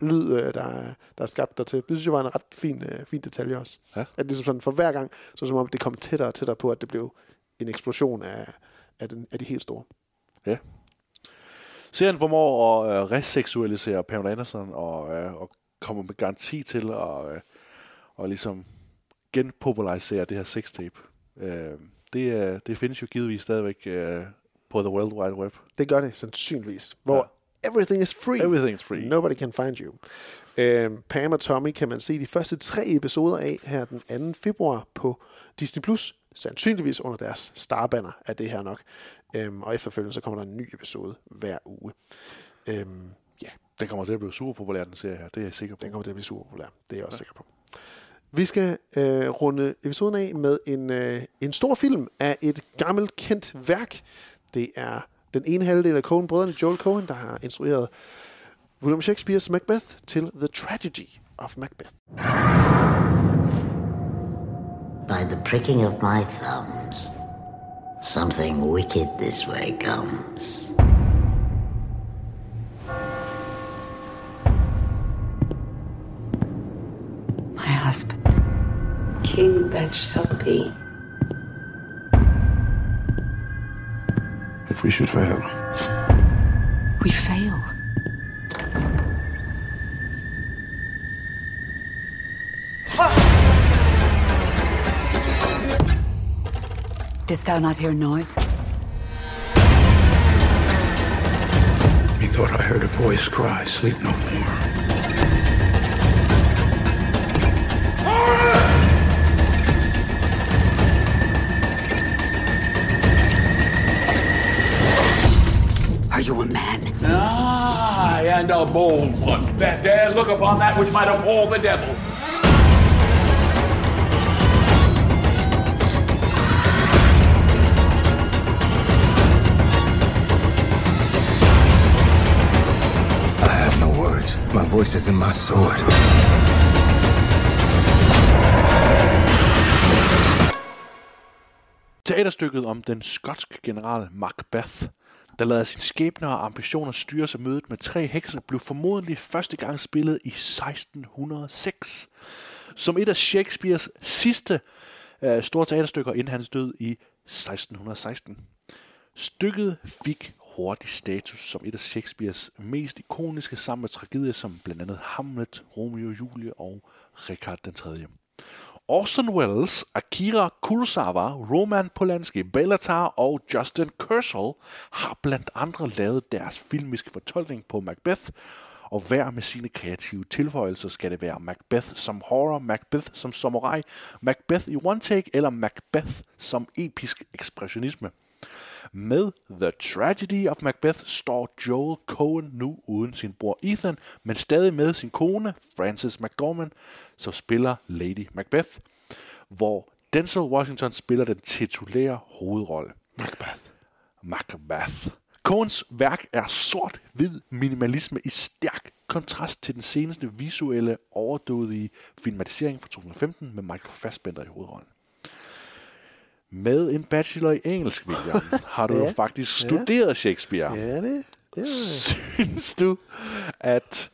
lyd, øh, der, er- der er skabt dertil. Det synes jeg var en ret fin, øh, fin detalje også. Ja. At ligesom sådan for hver gang, så det som om det kom tættere og tættere på, at det blev en eksplosion af, af, den, af de helt store. Ja. Serien formår at øh, reseksualisere Pamela Anderson og, øh, og kommer med garanti til at øh, og ligesom genpopularisere det her sextape. Øh, det, øh, det findes jo givetvis stadigvæk øh, på The World Wide Web. Det gør det sandsynligvis. Hvor ja. everything is free. Everything is free. Nobody can find you. Øhm, Pam og Tommy kan man se de første tre episoder af her den 2. februar på Disney+. Plus. Sandsynligvis under deres starbanner af det her nok. Øhm, og efterfølgende så kommer der en ny episode hver uge. Øhm, ja, Den kommer til at blive super populær, den serie her. Det er jeg sikker på. den kommer til at blive super populær. Det er jeg også ja. sikker på. Vi skal øh, runde episoden af med en, øh, en stor film af et gammelt kendt værk. Det er den ene halvdel af Coen-brødrene, Joel Coen, der har instrueret William Shakespeare's Macbeth til The Tragedy of Macbeth. By the pricking of my thumbs, something wicked this way comes. My husband. King that shall be. If we should fail, We fail. Didst thou not hear noise? methought I heard a voice cry, Sleep no more. Are you a man? Aye, and a bold one that dare look upon that which might appall the devil. My voice is in my sword. Teaterstykket om den skotske general Macbeth, der lader sin skæbne og ambitioner styre sig mødet med tre hekse, blev formodentlig første gang spillet i 1606. Som et af Shakespeares sidste øh, store teaterstykker inden hans død i 1616. Stykket fik hurtig status som et af Shakespeares mest ikoniske sammen med tragedier som blandt andet Hamlet, Romeo og Julie og Richard den 3. Orson Welles, Akira Kurosawa, Roman Polanski, Bellatar og Justin Kurzel har blandt andre lavet deres filmiske fortolkning på Macbeth, og hver med sine kreative tilføjelser skal det være Macbeth som horror, Macbeth som samurai, Macbeth i one take eller Macbeth som episk ekspressionisme. Med The Tragedy of Macbeth står Joel Cohen nu uden sin bror Ethan, men stadig med sin kone, Frances McDormand, som spiller Lady Macbeth, hvor Denzel Washington spiller den titulære hovedrolle. Macbeth. Macbeth. Coens værk er sort-hvid minimalisme i stærk kontrast til den seneste visuelle overdådige filmatisering fra 2015 med Michael Fassbender i hovedrollen. Med en bachelor i engelsk, William, har du Ja. ja. faktisk Ja. studeret Shakespeare. Ja, det, det Synes du, at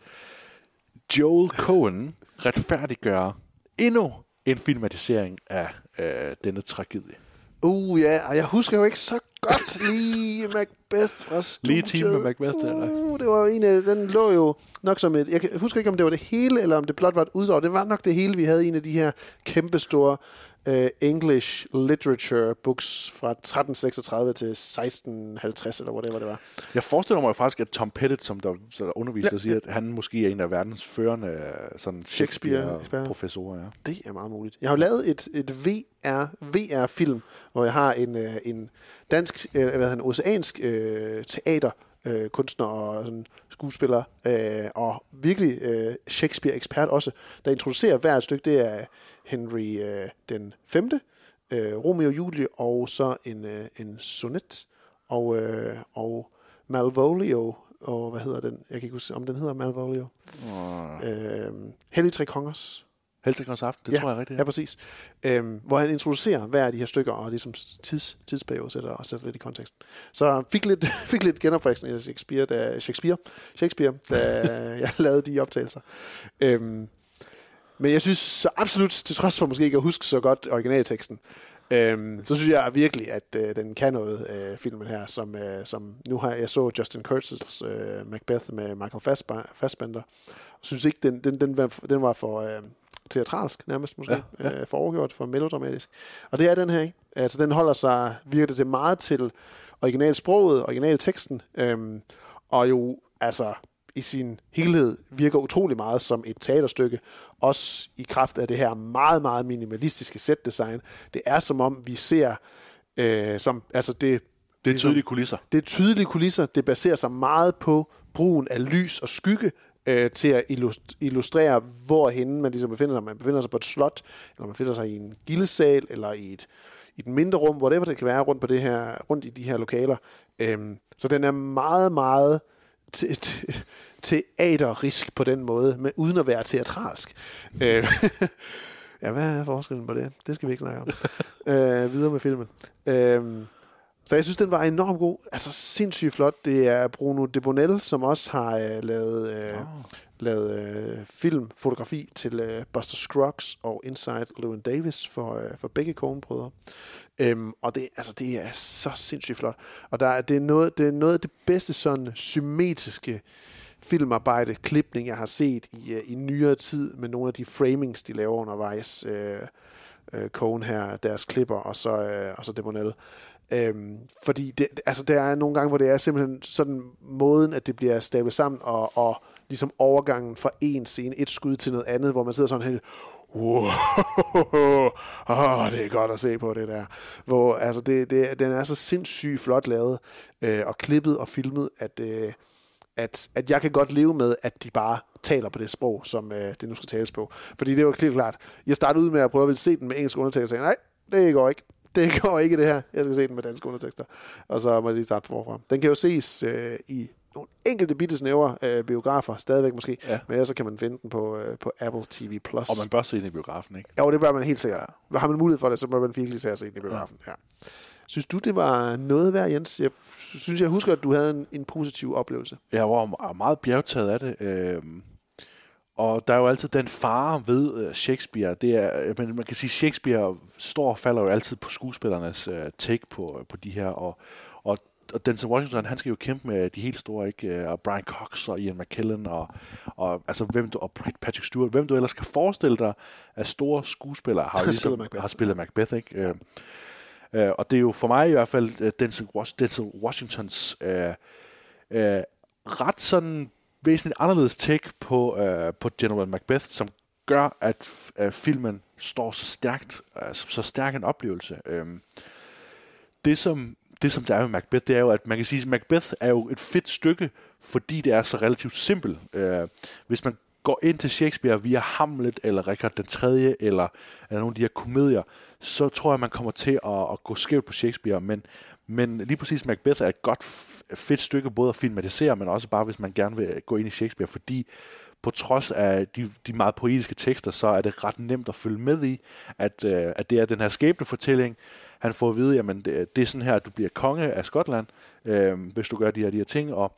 Joel Cohen retfærdiggør endnu en filmatisering af øh, denne tragedie? Uh, ja, og jeg husker jo ikke så godt lige Macbeth fra studiet. Lige time med Macbeth, eller? Uh, det var en af, den lå jo nok som et, jeg husker ikke, om det var det hele, eller om det blot var et uddrag. Det var nok det hele, vi havde en af de her kæmpestore uh, English literature books fra 1336 til 1650, eller whatever det var. Jeg forestiller mig jo faktisk, at Tom Pettit, som der, der underviser, Ja, siger, at han måske er en af verdens førende øh, sådan. Shakespeare-professorer. Ja. Det er meget muligt. Jeg har jo lavet et, et VR, VR-film, hvor jeg har en, øh, en dansk, øh, hvad hedder han, oceansk øh, teater, øh, kunstner og sådan, skuespiller, øh, og virkelig øh, Shakespeare-ekspert også, der introducerer hvert stykke. Det er Henry øh, den 5., øh, Romeo og Julie, og så en, øh, en sonnet, og, øh, og Malvolio, og hvad hedder den? Jeg kan ikke huske, om den hedder Malvolio. Øh, Hellig Tre Kongers. Heldigårs aften, det ja, tror jeg rigtigt. Ja, præcis. Øhm, hvor han introducerer hver af de her stykker, og ligesom tids, tidsperiode sætter, og sætter lidt i kontekst. Så fik lidt, fik lidt genopfriskning af Shakespeare, da, Shakespeare, Shakespeare, da jeg lavede de optagelser. Øhm, men jeg synes så absolut, til trods for måske ikke at huske så godt originalteksten, øhm, så synes jeg virkelig, at øh, den kan noget, øh, filmen her, som, øh, som nu har jeg så Justin Kurtz's øh, Macbeth med Michael Fassb- Fassbender, og synes ikke, den, den, den, var, den var for øh, teatralsk nærmest måske, ja, ja. Øh, for overgjort, for melodramatisk. Og det er den her, ikke? Altså den holder sig, virker det til meget til originalsproget, originalteksten, øhm, og jo altså i sin helhed virker utrolig meget som et teaterstykke, også i kraft af det her meget, meget minimalistiske setdesign. Det er som om, vi ser, øh, som, altså det, Det er tydelige kulisser. det er tydelige kulisser. Det baserer sig meget på brugen af lys og skygge øh, til at illust- illustrere, hvorhen man ligesom befinder sig. Man befinder sig på et slot, eller man befinder sig i en gildesal, eller i et, i et mindre rum, whatever det kan være rundt, på det her, rundt i de her lokaler. Øhm, så den er meget, meget te- te- teaterisk på den måde, men uden at være teatralsk. Øh, ja, hvad er forskellen på det? Det skal vi ikke snakke om. øh, videre med filmen. Øh, så jeg synes, den var enormt god. Altså sindssygt flot. Det er Bruno de Bonel, som også har øh, lavet, øh, oh. lavet øh, film, fotografi til øh, Buster Scruggs og Inside Llewyn Davis for, øh, for begge Coen-brødre. Øhm, og det, altså, det er så sindssygt flot. Og der, er- det, er noget, det er noget af det bedste sådan symmetriske filmarbejde, klipning, jeg har set i, øh, i nyere tid med nogle af de framings, de laver undervejs. Øh, øh, Cohen her, deres klipper, og så, øh, og så Debonel. Øhm, fordi det, altså, der er nogle gange, hvor det er simpelthen sådan måden, at det bliver stablet sammen, og, og ligesom overgangen fra en scene, et skud til noget andet, hvor man sidder sådan helt, wow, oh, det er godt at se på det der. Hvor, altså, det, det, den er så sindssygt flot lavet, øh, og klippet og filmet, at, øh, at, at jeg kan godt leve med, at de bare taler på det sprog, som øh, det nu skal tales på. Fordi det var klart klart. Jeg startede ud med at prøve at ville se den med engelsk undertekster, og sagde, nej, det går ikke. Det går ikke det her. Jeg skal se den med danske undertekster. Og så må jeg lige starte forfra. Den kan jo ses øh, i nogle enkelte bitte snævre øh, biografer, stadigvæk måske. Ja. Men ellers så kan man finde den på, øh, på Apple TV+. Plus. Og man bør se den i biografen, ikke? Jo, det bør man helt sikkert. Har man mulighed for det, så bør man virkelig se den i biografen. Ja. Synes du, det var noget værd, Jens? Jeg synes, jeg husker, at du havde en, en positiv oplevelse. Jeg var me- meget bjergtaget af det. øhm, og der er jo altid den fare ved øh, Shakespeare. Det er, men man kan sige, Shakespeare står og falder jo altid på skuespillernes øh, take på, på de her. Og, og og Denzel Washington, han skal jo kæmpe med de helt store, ikke? Og Brian Cox og Ian McKellen og, og, altså, hvem du, og Patrick Stewart, hvem du ellers kan forestille dig, at store skuespillere har, ligesom, spillet Macbeth. har spillet Macbeth, ikke? Ja. Øh, og det er jo for mig i hvert fald øh, Denzel, Denzel Washingtons øh, øh, ret sådan væsentligt anderledes take på, øh, på General Macbeth, som gør, at f- at filmen står så stærkt, øh, så stærk en oplevelse. Øh, det som det som der er med Macbeth, det er jo, at man kan sige, at Macbeth er jo et fedt stykke, fordi det er så relativt simpelt. Øh, hvis man går ind til Shakespeare via Hamlet, eller Richard den 3., eller, eller nogle af de her komedier, så tror jeg, man kommer til at, at gå skævt på Shakespeare. Men, men lige præcis Macbeth er et godt, fedt stykke, både at filmatisere, men også bare, hvis man gerne vil gå ind i Shakespeare, fordi på trods af de, de meget poetiske tekster, så er det ret nemt at følge med i, at, øh, at det er den her skæbnefortælling. Han får at vide, jamen det, det er sådan her, at du bliver konge af Skotland, øh, hvis du gør de her, de her ting, og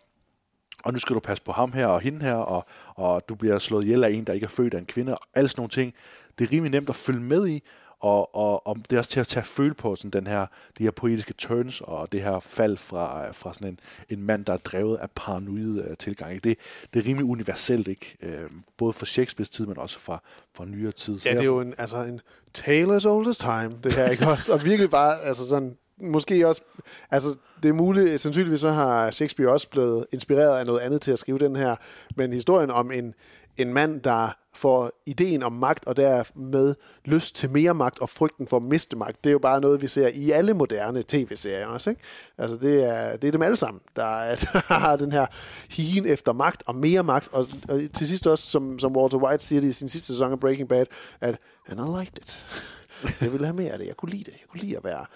og nu skal du passe på ham her og hende her, og, og du bliver slået ihjel af en, der ikke er født af en kvinde, og alle sådan nogle ting. Det er rimelig nemt at følge med i, og, og, og det er også til at tage føle på sådan den her, de her poetiske turns, og det her fald fra, fra sådan en, en mand, der er drevet af paranoid øh, tilgang. ikke? Det, det er rimelig universelt, ikke? Øh, både fra Shakespeares tid, men også fra, fra nyere tid. Så Ja, det er jo en, altså en tale as old as time, det her, ikke også? Og virkelig bare, altså sådan, måske også, altså det er muligt, sandsynligvis så har Shakespeare også blevet inspireret af noget andet til at skrive den her, men historien om en, en mand, der får ideen om magt, og dermed lyst til mere magt og frygten for at miste magt, det er jo bare noget, vi ser i alle moderne tv-serier også, ikke? Altså det er, det er dem alle sammen, der, er, der har den her higen efter magt og mere magt, og, og til sidst også, som, som Walter White siger det i sin sidste sæson af Breaking Bad, at and I liked it. Jeg ville have mere af det. Jeg kunne lide det. Jeg kunne lide at være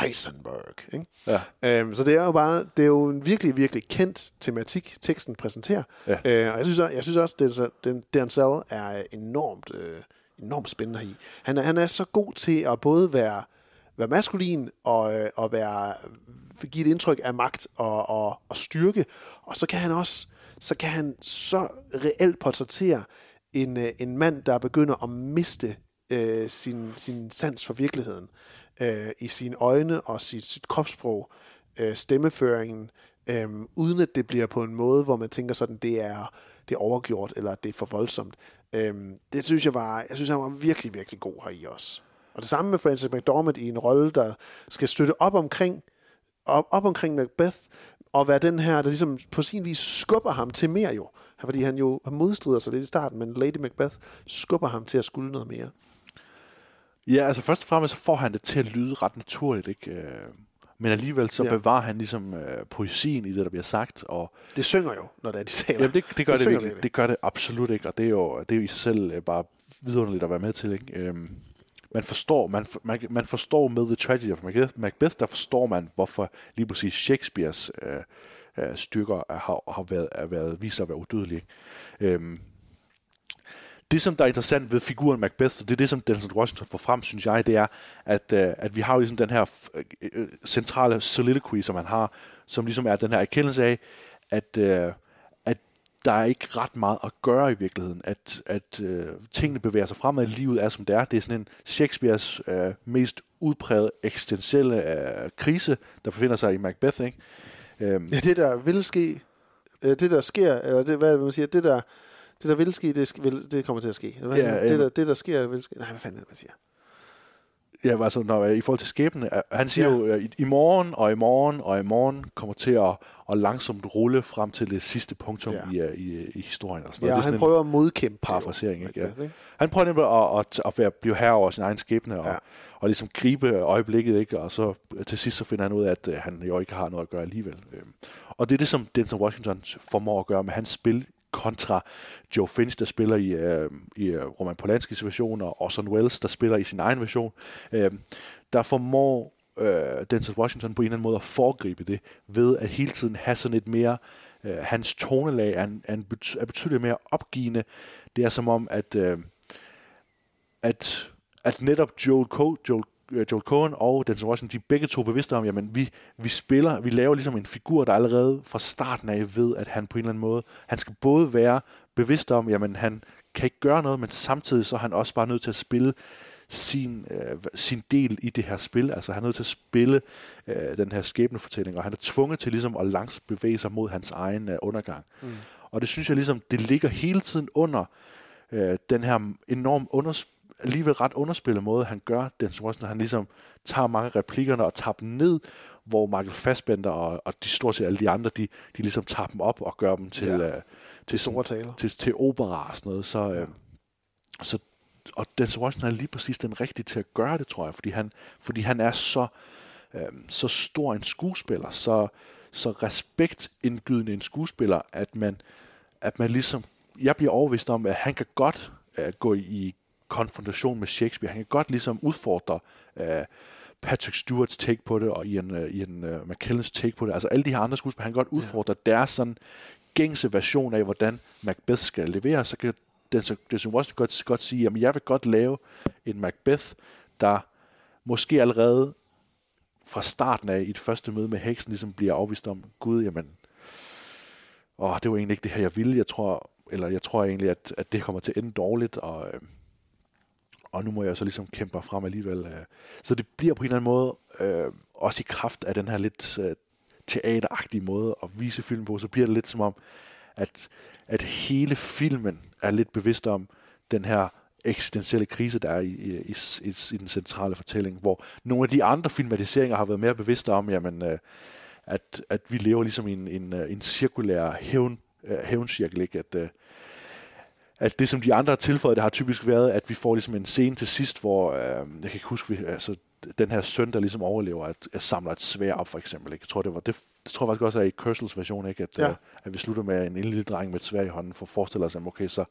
Heisenberg. Ikke? Ja. Øhm, så det er jo bare, det er jo en virkelig, virkelig kendt tematik, teksten præsenterer. Ja. Øh, og jeg synes, også- jeg synes også, at den, Denzel er enormt, øh, enormt spændende i. Han er, han er så god til at både være, være maskulin og, øh, og være, give et indtryk af magt og, og, og styrke. Og så kan han også så kan han så reelt portrættere en, øh, en mand, der begynder at miste øh, sin, sin sans for virkeligheden øh, i sine øjne og sit, sit kropssprog, øh, stemmeføringen, øh, uden at det bliver på en måde, hvor man tænker sådan, det er, det er overgjort, eller det er for voldsomt. Øh, det synes jeg var, jeg synes, han var virkelig, virkelig god her i os. Og det samme med Francis McDormand i en rolle, der skal støtte op omkring, op, op omkring Macbeth, og være den her, der ligesom på sin vis skubber ham til mere jo. Fordi han jo modstrider sig lidt i starten, men Lady Macbeth skubber ham til at skulle noget mere. Ja, altså først og fremmest så får han det til at lyde ret naturligt, ikke? Øh, Men alligevel så Ja. bevarer han ligesom øh, poesien i det, der bliver sagt. Og Det synger jo, når det er, de taler. Jamen, det, det gør det, det, virkelig. Det gør det absolut ikke, og det er jo, det er jo i sig selv øh, bare vidunderligt at være med til. Ikke? Øhm, man forstår, man, man, man forstår med The Tragedy of Macbeth, Macbeth, der forstår man, hvorfor lige præcis Shakespeares øh, øh, styrker er- har, har været, er været, vist sig at være udødelige. Øhm, det, som der er interessant ved figuren Macbeth, og det er det, som Denzel Washington får frem, synes jeg, det er, at, øh, at vi har jo ligesom den her øh, øh, centrale soliloquy, som han har, som ligesom er den her erkendelse af, at, øh, at der er ikke ret meget at gøre i virkeligheden, at, at øh, tingene bevæger sig fremad, livet er som det er. Det er sådan en Shakespeares øh, mest udpræget eksistentielle øh, krise, der befinder sig i Macbeth. Ikke? Øhm, Ja, det der vil ske, øh, det der sker, eller det, hvad man siger, det der, det der vil ske, det, vil, det kommer til at ske. Hvad, Ja, det, der, det der sker, vil ske. Nej, hvad fanden er det, man siger? Ja, altså når, i forhold til skæbne, øh, han siger Ja. jo, øh, i, morgen og i morgen og i morgen kommer til at, at langsomt rulle frem til det sidste punktum Ja. i, i, i historien. Og sådan Ja, noget. Det er han sådan prøver at modkæmpe parafrasering. Ikke? Ja. Ikke? Han prøver nemlig at, at, at være, blive herre over sin egen skæbne og, ja. og ligesom gribe øjeblikket, ikke? og så øh, til sidst så finder han ud af, at øh, han jo ikke har noget at gøre alligevel. Øhm, Og det er det, som Denzel Washington formår at gøre med hans spil kontra Joe Finch, der spiller i, øh, i øh, Roman Polanskis version, og Orson Welles, der spiller i sin egen version. Øh, der formår øh, Denzel Washington på en eller anden måde at foregribe det, ved at hele tiden have sådan et mere, øh, hans tonelag er, en, er, en bety- er betydeligt mere opgivende. Det er som om, at, øh, at, at netop Joel, Co- Joel, Joel Cohen og Denzel Washington, de er begge to bevidste om, jamen vi, vi spiller, vi laver ligesom en figur, der allerede fra starten af ved, at han på en eller anden måde, han skal både være bevidst om, jamen han kan ikke gøre noget, men samtidig så er han også bare nødt til at spille sin, øh, sin del i det her spil. Altså han er nødt til at spille øh, den her skæbnefortælling, og han er tvunget til ligesom at langsomt bevæge sig mod hans egen øh, undergang. Mm. Og det synes jeg ligesom, det ligger hele tiden under øh, den her enorm unders alligevel ret underspillet måde, han gør den når han ligesom tager mange replikkerne og tager dem ned, hvor Michael Fassbender og, og de stort set alle de andre, de, de ligesom tager dem op og gør dem til, ja. øh, til, store taler. til, til opera og sådan noget. Så, øh, så og Denzel Washington er lige præcis den rigtige til at gøre det, tror jeg, fordi han, fordi han er så, øh, så stor en skuespiller, så, så respektindgydende en skuespiller, at man, at man ligesom, jeg bliver overvist om, at han kan godt uh, gå i konfrontation med Shakespeare. Han kan godt ligesom udfordre uh, Patrick Stewarts take på det, og Ian, uh, Ian uh, McKellens take på det. Altså alle de her andre skuespillere, han kan godt udfordre ja. deres sådan gængse version af, hvordan Macbeth skal levere. Så kan Denzel, Denzel Washington godt, godt sige, at jeg vil godt lave en Macbeth, der måske allerede fra starten af i det første møde med heksen ligesom bliver afvist om, gud, jamen, åh, det var egentlig ikke det her, jeg ville. Jeg tror, eller jeg tror egentlig, at, at det kommer til at ende dårligt, og, øh, og nu må jeg så ligesom kæmpe mig frem alligevel. Øh. Så det bliver på en eller anden måde, øh, også i kraft af den her lidt øh, teateragtige måde at vise film på, så bliver det lidt som om, at, at hele filmen er lidt bevidst om den her eksistentielle krise, der er i, i, i, i den centrale fortælling, hvor nogle af de andre filmatiseringer har været mere bevidste om, jamen, øh, at, at vi lever ligesom i en, en, øh, en cirkulær hævn, øh, hævncirkel, ikke? At, øh, at det, som de andre har tilføjet, det har typisk været, at vi får ligesom en scene til sidst, hvor, øh, jeg kan ikke huske, vi, altså, den her søn, der ligesom overlever, at, at samler et svær op, for eksempel. Ikke? Jeg tror, det var det, det tror jeg faktisk også er i Cursals version, ikke? At, ja. uh, at vi slutter med en lille dreng med et svær i hånden, for at forestille os, at okay, så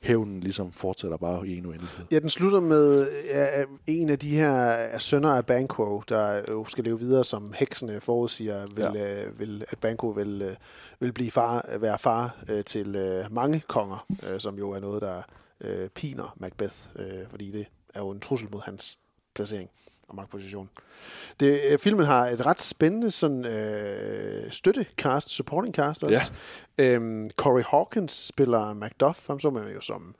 hævnen ligesom fortsætter bare i en uendelighed. Ja, den slutter med ja, en af de her sønner af Banquo, der jo skal leve videre, som heksene forudsiger, vil, ja. øh, vil, at Banquo vil, øh, vil blive far, være far øh, til øh, mange konger, øh, som jo er noget, der øh, piner Macbeth, øh, fordi det er jo en trussel mod hans placering og magtposition. Det, øh, filmen har et ret spændende sådan, øh, støttecast, supporting cast også. Ja. Øhm, Corey Hawkins spiller Macduff, ham så man jo som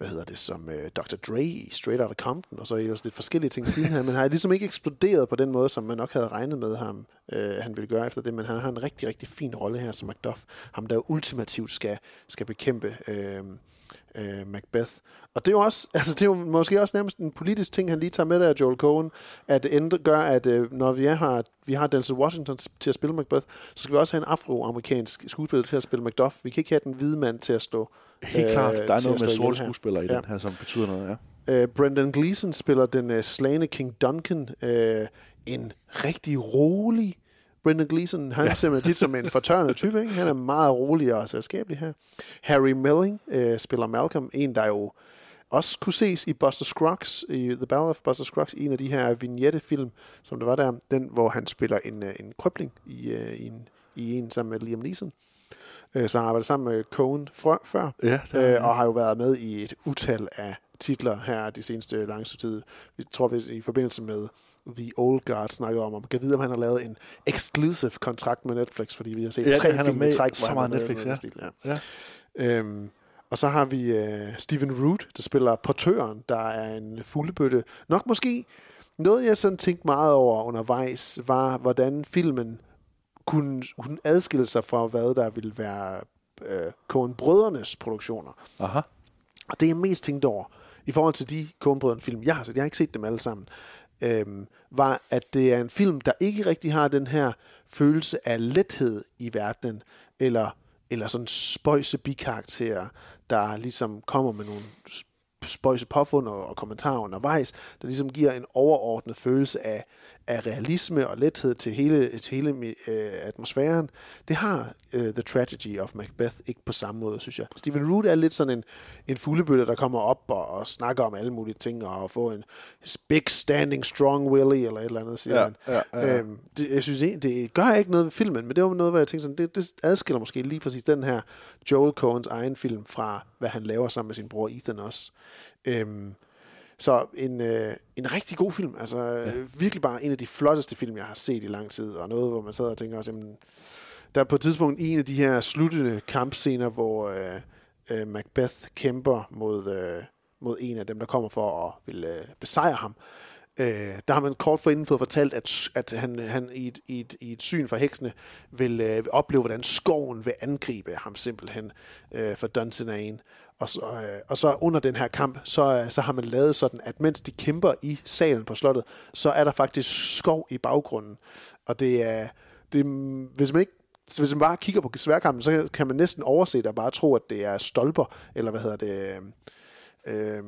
hvad hedder det, som øh, Dr. Dre i Straight Outta Compton, og så ellers lidt forskellige ting siden her, men har ligesom ikke eksploderet på den måde, som man nok havde regnet med ham, øh, han ville gøre efter det, men han har en rigtig, rigtig fin rolle her som Macduff, ham der ultimativt skal, skal bekæmpe øh, øh, Macbeth. Og det er jo også, altså det er jo måske også nærmest en politisk ting, han lige tager med der, Joel Cohen, at det gør, at øh, når vi, har, vi har Denzel Washington til at spille Macbeth, så skal vi også have en afroamerikansk skuespiller til at spille Macduff. Vi kan ikke have den hvide mand til at stå Helt øh, klart, der er noget med sorte skuespillere i ja. den her, som betyder noget, ja. Øh, Brendan Gleeson spiller den uh, slane King Duncan, øh, en rigtig rolig Brendan Gleeson, han ja. er simpelthen tit som en fortørnet type. Ikke? Han er meget rolig og selskabelig her. Harry Melling øh, spiller Malcolm, en der jo også kunne ses i Buster Scruggs, i The Battle of Buster Scruggs, en af de her vignette-film, som der var der, den hvor han spiller en, øh, en krøbling i, øh, i, en, i en sammen med Liam Neeson. Øh, så har arbejdet sammen med Cohen før, ja, øh, og har jo været med i et utal af titler her de seneste lange tid. Vi tror, vi i forbindelse med The Old Guard snakkede om, om kan vide, om han har lavet en exclusive kontrakt med Netflix, fordi vi har set ja, tre han film i træk, så meget Netflix, ja. Stil, ja. ja. Øhm, og så har vi uh, Steven Root, der spiller portøren, der er en fuglebøtte. Nok måske noget, jeg sådan tænkte meget over undervejs, var, hvordan filmen kunne, kunne adskille sig fra, hvad der ville være uh, Coen-brødrenes produktioner. Aha. Og det, jeg mest tænkte over, i forhold til de Coen film, jeg har set, jeg har ikke set dem alle sammen, øhm, var, at det er en film, der ikke rigtig har den her følelse af lethed i verdenen, eller, eller sådan spøjse bikarakterer, der ligesom kommer med nogle spøjse påfund og, og kommentarer undervejs, der ligesom giver en overordnet følelse af, af realisme og lethed til hele, til hele øh, atmosfæren. Det har uh, The Tragedy of Macbeth ikke på samme måde, synes jeg. Stephen Root er lidt sådan en, en fuglebøtte, der kommer op og, og snakker om alle mulige ting, og får en big standing strong Willy, eller et eller andet, siger ja, han. Ja, ja, ja. Øhm, det, jeg synes det, det gør ikke noget ved filmen, men det var noget, hvor jeg tænkte sådan, det, det adskiller måske lige præcis den her Joel Coens egen film fra, hvad han laver sammen med sin bror Ethan også. Øhm, så en, øh, en rigtig god film. Altså ja. virkelig bare en af de flotteste film, jeg har set i lang tid. Og noget, hvor man sidder og tænker også, jamen, der er på et tidspunkt en af de her sluttende kampscener, hvor øh, øh, Macbeth kæmper mod, øh, mod en af dem, der kommer for at vil øh, besejre ham. Øh, der har man kort forinden fået fortalt, at, at han, han i, et, i, et, i et syn for heksene vil øh, opleve, hvordan skoven vil angribe ham simpelthen øh, for Dunsinane. Og så, øh, og så under den her kamp, så, øh, så har man lavet sådan, at mens de kæmper i salen på slottet, så er der faktisk skov i baggrunden. Og det er, det, hvis man ikke så hvis man bare kigger på sværkampen, så kan man næsten overse det og bare tro, at det er stolper, eller hvad hedder det, øh, øh,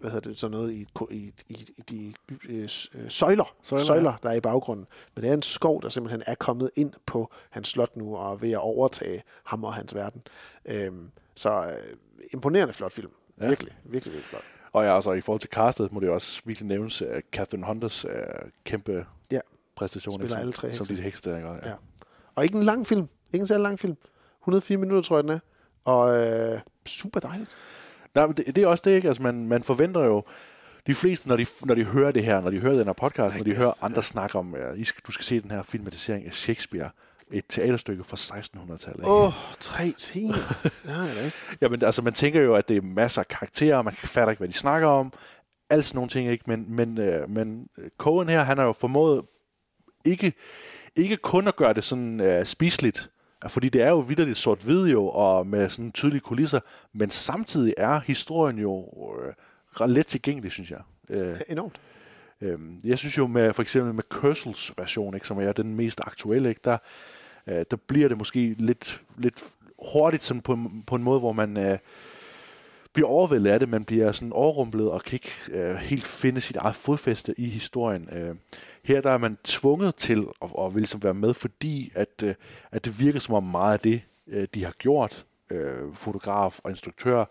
hvad hedder det, sådan noget i, i, i, i de øh, søjler, søjler, søjler ja. der er i baggrunden. Men det er en skov, der simpelthen er kommet ind på hans slot nu, og er ved at overtage ham og hans verden. Øh, så øh, imponerende flot film. Ja. Virkelig, virkelig, virkelig flot. Og ja, altså i forhold til castet, må det også virkelig nævnes, at Catherine Hunters uh, kæmpe ja. præstation. Spiller alle tre Som de hekse, der, ja. ja. Og ikke en lang film. Ikke en særlig lang film. 104 minutter, tror jeg, den er. Og øh, super dejligt. Nej, men det, det er også det, ikke? Altså, man, man forventer jo, de fleste, når de, når de hører det her, når de hører den her podcast, Nej, når de hører andre snakke om, uh, du skal se den her filmatisering af Shakespeare, et teaterstykke fra 1600-tallet. Åh, oh, tre timer. ja, ikke. Jamen, altså, man tænker jo, at det er masser af karakterer, man fatter ikke, hvad de snakker om, alt sådan nogle ting, ikke? Men, men, øh, men Cohen her, han har jo formået ikke, ikke kun at gøre det sådan øh, spiseligt, fordi det er jo vidderligt sort-hvid jo, og med sådan tydelige kulisser, men samtidig er historien jo øh, let tilgængelig, synes jeg. Øh, enormt. Øh, jeg synes jo med, for eksempel med Cursals version, ikke, som er den mest aktuelle, ikke, der, øh, der bliver det måske lidt, lidt hurtigt sådan på, på en måde, hvor man øh, bliver overvældet af det, man bliver sådan overrumplet og kan ikke øh, helt finde sit eget fodfæste i historien. Øh, her der er man tvunget til at, at vil ligesom være med, fordi at, øh, at det virker som om meget af det, øh, de har gjort, øh, fotograf og instruktør,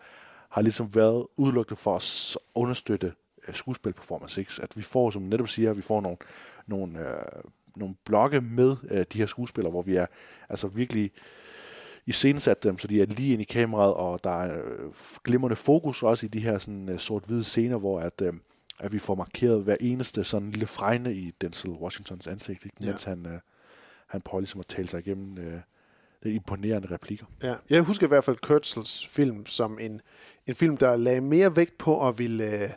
har ligesom været udelukket for at understøtte skuespil skuespilperformance. Ikke? At vi får, som netop siger, vi får nogle, nogle, øh, nogle blokke med øh, de her skuespillere, hvor vi er altså virkelig iscenesat dem, så de er lige ind i kameraet, og der er øh, glimrende fokus også i de her sådan, øh, sort-hvide scener, hvor at, øh, at vi får markeret hver eneste sådan lille fregne i Denzel Washingtons ansigt, ikke? mens ja. han, øh, han prøver ligesom at tale sig igennem øh, det imponerende replikker. Ja. Jeg husker i hvert fald Kurtzels film som en, en film, der lagde mere vægt på at ville øh,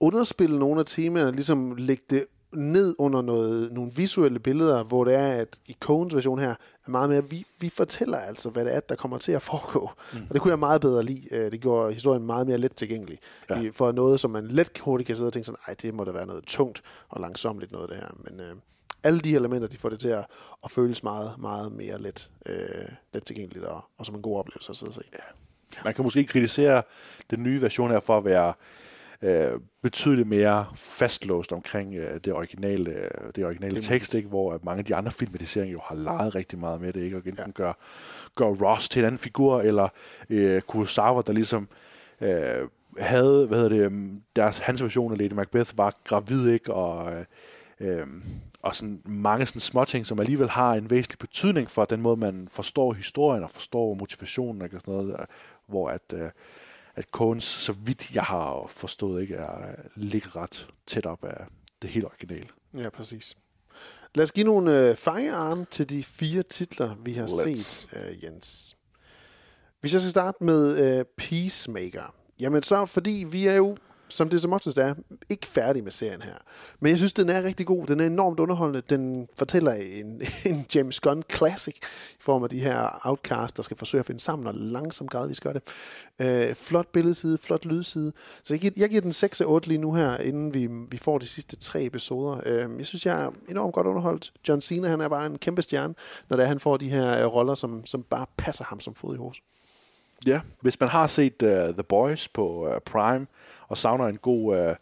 underspille nogle af temaerne, ligesom lægge det ned under noget, nogle visuelle billeder, hvor det er, at i Coens version her, er meget mere, vi, vi fortæller altså, hvad det er, der kommer til at foregå. Mm. Og det kunne jeg meget bedre lide. Øh, det gjorde historien meget mere let tilgængelig. Ja. For noget, som man let hurtigt kan sidde og tænke sådan, ej, det må da være noget tungt og langsomligt noget, det her. Men øh, alle de elementer, de får det til at, at føles meget, meget mere let, øh, let tilgængeligt og, og som en god oplevelse at sidde og se. Ja. Man kan måske kritisere den nye version her for at være øh, betydeligt mere fastlåst omkring øh, det originale, øh, det originale det tekst, ikke? hvor mange af de andre filmatiseringer jo har leget rigtig meget med det, ikke? og enten ja. gør, gør Ross til en anden figur, eller øh, Kurosawa, der ligesom øh, havde, hvad hedder det, øhm, deres, hans version af Lady Macbeth var gravid, ikke? og øh, øh, og sådan mange sådan små ting, som alligevel har en væsentlig betydning for den måde, man forstår historien og forstår motivationen og sådan noget, hvor at, øh, at Coens, så vidt jeg har forstået, ikke er ligger ret tæt op af det helt originale. Ja, præcis. Lad os give nogle øh, firearm til de fire titler, vi har Let's. set, øh, Jens. Hvis jeg skal starte med øh, Peacemaker, jamen så, fordi vi er jo som det som oftest er, ikke færdig med serien her. Men jeg synes, den er rigtig god. Den er enormt underholdende. Den fortæller en, en James Gunn classic i form af de her outcasts, der skal forsøge at finde sammen og langsomt gradvist gøre det. Øh, flot billedside, flot lydside. Så jeg giver, jeg giver den 6 8 lige nu her, inden vi, vi får de sidste tre episoder. Øh, jeg synes, jeg er enormt godt underholdt. John Cena, han er bare en kæmpe stjerne, når det er, han får de her øh, roller, som, som bare passer ham som fod i hos. Ja, hvis man har set uh, The Boys på uh, Prime, og savner en god øh,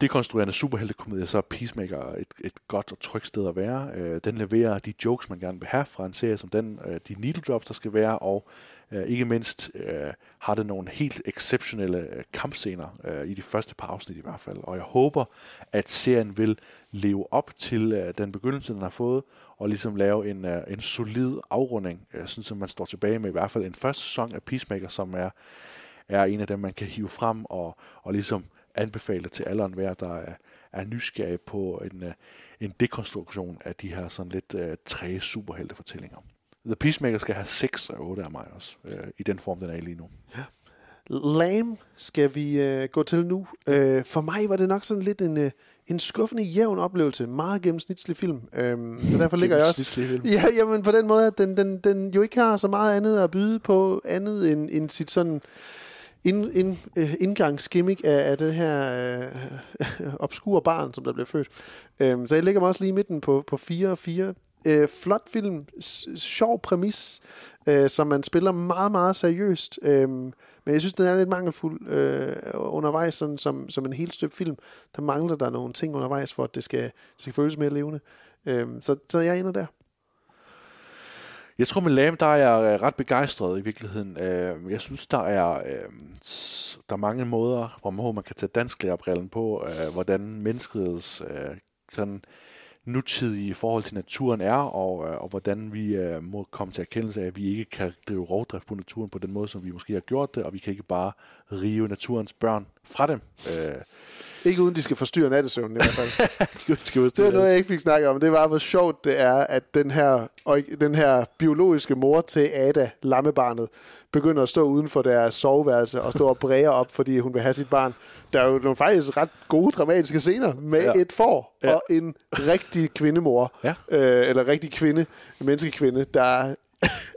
dekonstruerende superheltekomedie, så er Peacemaker et, et godt og trygt sted at være. Øh, den leverer de jokes, man gerne vil have fra en serie som den, øh, de needle drops, der skal være, og øh, ikke mindst øh, har det nogle helt exceptionelle øh, kampscener øh, i de første par afsnit i hvert fald. Og jeg håber, at serien vil leve op til øh, den begyndelse, den har fået, og ligesom lave en, øh, en solid afrunding, øh, sådan som man står tilbage med i hvert fald en første sæson af Peacemaker, som er er en af dem, man kan hive frem og, og ligesom anbefale til alle hver, der er, er nysgerrig på en, øh, en dekonstruktion af de her sådan lidt uh, træge superheltefortællinger. The Peacemaker skal have 6 og 8 af mig også, uh, i den form, den er i lige nu. Ja. Lamb skal vi øh, gå til nu. Øh, for mig var det nok sådan lidt en, øh, en skuffende jævn oplevelse. Meget gennemsnitslig film. Øh, så derfor ligger jeg også... Film. Ja, jamen på den måde, at den, den, den jo ikke har så meget andet at byde på, andet end, end sit sådan ind, ind, øh, indgangsgimmick af, af det her øh, obskure barn, som der bliver født. Øhm, så jeg ligger mig også lige i midten på, på 4 og 4. Øh, flot film, s- sjov præmis, øh, som man spiller meget, meget seriøst. Øh, men jeg synes, den er lidt mangelfuld øh, undervejs, sådan som, som en helt støbt film. Der mangler der nogle ting undervejs, for at det skal, det skal føles mere levende. Øh, så, så jeg ender der. Jeg tror med Lam, der er jeg ret begejstret i virkeligheden. Øh, jeg synes, der er, øh, der er mange måder, hvor man kan tage dansklærerbriller på, hvordan menneskets sådan nutidige forhold til naturen er, og, og hvordan vi må komme til erkendelse af, at vi ikke kan drive rovdrift på naturen på den måde, som vi måske har gjort det, og vi kan ikke bare rive naturens børn fra dem. Øh, ikke uden de skal forstyrre nattesøvnen i hvert fald. skal Det var noget, jeg ikke fik snakket om. Det var, hvor sjovt det er, at den her, den her biologiske mor til Ada, lammebarnet, begynder at stå uden for deres soveværelse og stå og bræger op, fordi hun vil have sit barn. Der er jo nogle faktisk ret gode dramatiske scener med Ja. et får Ja. og en rigtig kvindemor, Ja. øh, eller rigtig kvinde, menneskekvinde, der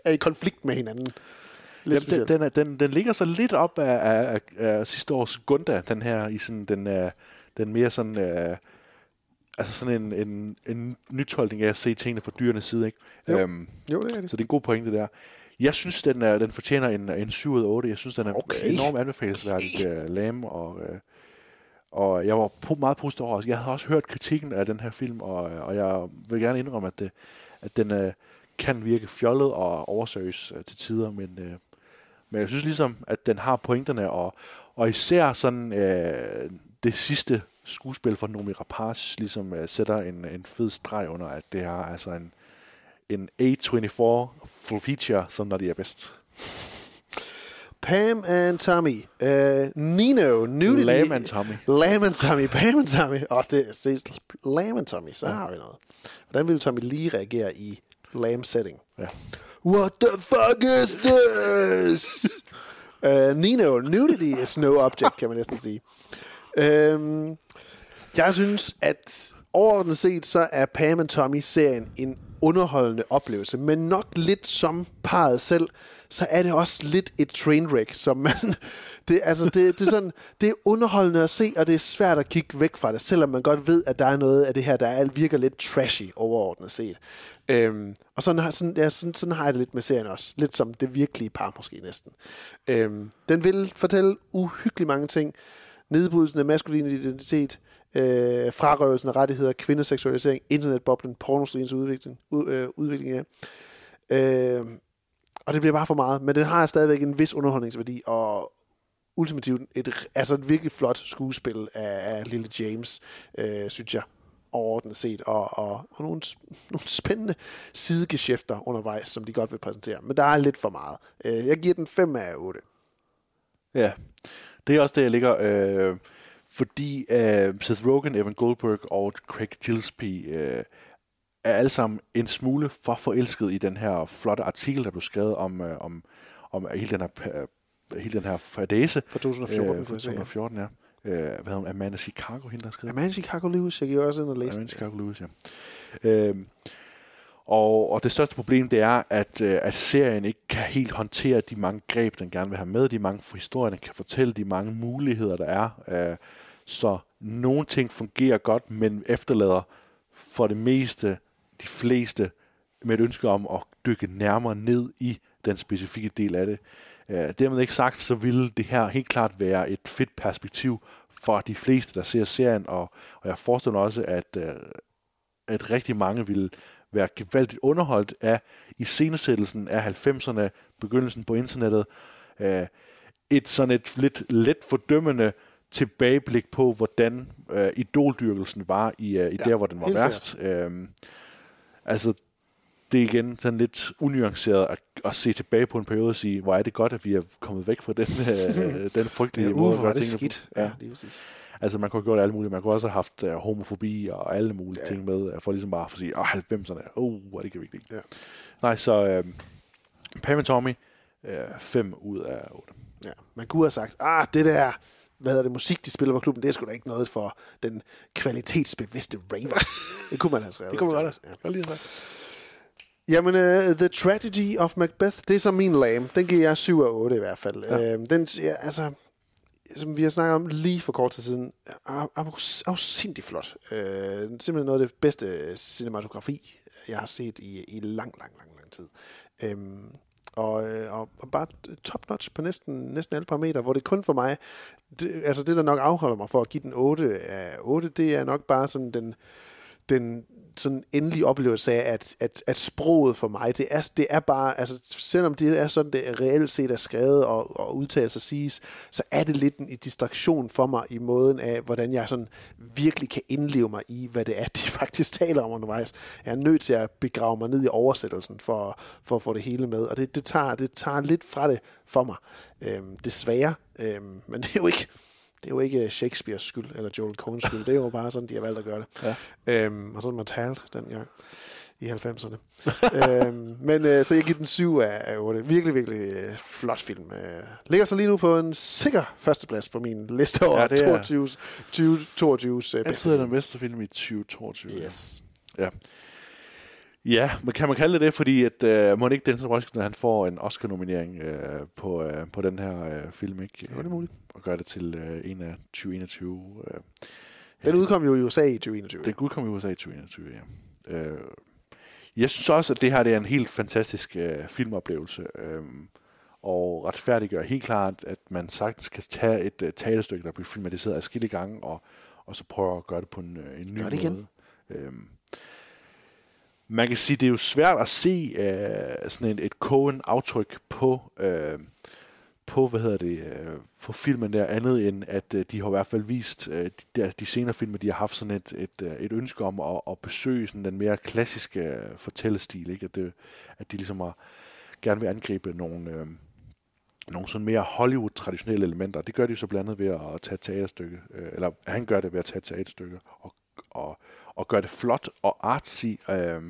er i konflikt med hinanden. Lidt Jamen, den, den, den, den ligger så lidt op af, af, af, af sidste års Gunda, den her, i sådan den, uh, den mere sådan, uh, altså sådan en, en, en nytolkning af at se tingene fra dyrenes side, ikke? Jo. Øhm, Jo, det er det. Så det er en god pointe der. Jeg synes, den, er, den fortjener en, en 7 ud af 8. Jeg synes, den er Okay. enormt anbefalesværdig, okay. uh, Lam, og, uh, og jeg var po- meget positiv over. Jeg havde også hørt kritikken af den her film, og, og jeg vil gerne indrømme, at, det, at den uh, kan virke fjollet og oversøges uh, til tider, men, uh, men jeg synes ligesom, at den har pointerne, og, og især sådan uh, det sidste skuespil fra Nomi Rapaz ligesom uh, sætter en, en fed streg under, at det er altså en, en A24 full feature, som når de er bedst. Pam and Tommy. Uh, Nino. Nudity. Lam and Tommy. Lam and Tommy. Pam and Tommy. Åh, oh, det ses. Lam and Tommy. Så ja. har vi noget. Hvordan ville Tommy lige reagere i Lam setting? Ja. What the fuck is this? Øh, uh, Nino. Nudity is no object, kan man næsten sige. Uh, jeg synes, at overordnet set, så er Pam and Tommy-serien en underholdende oplevelse, men nok lidt som parret selv, så er det også lidt et trainwreck, som man... Det, altså, det, det, er sådan, det er underholdende at se, og det er svært at kigge væk fra det, selvom man godt ved, at der er noget af det her, der er, virker lidt trashy overordnet set. Øhm, og sådan har, sådan, ja, sådan, sådan har jeg det lidt med serien også. Lidt som det virkelige par måske næsten. Øhm, den vil fortælle uhyggeligt mange ting. Nedbrydelsen af maskulin identitet, øh, frarøvelsen af rettigheder, kvindeseksualisering, internetboblen, pornostriens udvikling, ud, øh, udvikling ja. øh, og det bliver bare for meget, men den har stadigvæk en vis underholdningsværdi, og ultimativt et, altså et virkelig flot skuespil af, af Lille James, øh, synes jeg, overordnet set, og, og, og nogle, nogle spændende sidegeschæfter undervejs, som de godt vil præsentere. Men der er lidt for meget. Øh, jeg giver den 5 af 8. Ja, det er også det, jeg ligger. Øh, fordi øh, Seth Rogen, Evan Goldberg og Craig Gillespie øh, er alle sammen en smule for forelsket i den her flotte artikel, der blev skrevet om, øh, om, om hele den her, øh, hele den her fadese. Fra 2014, Øh, fra kunne jeg se, ja. 2014, ja. Øh, hvad hedder hun? Amanda Chicago, hende der har skrevet? Amanda Chicago Lewis, jeg gik også ind og læste Amanda Chicago Lewis, ja. Øhm, og, og det største problem, det er, at, øh, at serien ikke kan helt håndtere de mange greb, den gerne vil have med, de mange historier, den kan fortælle, de mange muligheder, der er. Øh, så nogle ting fungerer godt, men efterlader for det meste, de fleste, med et ønske om at dykke nærmere ned i den specifikke del af det. Øh, dermed ikke sagt, så ville det her helt klart være et fedt perspektiv for de fleste, der ser serien, og, og jeg forestiller mig også, at, øh, at rigtig mange ville være gevaldigt underholdt af iscenesættelsen af 90'erne, begyndelsen på internettet, øh, et sådan et lidt let fordømmende tilbageblik på, hvordan øh, idoldyrkelsen var i, øh, i ja, der, hvor den var værst. Øh, altså, det er igen sådan lidt unuanceret at, at se tilbage på en periode og sige, hvor er det godt, at vi er kommet væk fra den, øh, den frygtelige Ja, uh, måde. at hvor er det tingene på. skidt. Ja, lige præcis. Altså, man kunne have gjort alt muligt. Man kunne også have haft uh, homofobi og alle mulige Ja. ting med, uh, for ligesom bare at sige, åh, 90'erne, oh, hvor er det kan vi ikke lide. Ja. Nej, så uh, Pam and Tommy, 5 ud af 8. Ja, man kunne have sagt, ah, det der, hvad hedder det, musik, de spiller på klubben, det er sgu da ikke noget for den kvalitetsbevidste raver. det kunne man have skrevet. Det kunne man godt Ja. have. Godt lige sagt. Jamen, uh, The Tragedy of Macbeth, det er så min lame. Den giver jeg 7 af 8 i hvert fald. Ja. Uh, den, ja, altså, som vi har snakket om lige for kort tid siden, er, afsindig flot. Uh, simpelthen noget af det bedste cinematografi, jeg har set i, i lang, lang, lang, lang tid. Um, og, øh, og, og bare top-notch på næsten, næsten alle parametre, hvor det kun for mig, det, altså det, der nok afholder mig for at give den 8 af 8, det er nok bare sådan den, den sådan endelig oplevelse af, at, at, at sproget for mig, det er, det er bare, altså selvom det er sådan, det reelt set er skrevet og, og udtalt og siges, så er det lidt en distraktion for mig i måden af, hvordan jeg sådan virkelig kan indleve mig i, hvad det er, de faktisk taler om undervejs. Jeg er nødt til at begrave mig ned i oversættelsen for, for at få det hele med, og det, det, tager, det tager lidt fra det for mig. Øhm, desværre, øhm, men det er jo ikke, det er jo ikke Shakespeares skyld, eller Joel Coens skyld. Det er jo bare sådan, de har valgt at gøre det. Ja. Øhm, og sådan man talt den gang i 90'erne. øhm, men øh, så jeg giver den 7 af, af 8. Virkelig, virkelig øh, flot film. Øh, ligger så lige nu på en sikker førsteplads på min liste over Ja, det er- 22, 20, 22's øh, bedste Altid er den bedste film i 2022. Yes. Ja. Ja, men kan man kalde det det, fordi at uh, må ikke Denzel Washington han får en Oscar-nominering uh, på, uh, på den her uh, film, ikke? Jo, det er muligt. Og gør det til uh, en af 2021. Uh, Den udkom jo i USA i 2021. Den udkom i USA i 2021, ja. Uh, jeg synes også, at det her det er en helt fantastisk uh, filmoplevelse. Um, og retfærdiggør helt klart, at man sagtens kan tage et uh, talestykke, der bliver filmatiseret adskillige gange, og, og så prøve at gøre det på en, uh, en ny Gør det igen. måde. Um, man kan sige, det er jo svært at se øh, sådan et, et Cohen-aftryk på, øh, på, hvad hedder det, øh, på filmen der, andet end at øh, de har i hvert fald vist, øh, de, de senere film, de har haft sådan et, et, øh, et ønske om at, at besøge sådan den mere klassiske øh, fortællestil, ikke? At, det, at de ligesom har, gerne vil angribe nogle, øh, nogle sådan mere Hollywood-traditionelle elementer. Det gør de jo så blandt andet ved at tage et teaterstykke, øh, eller han gør det ved at tage et teaterstykke og, og, og gøre det flot og artsy, øh,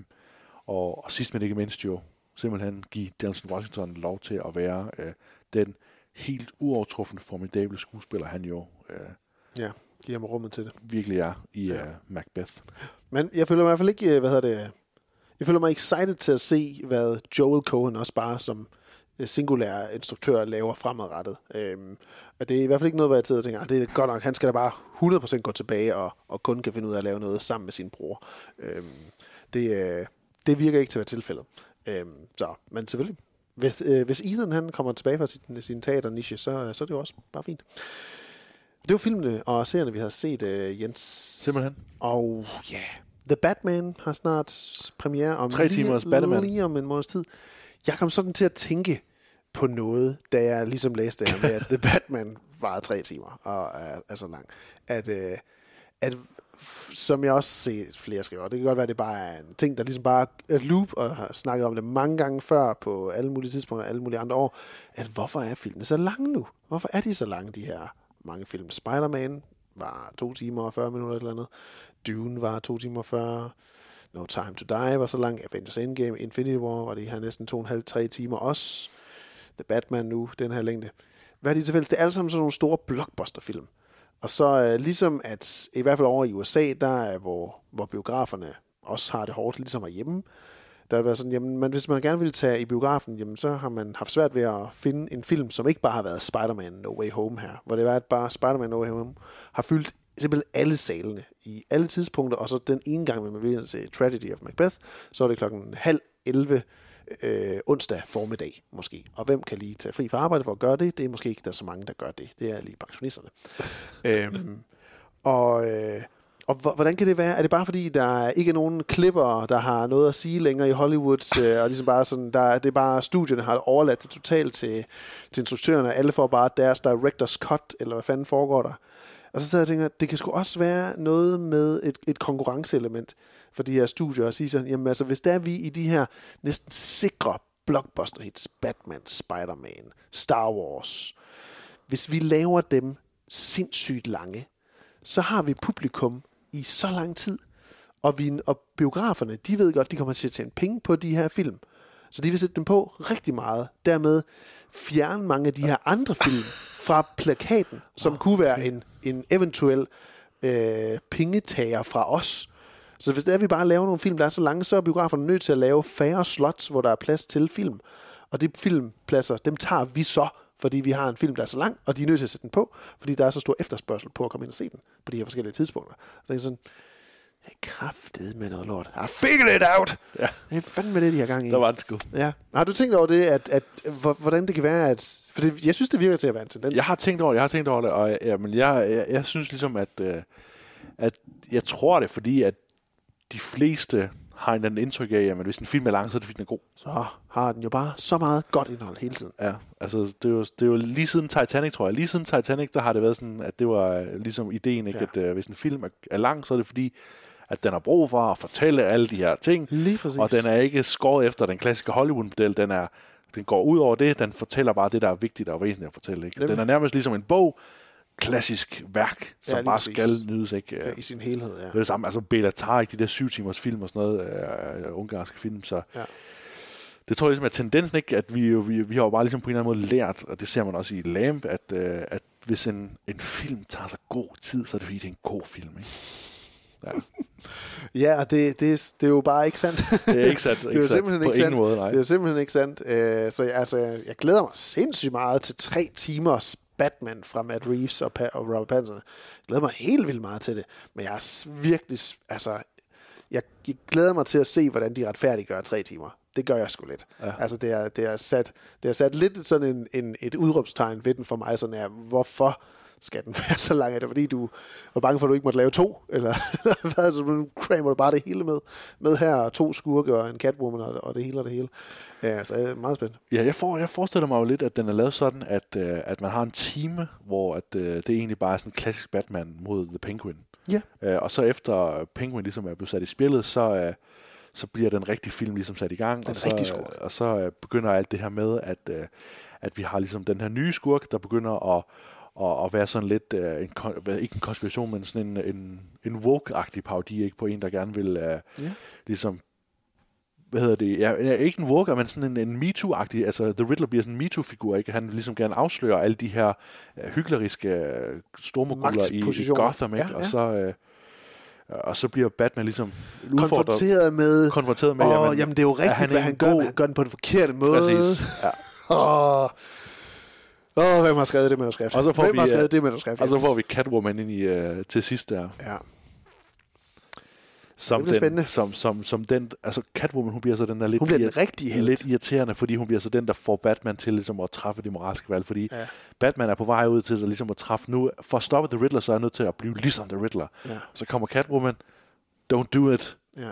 og, og sidst men ikke mindst jo simpelthen give Denzel Washington lov til at være øh, den helt uovertruffende formidable skuespiller, han jo øh, Ja, giver ham rummet til det. virkelig er i ja. øh, Macbeth. Men jeg føler mig i hvert fald ikke, øh, hvad hedder det, jeg føler mig excited til at se, hvad Joel Cohen også bare som øh, singulær instruktør laver fremadrettet. Øhm, og det er i hvert fald ikke noget, hvor jeg tidligere tænker, "Ah, det er godt nok, han skal da bare 100% gå tilbage og, og kun kan finde ud af at lave noget sammen med sin bror. Øhm, det, det virker ikke til at være tilfældet. Øhm, så, men selvfølgelig, hvis, øh, hvis Ethan han kommer tilbage fra sin, sin teaterniche, så, så er det jo også bare fint. Det var filmene og serierne, vi har set, øh, Jens. Simpelthen. Og ja, yeah. The Batman har snart premiere om Tre timers Batman. lige om en måneds tid. Jeg kom sådan til at tænke på noget, da jeg ligesom læste det her med, at The Batman varede tre timer og er, er så lang. At, øh, at som jeg også ser flere skriver, det kan godt være, at det bare er en ting, der ligesom bare er loop, og har snakket om det mange gange før på alle mulige tidspunkter, alle mulige andre år, at hvorfor er filmene så lange nu? Hvorfor er de så lange, de her mange film? Spider-Man var to timer og 40 minutter eller andet. Dune var to timer og 40. No Time to Die var så lang. Avengers Endgame, Infinity War var de her næsten to og en halv, tre timer også. The Batman nu, den her længde. Hvad er de tilfældes? Det er alle sammen sådan nogle store blockbusterfilm. Og så øh, ligesom at, i hvert fald over i USA, der er, hvor, hvor biograferne også har det hårdt, ligesom herhjemme, der har været sådan, jamen, man, hvis man gerne vil tage i biografen, jamen, så har man haft svært ved at finde en film, som ikke bare har været Spider-Man No Way Home her, hvor det var, at bare Spider-Man No Way Home har fyldt simpelthen alle salene i alle tidspunkter, og så den ene gang, man vil se Tragedy of Macbeth, så er det klokken halv 11 øh, onsdag formiddag måske. Og hvem kan lige tage fri fra arbejde for at gøre det? Det er måske ikke der er så mange, der gør det. Det er lige pensionisterne. øhm, og, øh, og hvordan kan det være? Er det bare fordi, der ikke er nogen klipper, der har noget at sige længere i Hollywood, øh, og ligesom bare sådan, der, det er bare studierne har overladt det totalt til, til instruktørerne, alle får bare deres director's cut, eller hvad fanden foregår der? Og så sidder jeg og tænker, det kan sgu også være noget med et, et konkurrenceelement for de her studier, og sige sådan, jamen altså, hvis der er vi i de her næsten sikre blockbuster hits, Batman, Spider-Man, Star Wars, hvis vi laver dem sindssygt lange, så har vi publikum i så lang tid, og, vi, og biograferne, de ved godt, de kommer til at tjene penge på de her film. Så de vil sætte dem på rigtig meget. Dermed fjerne mange af de her andre film fra plakaten, som kunne være en, en eventuel øh, pengetager fra os. Så hvis det er, at vi bare laver nogle film, der er så lange, så er biograferne nødt til at lave færre slots, hvor der er plads til film. Og de filmpladser, dem tager vi så, fordi vi har en film, der er så lang, og de er nødt til at sætte den på, fordi der er så stor efterspørgsel på at komme ind og se den på de her forskellige tidspunkter. Så det er sådan, jeg kraftet med noget lort. I figured it out! Ja. Det er fandme det, de har gang i. Der var det sgu. Ja. Har du tænkt over det, at, at, hvor- hvordan det kan være, at... For det, jeg synes, det virker til at være en tendens. Jeg har tænkt over det, jeg har tænkt over det, og ja, men jeg, jeg, jeg synes ligesom, at, øh, at jeg tror det, fordi at de fleste har en anden indtryk af, at hvis en film er lang, så er det fordi, den er god. Så har den jo bare så meget godt indhold hele tiden. Ja, altså det er, jo, det er jo lige siden Titanic, tror jeg. Lige siden Titanic, der har det været sådan, at det var øh, ligesom ideen, ikke? Ja. at øh, hvis en film er, er lang, så er det fordi, at den har brug for at fortælle alle de her ting. Lige præcis. Og den er ikke skåret efter den klassiske Hollywood-model. Den, er, den går ud over det. Den fortæller bare det, der er vigtigt og væsentligt at fortælle. Ikke? Den er nærmest ligesom en bog, klassisk værk, som Ja, bare præcis. skal nydes. Ikke? Ja, I sin helhed, ja. Det er det samme. Altså Bela Tarek, de der syv timers film og sådan noget, øh, ungarske film, så... Ja. Det tror jeg ligesom er tendensen, ikke? At vi, vi, vi har jo bare ligesom på en eller anden måde lært, og det ser man også i Lamp, at, øh, at hvis en, en film tager sig god tid, så er det fordi, det er en god film, ikke? Ja. Ja, og det, det, er- det er jo bare ikke sandt. Det er ikke sandt, det er ikke simpelthen På ikke sandt. måde, nej. Det er simpelthen ikke sandt. Øh, så jeg, altså, jeg glæder mig sindssygt meget til tre timers Batman fra Matt Reeves og, pa- og Robert Pattinson. Jeg glæder mig helt vildt meget til det. Men jeg er virkelig... Altså, jeg, jeg glæder mig til at se, hvordan de retfærdiggør tre timer. Det gør jeg sgu lidt. Ja. Altså, det er, det, er sat, det er sat lidt sådan en, en, et udråbstegn ved den for mig, sådan er, hvorfor skal den være så lang? Er det fordi, du var bange for, at du ikke måtte lave to? Eller hvad? Så nu cramer du bare det hele med, med her, to skurke og en Catwoman og, og det hele og det hele. Ja, så er meget spændt. Ja, jeg, får, jeg forestiller mig jo lidt, at den er lavet sådan, at, øh, at man har en time, hvor at, øh, det egentlig bare er sådan en klassisk Batman mod The Penguin. Ja. Øh, og så efter Penguin ligesom er blevet sat i spillet, så, øh, så bliver den rigtige film ligesom sat i gang. Den og så, skurk. øh, og så øh, begynder alt det her med, at, øh, at vi har ligesom den her nye skurk, der begynder at, at, at være sådan lidt, øh, en, ikke en konspiration, men sådan en, en, en woke-agtig parodi, ikke på en, der gerne vil øh, Ja. ligesom hvad hedder det, ja, ikke en worker, men sådan en, en MeToo-agtig, altså The Riddler bliver sådan en MeToo-figur, ikke? Han vil ligesom gerne afsløre alle de her uh, hykleriske uh, stormoguler i, i. Gotham, ikke? Ja, og ja. så... Uh, og så bliver Batman ligesom Konfronteret med... konfronteret med, Åh, jamen, jamen, det er jo rigtigt, han hvad han gør, god- men han gør den på den forkerte måde. Præcis, ja. Åh, oh, hvem har skrevet det manuskript? Og så får hvem vi, har øh, skrevet det manuskript? Og så får vi Catwoman ind i, uh, til sidst der. Ja. Som Det den, som, som, som den, altså Catwoman, hun bliver så den der lidt, Hun bliver den rigtige helt. lidt irriterende, fordi hun bliver så den, der får Batman til ligesom at træffe det moralske valg, fordi Ja. Batman er på vej ud til at, ligesom at træffe nu, for at stoppe The Riddler, så er jeg nødt til at blive ligesom The Riddler. Ja. Så kommer Catwoman, don't do it. Ja.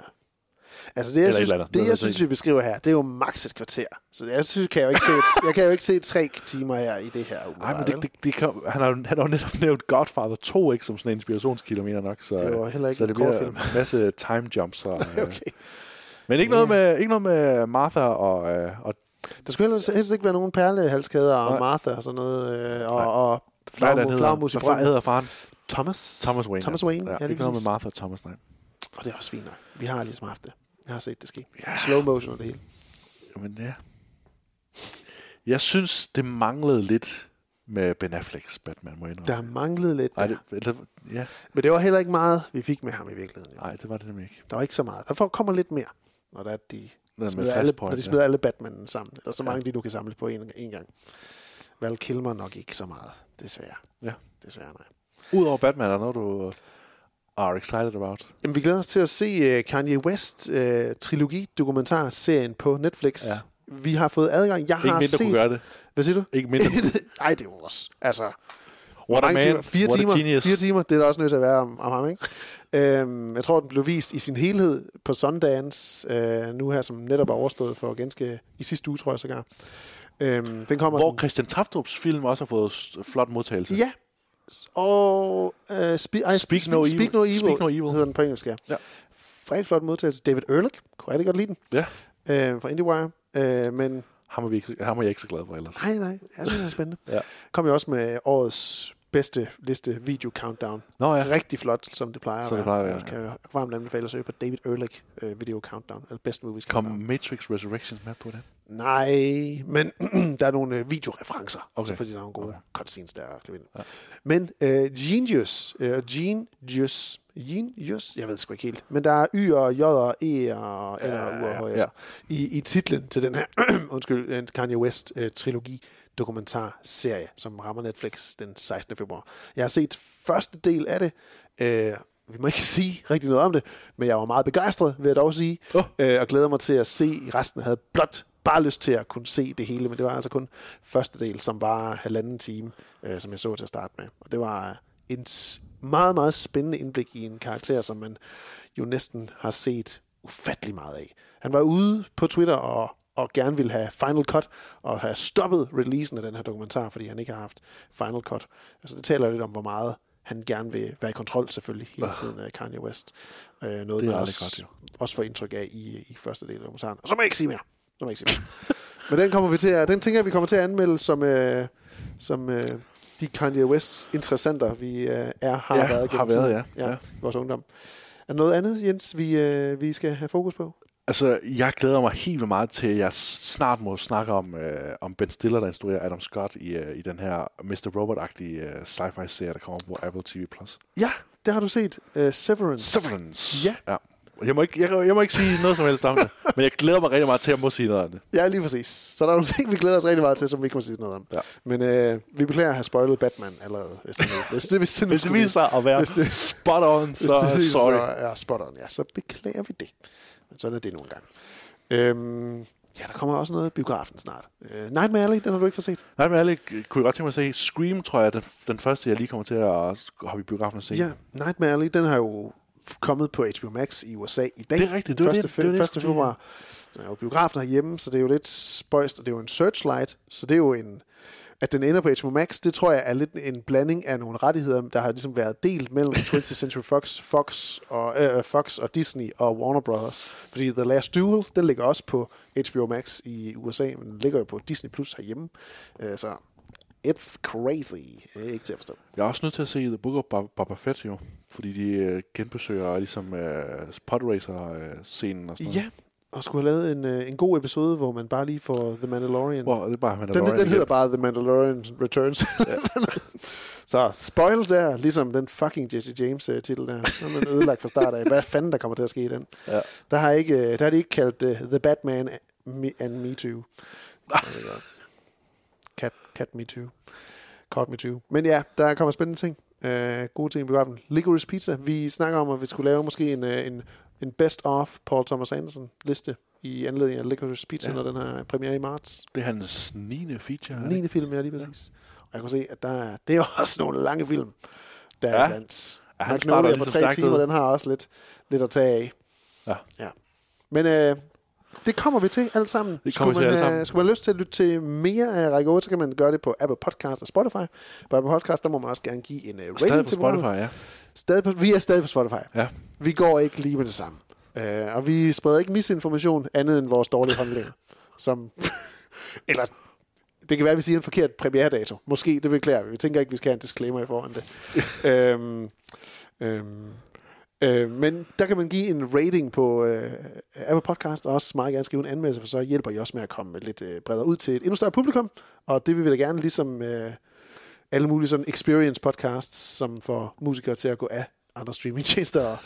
Altså det, jeg Eller et synes, eller det, jeg synes, det. vi beskriver her, det er jo maks et kvarter. Så jeg synes, kan jeg, jo ikke se, jeg kan jo ikke se tre timer her i det her. Nej, men det, det, det kan, han, har, han har jo netop nævnt Godfather 2, ikke, som sådan en jeg nok. Så, Det var heller ikke så en det bliver en masse time jumps. Og, okay. Men ikke, noget med, ikke noget med Martha og, øh, og Der skulle helst, helst ikke være nogen perlehalskæder og Nej. Martha og sådan noget. Øh, og, og Nej, den flagmus, hedder- flagmus i hvad brønden. hedder faren? Thomas. Thomas Wayne. Thomas ja. Wayne, Ja, ja, lige ikke noget med. Martha og Thomas, nej. Og det er også fint nok. Vi har ligesom haft det. Jeg har set det ske. Ja. Slow motion og det hele. Jamen ja. Jeg synes, det manglede lidt med Ben Afflecks Batman, må jeg indrømme. Der manglede lidt. Der. det, eller, ja. Men det var heller ikke meget, vi fik med ham i virkeligheden. Nej, det var det nemlig ikke. Der var ikke så meget. Der kommer lidt mere, når, der er de med smider alle, Flashpoint, når de ja. smider alle Batman sammen. Eller så Ja. mange, de du kan samle på en, en gang. Val Kilmer nok ikke så meget, desværre. Ja. Desværre, nej. Udover Batman, er der noget, du are excited about? Jamen, vi glæder os til at se uh, Kanye West uh, trilogi-dokumentarserien på Netflix. Ja. Vi har fået adgang. Jeg Ikke har mindre set... kunne gøre det. Hvad siger du? Ikke mindre. Nej, det er jo også... Altså, What a man. timer? Fire What a timer. genius. Fire timer, det er der også nødt til at være om, om ham, ikke? Øhm, jeg tror, den blev vist i sin helhed på Sundance, øh, nu her, som netop er overstået for ganske i sidste uge, tror jeg sågar. Øhm, den kommer Hvor den, Christian Taftrups film også har fået flot modtagelse. Ja. Og uh, spe, ej, Speak Spe- No Speak Evil. No Evil, Speak No Evil. hedder den på engelsk, ja. Ja. Rigtig flot modtagelse. David Ehrlich, kunne rigtig godt lide den. Ja. Øh, fra IndieWire. Øh, men Ham er, vi ikke, ham er jeg ikke så glad for ellers. nej, nej, jeg synes, det er spændende. Ja. Kom jo også med årets bedste liste video countdown. Nå ja. Rigtig flot, som det plejer Som at det plejer at være, Jeg kan jo varmt anbefale at søge på David Ehrlich uh, video countdown, eller best movies Kom countdown. Matrix Resurrections med på det? Nej, men der er nogle øh, videoreferencer, Okay. fordi der er nogle gode okay. cutscenes der. er klippet ind. Men øh, Genius, øh, Genius, Genius, jeg ved sgu ikke helt, men der er Y og J og E og L og U og H ja. ja. i, i titlen til den her, undskyld, øh, Kanye West øh, trilogi dokumentarserie, som rammer Netflix den 16. februar. Jeg har set første del af det. Øh, vi må ikke sige rigtig noget om det, men jeg var meget begejstret, vil jeg dog sige, oh. øh, og glæder mig til at se resten. Jeg havde blot bare lyst til at kunne se det hele, men det var altså kun første del, som var halvanden time, øh, som jeg så til at starte med. Og det var en s- meget, meget spændende indblik i en karakter, som man jo næsten har set ufattelig meget af. Han var ude på Twitter og, og gerne ville have Final Cut, og have stoppet releasen af den her dokumentar, fordi han ikke har haft Final Cut. Altså det taler lidt om, hvor meget han gerne vil være i kontrol selvfølgelig hele tiden af Kanye West. Øh, noget, Det er man også, godt, jo. også får indtryk af i, i første del af dokumentaren. Og så må jeg ikke sige mere. Så må jeg ikke sige mere. Men den kommer vi til at, den tænker jeg, vi kommer til at anmelde som, øh, som øh, de Kanye Wests interessenter, vi øh, er, har Ja, været har gennem været, tiden. ja. ja. Ja. vores ungdom. Er der noget andet, Jens, vi, øh, vi skal have fokus på? Altså, jeg glæder mig helt vildt meget til, at jeg snart må snakke om, øh, om Ben Stiller, der instruerer Adam Scott i, øh, i den her Mr. Robot-agtige øh, sci-fi-serie, der kommer på Apple TV+. Plus. Ja, det har du set. Uh, Severance. Severance. Ja. ja. Jeg må, ikke, jeg, jeg må ikke sige noget som helst om det, men jeg glæder mig rigtig meget til, at jeg må sige noget om det. Ja, lige præcis. Så der er nogle ting, vi glæder os rigtig meget til, som vi ikke må sige noget om. Ja. Men øh, vi beklager at have spoilet Batman allerede. Hvis det, hvis det, hvis det, Hvis det viser sig at være hvis det, spot on, hvis så det viser sorry. at er spot on, ja, så beklager vi det. Men sådan er det nogle gange. Øhm, ja, der kommer også noget i biografen snart. Øh, Nightmare Alley, den har du ikke fået set. Nej, men ærligt, kunne jeg godt tænke mig at se Scream, tror jeg, den, den første, jeg lige kommer til at hoppe i biografen og se. Ja, Nightmare Alley, den har jo kommet på HBO Max i USA i dag. Det er rigtigt, det første, det- det det, jeg første skulle sige. februar. Den er jo biografen herhjemme, så det er jo lidt spøjst, og det er jo en searchlight, så det er jo en... At den ender på HBO Max, det tror jeg er lidt en blanding af nogle rettigheder, der har ligesom været delt mellem 20th Century Fox, Fox og, øh, Fox og Disney og Warner Brothers. Fordi The Last Duel, den ligger også på HBO Max i USA, men den ligger jo på Disney Plus herhjemme. Øh, så it's crazy. Det er ikke til at forstå. Jeg er også nødt til at se The Book of Bob- Boba Fett, jo. Fordi de øh, genbesøger ligesom øh, podracer-scenen og sådan Ja, og skulle have lavet en, øh, en god episode, hvor man bare lige får The Mandalorian. Hvor det er bare den, Mandalorian den hedder bare The Mandalorian Returns. så spoil der, ligesom den fucking Jesse James uh, titel der. Den er ødelagt fra start af. Hvad fanden der kommer til at ske i den? Ja. Der har, ikke, øh, der har de ikke kaldt uh, The Batman and Me Too. Ah. Cat, cat Me Too. Caught Me Too. Men ja, der kommer spændende ting. Uh, gode ting i biografen. Licorice Pizza. Vi snakker om, at vi skulle lave måske en, uh, en, en best of Paul Thomas Anderson liste i anledning af Licorice Pizza, Ja. ja. når den har premiere i marts. Det er hans 9. feature. er det 9. ikke? film, ja, lige præcis. Og jeg kan se, at der er, det er også nogle lange film, der Ja. er blandt. Ja, han starter på tre timer, den har også lidt, lidt at tage af. Ja. ja. Men øh, det kommer vi til alt sammen. Det kommer skulle, til man alle have, sammen. skulle man have lyst til at lytte til mere af Række 8, så kan man gøre det på Apple Podcast og Spotify. På Apple Podcast, der må man også gerne give en uh, rating til. Spotify, ja. Stadig på, vi er stadig på Spotify. Ja. Vi går ikke lige med det samme. Uh, og vi spreder ikke misinformation andet end vores dårlige håndlægger. Som, eller det kan være, at vi siger en forkert premieredato. Måske, det beklager vi. Vi tænker ikke, vi skal have en disclaimer i foran det. øhm, øhm, øh, men der kan man give en rating på øh, Apple Podcast, og også meget gerne skrive en anmeldelse, for så hjælper I også med at komme lidt øh, bredere ud til et endnu større publikum. Og det vil vi da gerne, ligesom øh, alle mulige sådan experience podcasts, som får musikere til at gå af andre streamingtjenester og,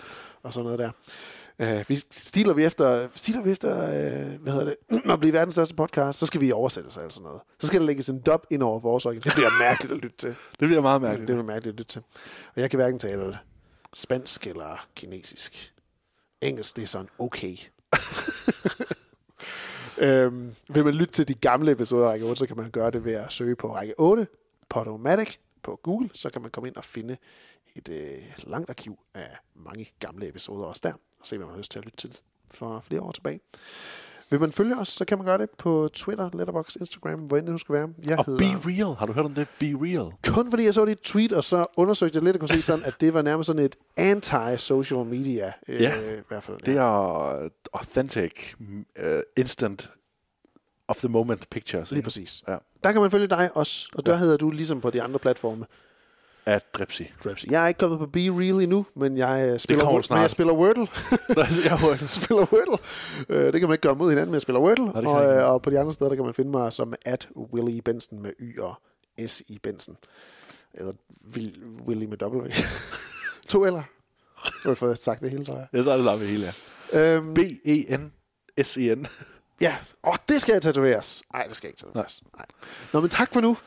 og sådan noget der. Uh, vi stiler vi efter, stiler vi efter uh, hvad hedder det, at blive verdens største podcast, så skal vi oversætte sig altså noget. Så skal der lægges en dub ind over vores øjne. Det bliver mærkeligt at lytte til. Det bliver meget mærkeligt. Det bliver mærkeligt at lytte til. Og jeg kan hverken tale spansk eller kinesisk. Engelsk, det er sådan okay. øhm, vil man lytte til de gamle episoder af Række 8, så kan man gøre det ved at søge på Række 8, Podomatic på Google, så kan man komme ind og finde et øh, langt arkiv af mange gamle episoder også der, og se, hvad man har lyst til at lytte til for flere år tilbage. Vil man følge os, så kan man gøre det på Twitter, Letterboxd, Instagram, hvor end det nu skal være. Jeg Og hedder... Be Real. Har du hørt om det? Be Real. Kun fordi jeg så dit tweet, og så undersøgte jeg lidt og kunne se sådan, at det var nærmest sådan et anti-social media. Øh, Ja, i hvert fald. det er authentic, uh, instant, of the moment pictures. Lige ikke? præcis. Ja. Der kan man følge dig også, og der ja. hedder du ligesom på de andre platforme. af Dripsy. Dripsy. Jeg er ikke kommet på Be Real endnu, men jeg øh, spiller, Word- snart. men jeg spiller Wordle. jeg Wordle. spiller Wordle. Øh, det kan man ikke gøre mod hinanden, men jeg spiller Wordle. det kan og, jeg øh, og på de andre steder, der kan man finde mig som at Willy Benson med Y og S i Benson. Eller Will, Willy med W. to eller? Nu har jeg fået sagt det hele, tror jeg. Jeg så er det hele, ja. Øhm, E B-E-N-S-E-N. Ja, åh, det skal jeg tatoveres. Nej, det skal jeg ikke tatoveres. Nej. Nå, men tak for nu.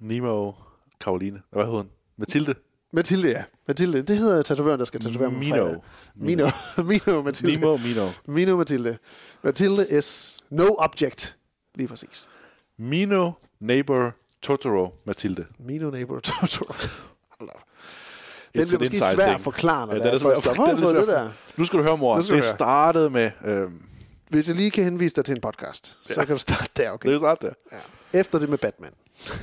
Nemo Karoline. Hvad hedder hun? Mathilde. Mathilde, ja. Mathilde, det hedder tatovøren, der skal tatovere mig Mino. fredag. Mino. Mino Mathilde. Nemo, Mino. Mino Mathilde. Mathilde is no object. Lige præcis. Mino, Neighbor, Totoro, Mathilde. Mino Neighbor Totoro. Hold op. Den bliver måske svær at forklare, når Ja, ja, den der er er svær- folk, der den er har fået svær- det der. Nu skal du høre, mor. Hvis jeg lige kan henvise dig til en podcast, så kan du starte der, okay? det er snart der. Ja. Efter det med Batman.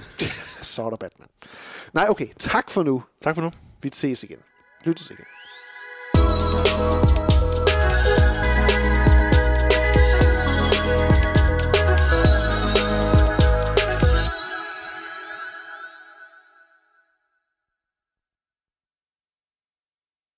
så er der Batman. Nej, okay. Tak for nu. Tak for nu. Vi ses igen. Lyttes igen.